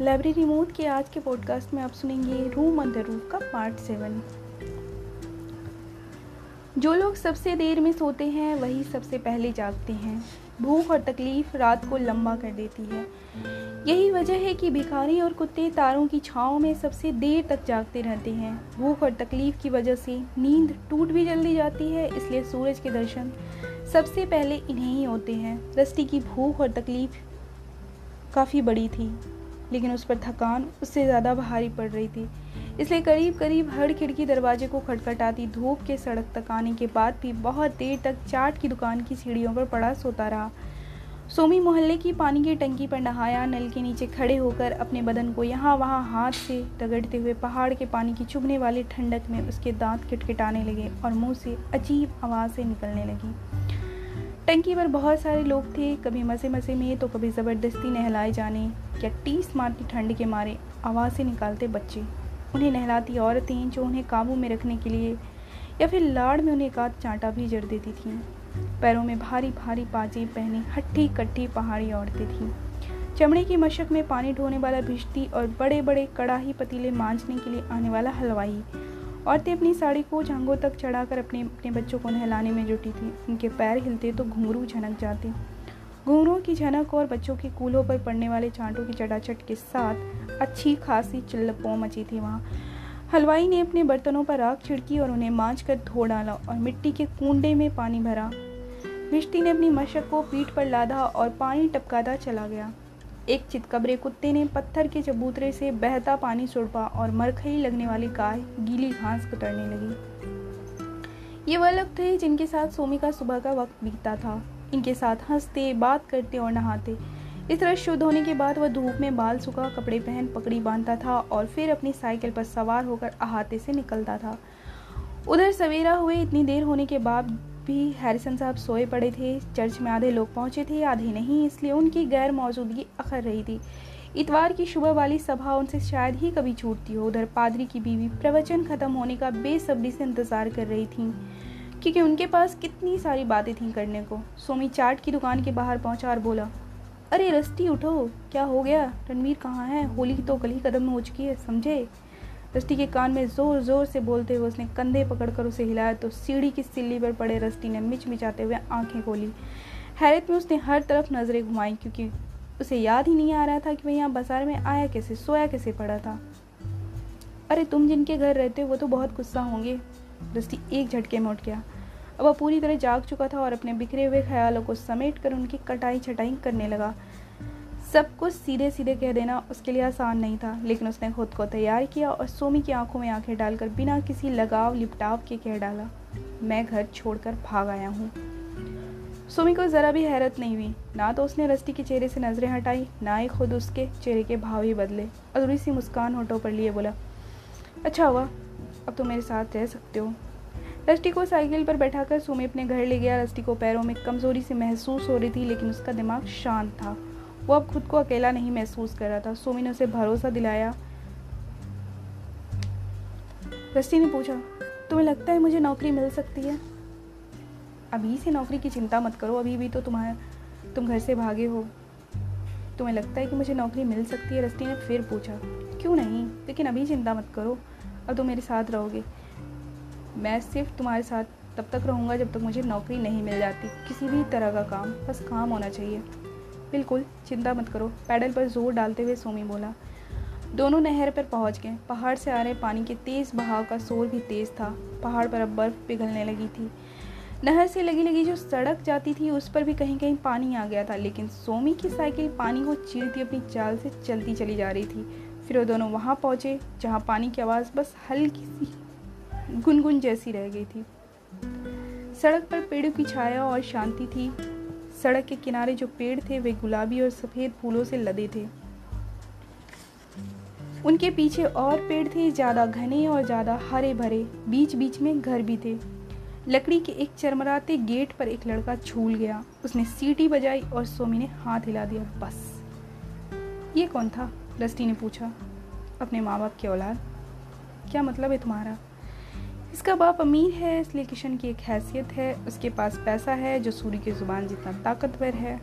लाइब्रेरी मोड के आज के पॉडकास्ट में आप सुनेंगे रूम अंदर रूफ का पार्ट सेवन। जो लोग सबसे देर में सोते हैं, वही सबसे पहले जागते हैं। भूख और तकलीफ़ रात को लंबा कर देती है। यही वजह है कि भिखारी और कुत्ते तारों की छाँव में सबसे देर तक जागते रहते हैं। भूख और तकलीफ़ की वजह से नींद टूट भी जल्दी जाती है, इसलिए सूरज के दर्शन सबसे पहले इन्हें ही होते हैं। रस्टी की भूख और तकलीफ़ काफ़ी बड़ी थी, लेकिन उस पर थकान उससे ज़्यादा भारी पड़ रही थी। इसलिए करीब करीब हर खिड़की दरवाजे को खटखटाती धूप के सड़क तक आने के बाद भी बहुत देर तक चाट की दुकान की सीढ़ियों पर पड़ा सोता रहा। सोमी मोहल्ले की पानी की टंकी पर नहाया, नल के नीचे खड़े होकर अपने बदन को यहाँ वहाँ हाथ से रगड़ते हुए पहाड़ के पानी की चुभने वाली ठंडक में उसके दांत खिटखिटाने लगे और मुँह से अजीब आवाज़ें निकलने लगी। टंकी पर बहुत सारे लोग थे, कभी मज़े मसे में तो कभी ज़बरदस्ती नहलाए जाने, या टीस मारती ठंड के मारे आवाज़ें निकालते बच्चे। उन्हें नहलाती औरतें जो उन्हें काबू में रखने के लिए या फिर लाड़ में उन्हें एक आध चांटा भी जड़ देती थीं। पैरों में भारी भारी पाजे पहने हट्टी कट्टी पहाड़ी औरतें थीं। चमड़े की मशक में पानी ढोने वाला भिश्ती और बड़े बड़े कड़ाही पतीले मांझने के लिए आने वाला हलवाई। औरतें अपनी साड़ी को झांगों तक चढ़ाकर अपने अपने बच्चों को नहलाने में जुटी थी। उनके पैर हिलते तो घुंघरू झनक जाते। घुंघरुओं की झनक और बच्चों के कूलों पर पड़ने वाले चांटों की चटाचट के साथ अच्छी खासी चिल्लपो मची थी वहाँ। हलवाई ने अपने बर्तनों पर आग छिड़की और उन्हें मांझ कर धो डाला और मिट्टी के कुंडे में पानी भरा। मिष्टी ने अपनी मशक को पीठ पर लादा और पानी टपकाता चला गया। एक चितकबरे कुत्ते ने पत्थर के चबूतरे से बहता पानी सुड़पा और मरखई लगने वाली गाय गीली घास कुतरने लगी। ये वह लोग थे जिनके साथ सोमी का सुबह का वक्त बीतता था। इनके साथ हँसते, बात करते और नहाते। इस तरह शुद्ध होने के बाद वह धूप में बाल सुखा कपड़े पहन पकड़ी बांधता था और फिर अपनी साइकिल पर सवार होकर अहाते से निकलता था। उधर सवेरा हुए इतनी देर होने के बाद भी हैरिसन साहब सोए पड़े थे। चर्च में आधे लोग पहुँचे थे, आधे नहीं, इसलिए उनकी गैर मौजूदगी अखर रही थी। इतवार की सुबह वाली सभा उनसे शायद ही कभी छूटती हो। उधर पादरी की बीवी प्रवचन खत्म होने का बेसब्री से इंतज़ार कर रही थी, क्योंकि उनके पास कितनी सारी बातें थीं करने को। सोमी चाट की दुकान के बाहर पहुँचा और बोला अरे रस्टी उठो, क्या हो गया? रणवीर कहाँ है? होली तो ही कदम में हो चुकी है, समझे? रस्टी के कान में ज़ोर ज़ोर से बोलते हुए उसने कंधे पकड़कर उसे हिलाया तो सीढ़ी की सिल्ली पर पड़े रस्टी ने मिच मिचाते हुए आँखें खोली। हैरत में उसने हर तरफ़ नज़रें घुमाई क्योंकि उसे याद ही नहीं आ रहा था कि वह यहाँ बाज़ार में आया कैसे, सोया कैसे पड़ा था। अरे तुम जिनके घर रहते हो, वो तो बहुत गुस्सा होंगे। रस्टी एक झटके में उठ गया। अब वह पूरी तरह जाग चुका था और अपने बिखरे हुए ख्यालों को समेट कर उनकी कटाई छटाई करने लगा। सब कुछ सीधे सीधे कह देना उसके लिए आसान नहीं था, लेकिन उसने खुद को तैयार किया और सोमी की आँखों में आँखें डालकर बिना किसी लगाव, लिपटाव के कह डाला, मैं घर छोड़कर भाग आया हूँ। सोमी को ज़रा भी हैरत नहीं हुई। ना तो उसने रस्टी के चेहरे से नज़रें हटाई, ना ही खुद उसके चेहरे के भाव ही बदले। अधूरी सी मुस्कान होटों पर लिए बोला अच्छा हुआ, अब तो मेरे साथ रह सकते हो। रस्टी को साइकिल पर बैठाकर सोमी अपने घर ले गया। रस्टी को पैरों में कमज़ोरी से महसूस हो रही थी, लेकिन उसका दिमाग शांत था। वो अब खुद को अकेला नहीं महसूस कर रहा था। सोमी ने उसे भरोसा दिलाया। रस्टी ने पूछा, तुम्हें लगता है मुझे नौकरी मिल सकती है? अभी से नौकरी की चिंता मत करो। अभी भी तो तुम्हारा, तुम घर से भागे हो। तुम्हें लगता है कि मुझे नौकरी मिल सकती है? रस्टी ने फिर पूछा, क्यों नहीं? लेकिन अभी चिंता मत करो। अब तुम मेरे साथ रहोगे। मैं सिर्फ़ तुम्हारे साथ तब तक रहूँगा जब तक मुझे नौकरी नहीं मिल जाती। किसी भी तरह का काम, बस काम होना चाहिए। बिल्कुल, चिंता मत करो। पैडल पर ज़ोर डालते हुए सोमी बोला, दोनों नहर पर पहुँच गए। पहाड़ से आ रहे पानी के तेज़ बहाव का शोर भी तेज़ था। पहाड़ पर अब बर्फ़ पिघलने लगी थी। नहर से लगी लगी जो सड़क जाती थी, उस पर भी कहीं कहीं पानी आ गया था। लेकिन सोमी की साइकिल पानी को चीरती अपनी चाल से चलती चली जा रही थी। फिर वो दोनों वहाँ पहुँचे, जहाँ पानी की आवाज़ बस हल्की सी गुनगुन जैसी रह गई थी। सड़क पर पेड़ों की छाया और शांति थी। सड़क के किनारे जो पेड़ थे, वे गुलाबी और सफ़ेद फूलों से लदे थे। उनके पीछे और पेड़ थे, ज़्यादा घने और ज़्यादा हरे भरे बीच बीच में घर भी थे। लकड़ी के एक चरमराते गेट पर एक लड़का छूल गया। उसने सीटी बजाई और सोमी ने हाथ हिला दिया। बस। ये कौन था? रस्टी ने पूछा। अपने माँ बाप की औलाद। क्या मतलब है तुम्हारा? इसका बाप अमीर है, इसलिए किशन की एक हैसियत है। उसके पास पैसा है, जो सूरी की ज़ुबान जितना ताकतवर है।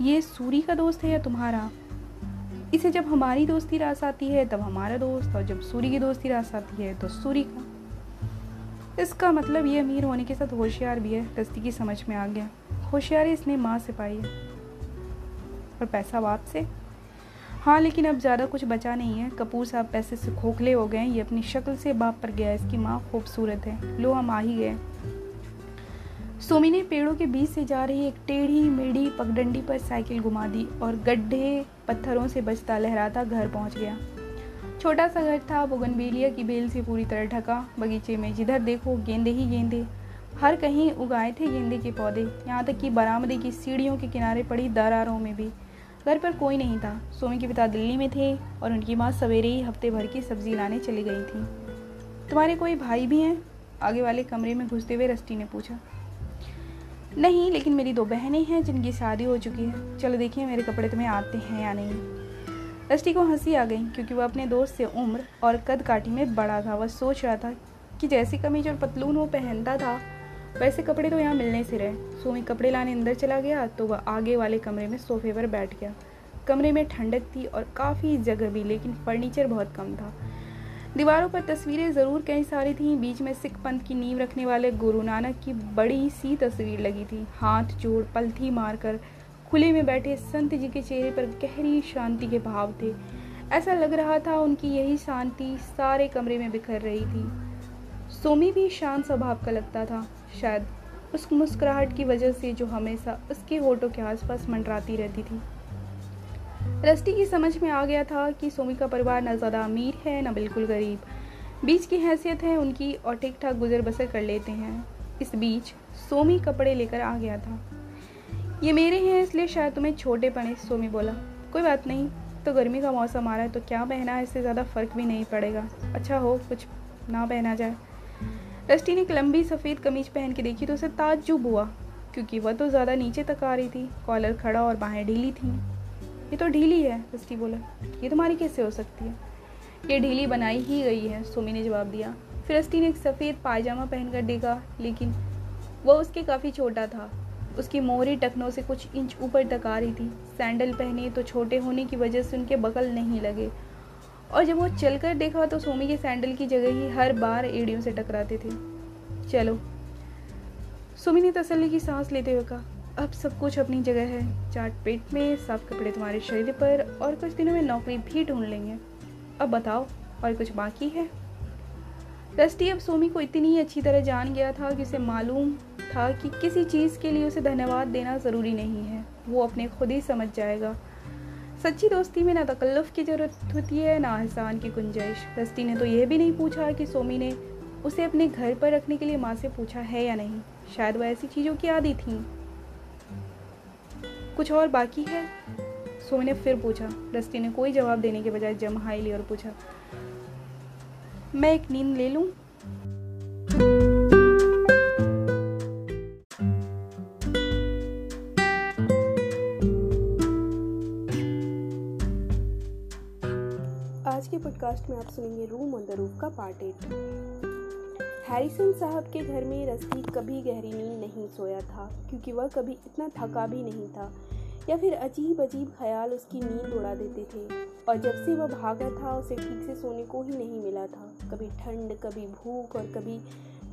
ये सूरी का दोस्त है या तुम्हारा? इसे जब हमारी दोस्ती रास आती है, तब हमारा दोस्त, और जब सूरी की दोस्ती रास आती है तो सूरी का। इसका मतलब ये अमीर होने के साथ होशियार भी है। दस्ती की समझ में आ गया। होशियारी इसने माँ से पाई है। और पैसा बाप से? हाँ लेकिन अब ज़्यादा कुछ बचा नहीं है। कपूर साहब पैसे से खोखले हो गए ये अपनी शक्ल से बाप पर गया इसकी माँ खूबसूरत है। लो हम आ ही। गए सोमी ने पेड़ों के बीच से जा रही एक टेढ़ी, मेढ़ी, पगडंडी पर साइकिल घुमा दी और गड्ढे पत्थरों से बचता लहराता घर पहुँच गया। छोटा सा घर था। बोगनबेलिया की बेल से पूरी तरह ढका। बगीचे में जिधर देखो, गेंदे ही गेंदे। हर कहीं उगाए थे गेंदे के पौधे। यहाँ तक कि बरामदे की सीढ़ियों के किनारे पड़ी दरारों में भी। घर पर कोई नहीं था। सोमी के पिता दिल्ली में थे और उनकी माँ सवेरे ही हफ़्ते भर की सब्ज़ी लाने चली गई थी। तुम्हारे कोई भाई भी हैं? आगे वाले कमरे में घुसते हुए रस्टी ने पूछा। नहीं, लेकिन मेरी दो बहनें हैं जिनकी शादी हो चुकी है। चलो देखिए मेरे कपड़े तुम्हें आते हैं या नहीं। रस्टी को हँसी आ गई, क्योंकि वह अपने दोस्त से उम्र और कद काटी में बड़ा था। वह सोच रहा था कि जैसी कमीज और पतलून वो पहनता था वैसे कपड़े तो यहाँ मिलने से रहे। सोमी कपड़े लाने अंदर चला गया तो वह आगे वाले कमरे में सोफे पर बैठ गया। कमरे में ठंडक थी और काफ़ी जगह भी, लेकिन फर्नीचर बहुत कम था। दीवारों पर तस्वीरें ज़रूर कई सारी थीं। बीच में सिख पंथ की नींव रखने वाले गुरु नानक की बड़ी सी तस्वीर लगी थी। हाथ जोड़ पलथी मारकर खुले में बैठे संत जी के चेहरे पर गहरी शांति के भाव थे। ऐसा लग रहा था उनकी यही शांति सारे कमरे में बिखर रही थी। सोमी भी शांत स्वभाव का लगता था। शायद उस मुस्कुराहट की वजह से जो हमेशा उसके होठों के आसपास मंडराती रहती थी। रस्टी की समझ में आ गया था कि सोमी का परिवार न ज़्यादा अमीर है, न बिल्कुल गरीब। बीच की हैसियत है उनकी और ठीक ठाक गुजर बसर कर लेते हैं। इस बीच सोमी कपड़े लेकर आ गया था। ये मेरे हैं, इसलिए शायद तुम्हें छोटे पड़े, सोमी बोला। कोई बात नहीं तो गर्मी का मौसम आ रहा है तो क्या पहना है? इससे ज़्यादा फ़र्क भी नहीं पड़ेगा। अच्छा हो, कुछ ना पहना जाए। रस्टी ने एक लंबी सफ़ेद कमीज पहन के देखी तो उसे ताज्जुब हुआ, क्योंकि वह तो ज़्यादा नीचे तक आ रही थी, कॉलर खड़ा और बाहें ढीली थी। ये तो ढीली है रस्टी बोला, ये तुम्हारी कैसे हो सकती है? ये ढीली बनाई ही गई है, सोमी ने जवाब दिया। फिर रस्टी ने एक सफ़ेद पायजामा पहनकर देखा, लेकिन वह उसके काफ़ी छोटा था। उसकी मोहरी टखनों से कुछ इंच ऊपर तक आ रही थी। सैंडल पहने तो छोटे होने की वजह से उनके बगल नहीं लगे। और जब वो चलकर देखा तो सोमी के सैंडल की जगह ही हर बार एड़ियों से टकराते थे। चलो। सोमी ने तसल्ली की सांस लेते हुए कहा, अब सब कुछ अपनी जगह है। चाट पेट में, साफ़ कपड़े तुम्हारे शरीर पर और कुछ दिनों में नौकरी भी ढूंढ लेंगे। अब बताओ, और कुछ बाकी है? रस्टी अब सोमी को इतनी अच्छी तरह जान गया था कि उसे मालूम था कि किसी चीज़ के लिए उसे धन्यवाद देना ज़रूरी नहीं है। वो अपने खुद ही समझ जाएगा। सच्ची दोस्ती में ना तकल्लुफ़ की ज़रूरत होती है, ना एहसान की गुंजाइश। रस्टी ने तो यह भी नहीं पूछा कि सोमी ने उसे अपने घर पर रखने के लिए माँ से पूछा है या नहीं। शायद वह ऐसी चीज़ों की आदि थी। कुछ और बाकी है? सोमी ने फिर पूछा। रस्ती ने कोई जवाब देने के बजाय जमहाई ली और पूछा, मैं एक नींद ले लूँ?
के पॉडकास्ट में आप सुनेंगे रूम ऑन द रूफ का पार्ट एट। हैरिसन साहब के घर में रस्ती कभी गहरी नींद नहीं सोया था, क्योंकि वह कभी इतना थका भी नहीं था, या फिर अजीब अजीब ख्याल उसकी नींद उड़ा देते थे। और जब से वह भागा था, उसे ठीक से सोने को ही नहीं मिला था, कभी ठंड, कभी भूख और कभी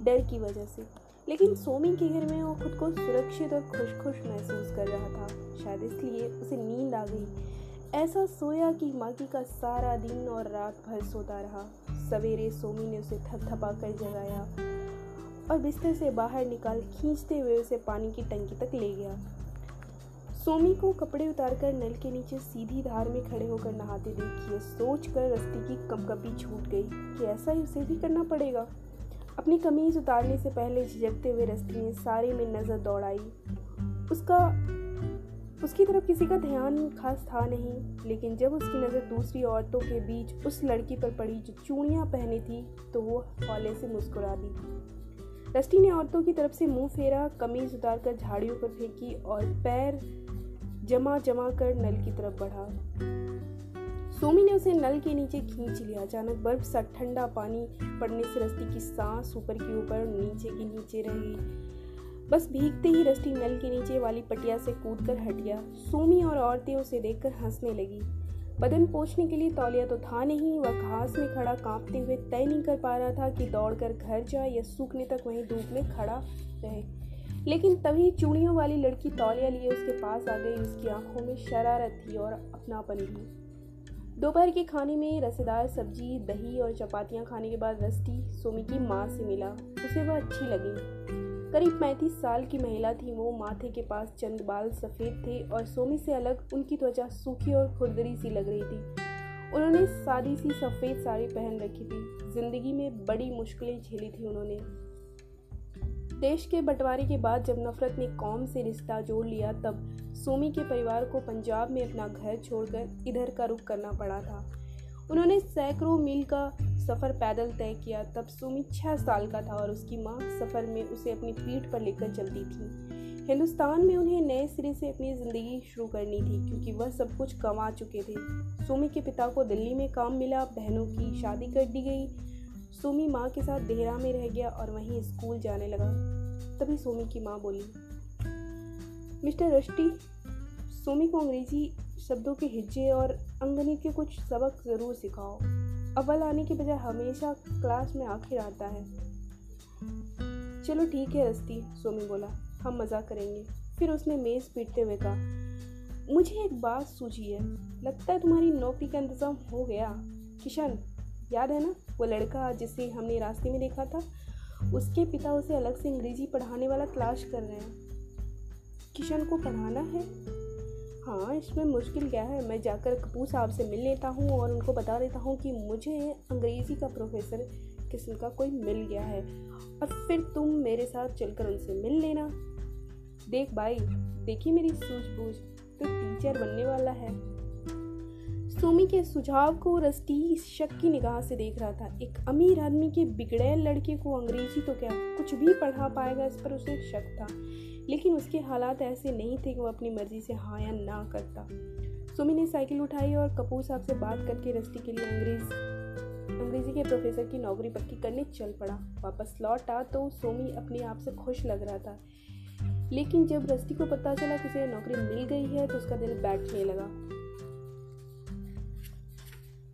डर की वजह से। लेकिन सोमी के घर में वो खुद को सुरक्षित और खुश खुश महसूस कर रहा था। शायद इसलिए उसे नींद आ गई। ऐसा सोया कि माकी का सारा दिन और रात भर सोता रहा। सवेरे सोमी ने उसे थपथपा कर जगाया और बिस्तर से बाहर निकाल खींचते हुए उसे पानी की टंकी तक ले गया। सोमी को कपड़े उतारकर नल के नीचे सीधी धार में खड़े होकर नहाते देखिए सोच कर रस्ती की कपकपी छूट गई कि ऐसा ही उसे भी करना पड़ेगा। अपनी कमीज उतारने से पहले झिझकते हुए रस्ती ने सारे में नज़र दौड़ाई उसका उसकी तरफ़ किसी का ध्यान खास था नहीं, लेकिन जब उसकी नज़र दूसरी औरतों के बीच उस लड़की पर पड़ी जो चूड़ियाँ पहनी थी तो वो हौले से मुस्कुरा दी। रस्टी ने औरतों की तरफ़ से मुँह फेरा, कमीज उतार कर झाड़ियों पर फेंकी और पैर जमा जमा कर नल की तरफ़ बढ़ा। सोमी ने उसे नल के नीचे खींच लिया। अचानक बर्फ़ सा ठंडा पानी पड़ने से रस्ती की सांस ऊपर की ऊपर नीचे की नीचे रही बस भीगते ही रस्टी नल के नीचे वाली पटिया से कूद कर हट गया। सोमी और औरतें उसे देखकर हंसने लगी। बदन पोछने के लिए तौलिया तो था नहीं, वह घास में खड़ा कांपते हुए तय नहीं कर पा रहा था कि दौड़कर घर जाए या सूखने तक वहीं धूप में खड़ा रहे। लेकिन तभी चूड़ियों वाली लड़की तौलिया लिए उसके पास आ गई, उसकी आँखों में शरारत थी और अपनापन भी। दोपहर के खाने में रसेदार सब्ज़ी, दही और चपातियाँ खाने के बाद रस्टी सोमी की माँ से मिला। उसे वह अच्छी लगी। करीब पैंतीस साल की महिला थी। वो माथे के पास चंद बाल सफ़ेद थे और सोमी से अलग उनकी त्वचा सूखी और खुरदरी सी लग रही थी। उन्होंने सादी सी सफ़ेद साड़ी पहन रखी थी। ज़िंदगी में बड़ी मुश्किलें झेली थी उन्होंने। देश के बंटवारे के बाद जब नफरत ने कौम से रिश्ता जोड़ लिया, तब सोमी के परिवार को पंजाब में अपना घर छोड़कर इधर का रुख करना पड़ा था। उन्होंने सैकड़ों मील का सफ़र पैदल तय किया। तब सोमी छः साल का था और उसकी माँ सफ़र में उसे अपनी पीठ पर लेकर चलती थी। हिंदुस्तान में उन्हें नए सिरे से अपनी ज़िंदगी शुरू करनी थी, क्योंकि वह सब कुछ कमा चुके थे। सोमी के पिता को दिल्ली में काम मिला, बहनों की शादी कर दी गई। सोमी माँ के साथ देहरा में रह गया और वहीं स्कूल जाने लगा। तभी सोमी की माँ बोली, मिस्टर रष्टी सोमी को अंग्रेज़ी शब्दों के हिज्जे और अंगनी के कुछ सबक ज़रूर सिखाओ। अव्वल आने के बजाय हमेशा क्लास में आखिर आता है। चलो ठीक है रस्ती सोमी बोला। हम मज़ा करेंगे। फिर उसने मेज़ पीटते हुए कहा, मुझे एक बात सूझी है। लगता है तुम्हारी नौकरी का इंतज़ाम हो गया। किशन, याद है ना, वो लड़का जिसे हमने रास्ते में देखा था? उसके पिता उसे अलग से अंग्रेज़ी पढ़ाने वाला तलाश कर रहे हैं। किशन को पढ़ाना है? हाँ इसमें मुश्किल क्या है? मैं जाकर कपूर साहब से मिल लेता हूँ और उनको बता देता हूँ कि मुझे अंग्रेज़ी का प्रोफेसर किस्म का कोई मिल गया है। और फिर तुम मेरे साथ चलकर उनसे मिल लेना। देख भाई, देखी मेरी सूझबूझ? तो टीचर बनने वाला है। सोमी के सुझाव को रस्टी शक की निगाह से देख रहा था। एक अमीर आदमी के बिगड़े लड़के को अंग्रेज़ी तो क्या कुछ भी पढ़ा पाएगा इस पर उसे शक था। लेकिन उसके हालात ऐसे नहीं थे कि वो अपनी मर्ज़ी से हाँ या ना करता। सोमी ने साइकिल उठाई और कपूर साहब से बात करके रस्टी के लिए अंग्रेज़, अंग्रेज़ी के प्रोफेसर की नौकरी पक्की करने चल पड़ा। वापस लौट आ तो सोमी अपने आप से खुश लग रहा था। लेकिन जब रस्ती को पता चला कि उसे नौकरी मिल गई है तो उसका दिल बैठने लगा।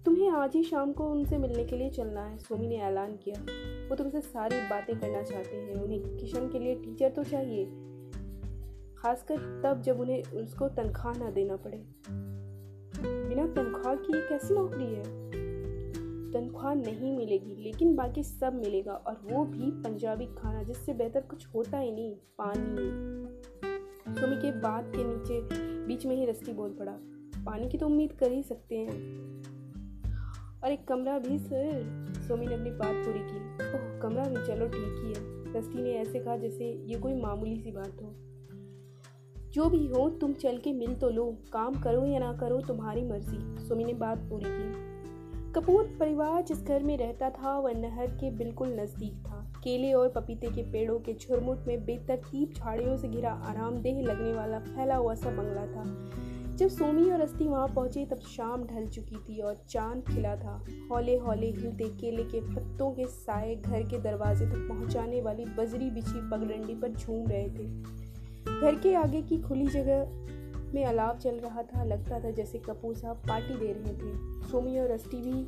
तुम्हें आज ही शाम को उनसे मिलने के लिए चलना है, सोमी ने ऐलान किया। वो तुमसे सारी बातें करना चाहते हैं। उन्हें किशन के लिए टीचर तो चाहिए। खासकर तब जब उन्हें उसको तनख्वाह ना देना पड़े। बिना तनख्वाह की ये कैसी नौकरी है? तनख्वाह नहीं मिलेगी, लेकिन बाकी सब मिलेगा, और वो भी पंजाबी खाना, जिससे बेहतर कुछ होता ही नहीं, पानी। सोमी के बाद के नीचे बीच में ही रस्ती बोल पड़ा। पानी की तो उम्मीद कर ही सकते हैं। और एक कमरा भी, सर। सोमी ने अपनी बात पूरी की। ओह, कमरा भी, चलो, ठीक ही है। रस्ती ने ऐसे कहा जैसे ये कोई मामूली सी बात हो। जो भी हो, तुम चल के मिल तो लो। काम करो या ना करो, तुम्हारी मर्ज़ी। सोमी ने बात पूरी की। कपूर परिवार जिस घर में रहता था, वह नहर के बिल्कुल नज़दीक था। केले और पपीते के पेड़ों के झुरमुट में बेतरतीब झाड़ियों से घिरा आरामदेह लगने वाला फैला हुआ सा बंगला था। जब सोमी और अस्थि वहाँ पहुँचे, तब शाम ढल चुकी थी और चाँद खिला था। हौले हौले हिलते केले के पत्तों के साए घर के दरवाजे तक पहुँचाने वाली बजरी बिछी पगडंडी पर झूम रहे थे। घर के आगे की खुली जगह में अलाव चल रहा था, लगता था जैसे कपूर साहब पार्टी दे रहे थे। सोमी और रस्टी भी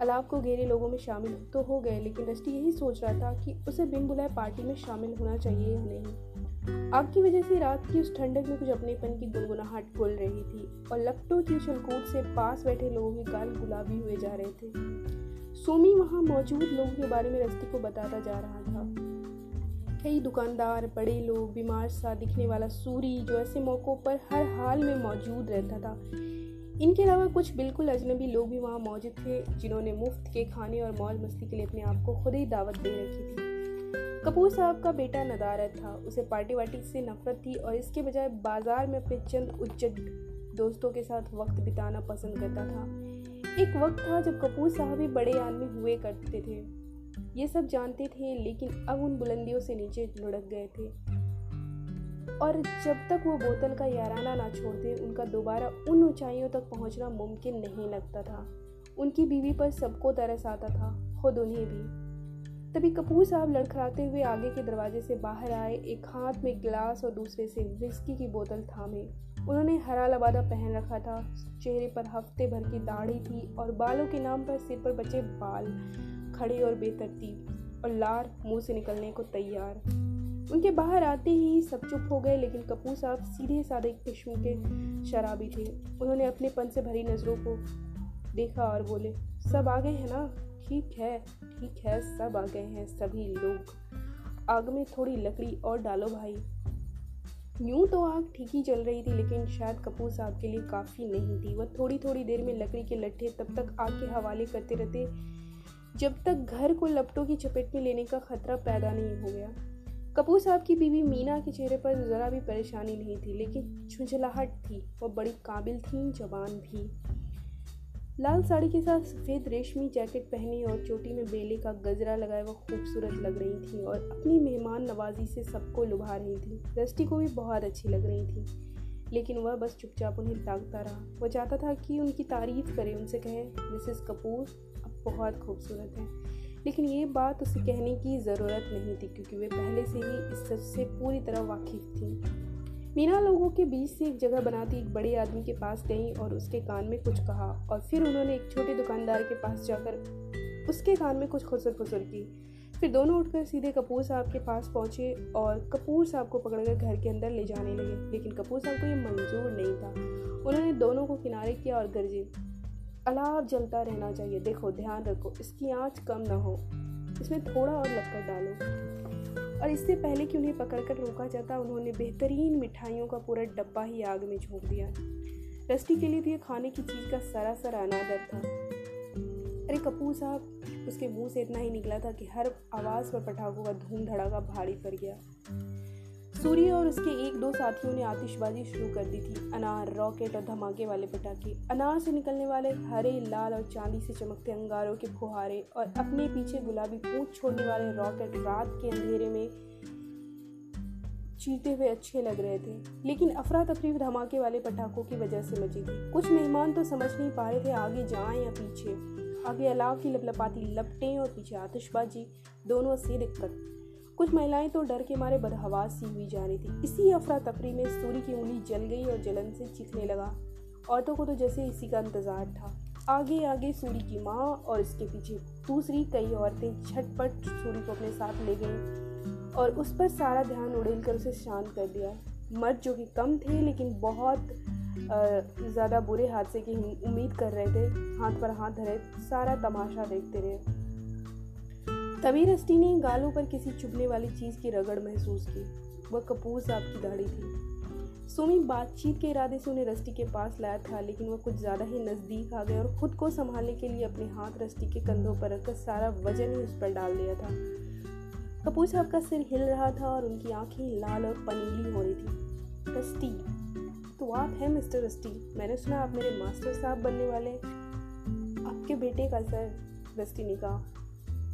अलाव को घेरे लोगों में शामिल तो हो गए, लेकिन रस्टी यही सोच रहा था कि उसे बिन बुलाए पार्टी में शामिल होना चाहिए या नहीं। आग की वजह से रात की उस ठंडक में कुछ अपनेपन की गुनगुनाहट घुल रही थी और लपटों की उछलकूद से पास बैठे लोगों के गाल गुलाबी हुए जा रहे थे। सोमी वहाँ मौजूद लोगों के बारे में रस्ती को बताता जा रहा था। कई दुकानदार, बड़े लोग, बीमार सा दिखने वाला सूरी जो ऐसे मौक़ों पर हर हाल में मौजूद रहता था। इनके अलावा कुछ बिल्कुल अजनबी लोग भी वहाँ मौजूद थे, जिन्होंने मुफ़्त के खाने और मौज मस्ती के लिए अपने आप को खुद ही दावत दे रखी थी। कपूर साहब का बेटा नदारत था। उसे पार्टी वार्टी से नफरत थी और इसके बजाय बाज़ार में अपने चंद उज्जत दोस्तों के साथ वक्त बिताना पसंद करता था। एक वक्त था जब कपूर साहब भी बड़े आदमी हुए करते थे। ये सब जानते थे, लेकिन अब उन बुलंदियों से नीचे लुढ़क गए थे। और जब तक वो बोतल का याराना ना छोड़ दे उनका दोबारा उन ऊंचाइयों तक पहुँचना मुमकिन नहीं लगता था। उनकी बीवी पर सबको तरस आता था, खुद उन्हें भी। तभी कपूर साहब लड़खड़ाते हुए आगे के दरवाजे से बाहर आए, एक हाथ में गिलास और दूसरे से विस्की की बोतल थामे। उन्होंने हरा लबादा पहन रखा था। चेहरे पर हफ़्ते भर की दाढ़ी थी और बालों के नाम पर सिर पर बचे बाल। खड़े और बेतरतीब और लार मुँह से निकलने को तैयार। उनके बाहर आते ही सब चुप हो गए, लेकिन कपूर साहब सीधे साधे किस्म के शराबी थे। उन्होंने अपने पन से भरी नज़रों को देखा और बोले, सब आ गए हैं ना? ठीक है ठीक है, सब आ गए हैं, सभी लोग। आग में थोड़ी लकड़ी और डालो भाई। यूँ तो आग ठीक ही चल रही थी, लेकिन शायद कपूर साहब के लिए काफ़ी नहीं थी। वह थोड़ी थोड़ी देर में लकड़ी के लट्ठे तब तक आग के हवाले करते रहते जब तक घर को लपटों की चपेट में लेने का खतरा पैदा नहीं हो गया। कपूर साहब की बीवी मीना के चेहरे पर ज़रा भी परेशानी नहीं थी, लेकिन झुंझलाहट थी वह बड़ी काबिल थी, जवान भी। लाल साड़ी के साथ सफ़ेद रेशमी जैकेट पहनी और चोटी में बेले का गजरा लगाए वह खूबसूरत लग रही थी और अपनी मेहमान नवाजी से सबको लुभा रही थी। रस्टी को भी बहुत अच्छी लग रही थी, लेकिन वह बस चुपचाप उन्हें ताकता रहा। वह चाहता था कि उनकी तारीफ़ करे, उनसे कहे, मिसेस कपूर बहुत खूबसूरत है। लेकिन ये बात उसे कहने की ज़रूरत नहीं थी, क्योंकि वे पहले से ही इस सच से पूरी तरह वाकिफ थी। मीना लोगों के बीच से एक जगह बनाती एक बड़े आदमी के पास गई और उसके कान में कुछ कहा और फिर उन्होंने एक छोटे दुकानदार के पास जाकर उसके कान में कुछ खुसर फुसर की। फिर दोनों उठकर सीधे कपूर साहब के पास पहुँचे और कपूर साहब को पकड़कर घर के अंदर ले जाने लगे, लेकिन कपूर साहब को ये मंजूर नहीं था। उन्होंने दोनों को किनारे किया और गरजे अलाव जलता रहना चाहिए। देखो, ध्यान रखो, इसकी आँच कम ना हो। इसमें थोड़ा और लक्कर डालो। और इससे पहले कि उन्हें पकड़कर रोका जाता, उन्होंने बेहतरीन मिठाइयों का पूरा डब्बा ही आग में झोंक दिया। रस्टी के लिए तो ये खाने की चीज़ का सरासर अनादर था। अरे कपूर साहब, उसके मुँह से इतना ही निकला था कि हर आवाज़ पर पटाखों का धूम धड़ाका भारी पड़ गया। सूर्य और उसके एक दो साथियों ने आतिशबाजी शुरू कर दी थी। अनार, रॉकेट और धमाके वाले पटाखे। अनार से निकलने वाले हरे, लाल और चांदी से चमकते अंगारों के फुहारे और अपने पीछे गुलाबी पूछ छोड़ने वाले रॉकेट रात के अंधेरे में चीरते हुए अच्छे लग रहे थे। लेकिन अफरा तफरी धमाके वाले पटाखों की वजह से मची थी। कुछ मेहमान तो समझ नहीं पा रहे थे आगे जाएँ या पीछे। आगे अलाव की लपलपाती लपटें और पीछे आतिशबाजी, दोनों से दिक्कत कुछ महिलाएँ तो डर के मारे बदहवास सी हुई जा रही थी। इसी अफरा तफरी में सूर्य की उंगली जल गई और जलन से चीखने लगा। औरतों को तो जैसे इसी का इंतज़ार था। आगे आगे सूरी की माँ और इसके पीछे दूसरी कई औरतें छटपट सूरी को अपने साथ ले गईं और उस पर सारा ध्यान उड़ेल कर उसे शांत कर दिया। मर्द जो कि कम थे लेकिन बहुत ज़्यादा बुरे हादसे की उम्मीद कर रहे थे, हाथ पर हाथ धरे, सारा तमाशा देखते रहे। तभी रस्टी ने गालों पर किसी चुभने वाली चीज़ की रगड़ महसूस की। वह कपूर साहब की दाढ़ी थी। सुमी बातचीत के इरादे से उन्हें रस्टी के पास लाया था, लेकिन वह कुछ ज़्यादा ही नज़दीक आ गए और खुद को संभालने के लिए अपने हाथ रस्टी के कंधों पर रखकर सारा वज़न ही उस पर डाल दिया था। कपूर साहब का सिर हिल रहा था और उनकी आँखें लाल और पनीली हो रही थी। रस्टी तो आप हैं मिस्टर रस्टी मैंने सुना आप मेरे मास्टर साहब बनने वाले आपके बेटे का सर रस्टी ने कहा।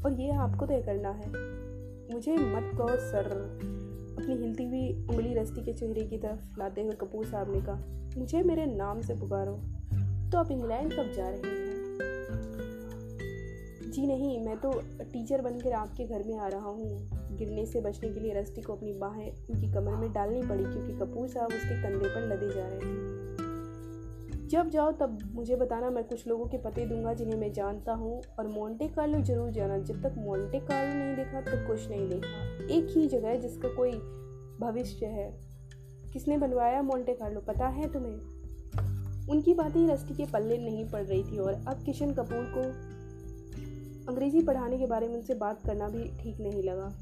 और ये आपको तय करना है। मुझे मत कहो सर। अपनी हिलती हुई उंगली रस्ती के चेहरे की तरफ़ लाते हुए कपूर साहब ने कहा मुझे मेरे नाम से पुकारो। तो आप इंग्लैंड कब जा रहे हैं? जी नहीं, मैं तो टीचर बनकर आपके घर में आ रहा हूँ। गिरने से बचने के लिए रस्ती को अपनी बाहें उनकी कमर में डालनी पड़ी क्योंकि कपूर साहब उसके कंधे पर लदे जा रहे थे। जब जाओ तब मुझे बताना, मैं कुछ लोगों के पते दूँगा जिन्हें मैं जानता हूँ और मोंटे कार्लो ज़रूर जाना। जब तक मोंटे कार्लो नहीं देखा तो कुछ नहीं देखा। एक ही जगह है जिसका कोई भविष्य है। किसने बनवाया मोंटे कार्लो पता है तुम्हें? उनकी बातें रस्टी के पल्ले नहीं पड़ रही थी और अब किशन कपूर को अंग्रेज़ी पढ़ाने के बारे में उनसे बात करना भी ठीक नहीं लगा।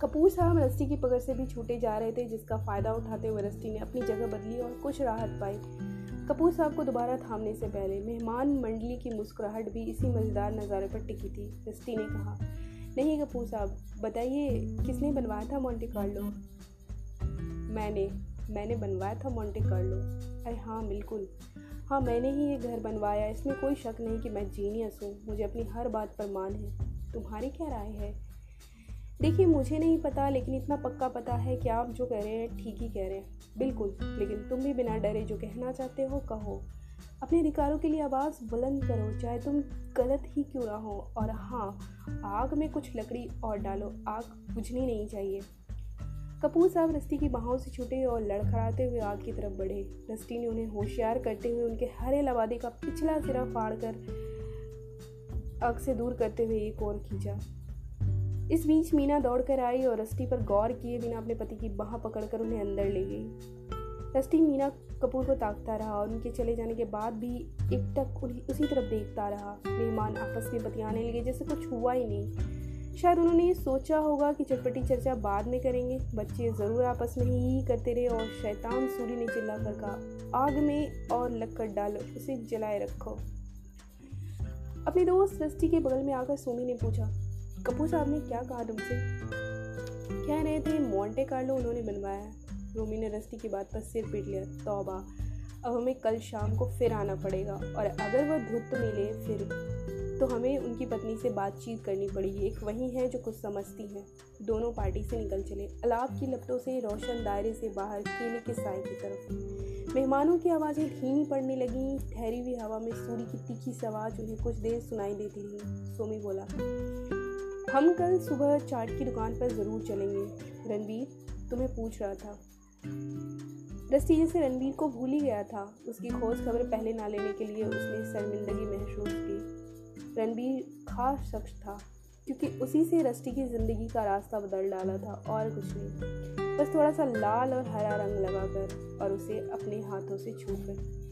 कपूर साहब रस्टी की पकड़ से भी छूटे जा रहे थे, जिसका फ़ायदा उठाते हुए रस्टी ने अपनी जगह बदली और कुछ राहत पाई। कपूर साहब को दोबारा थामने से पहले मेहमान मंडली की मुस्कुराहट भी इसी मज़ेदार नज़ारे पर टिकी थी रस्ती ने कहा। नहीं कपूर साहब, बताइए, किसने बनवाया था मोंटे कार्लो मैंने मैंने बनवाया था मोंटे कार्लो अरे हाँ बिल्कुल। हाँ मैंने ही ये घर बनवाया, इसमें कोई शक नहीं कि मैं जीनियस हूँ, मुझे अपनी हर बात पर मान है। तुम्हारी क्या राय है? देखिए, मुझे नहीं पता, लेकिन इतना पक्का पता है कि आप जो कह रहे हैं, ठीक ही कह रहे हैं। बिल्कुल, लेकिन तुम भी बिना डरे जो कहना चाहते हो, कहो। अपने अधिकारों के लिए आवाज़ बुलंद करो, चाहे तुम गलत ही क्यों ना हो। और हाँ आग में कुछ लकड़ी और डालो, आग बुझनी नहीं चाहिए। कपूर साहब रस्ती की बाहों से छूटे और लड़खड़ाते हुए आग की तरफ़ बढ़े। रस्ती ने उन्हें होशियार करते हुए उनके हरे लवादे का पिछला सिरा फाड़ कर आग से दूर करते हुए एक और खींचा। इस बीच मीना दौड़कर आई और रस्टी पर गौर किए बिना अपने पति की बाह पकड़कर उन्हें अंदर ले गई। रस्टी मीना कपूर को ताकता रहा और उनके चले जाने के बाद भी एक टक उसी तरफ़ देखता रहा। मेहमान आपस में बतियाने लगे, जैसे कुछ हुआ ही नहीं। शायद उन्होंने ये सोचा होगा कि चटपटी चर्चा बाद में करेंगे। बच्चे ज़रूर आपस में ही करते रहे और शैतान सूर्य ने चिल्ला कर कहा, आग में और लक्कड़ डालो, उसे जलाए रखो। अपने दोस्त रस्टी के बगल में आकर सोमी ने पूछा कपूर साहब ने क्या कहा तुमसे? कह रहे थे मोंटे कार्लो उन्होंने बनवाया रोमी ने रस्ती की बात पर सिर पीट लिया। तौबा। अब हमें कल शाम को फिर आना पड़ेगा। और अगर वह धुत मिले फिर तो हमें उनकी पत्नी से बातचीत करनी पड़ेगी। एक वही है जो कुछ समझती हैं। दोनों पार्टी से निकल चले। अलाप की लपटों से, रोशन दायरे से बाहर केले के साय की तरफ़। मेहमानों की आवाज़ें धीमी पड़ने लगीं। ठहरी हुई हवा में सूर्य की तीखी सी आवाज़ उन्हें कुछ देर सुनाई देती रही। सोमी बोला हम कल सुबह चाट की दुकान पर ज़रूर चलेंगे। रणबीर, तुम्हें पूछ रहा था। रस्ती जैसे रणबीर को भूल ही गया था। उसकी खोज खबर पहले ना लेने के लिए उसने शर्मिंदगी महसूस की। रणबीर खास शख्स था, क्योंकि उसी से रस्टी की ज़िंदगी का रास्ता बदल डाला था और कुछ नहीं। बस थोड़ा सा लाल और हरा रंग लगाकर और उसे अपने हाथों से छूकर।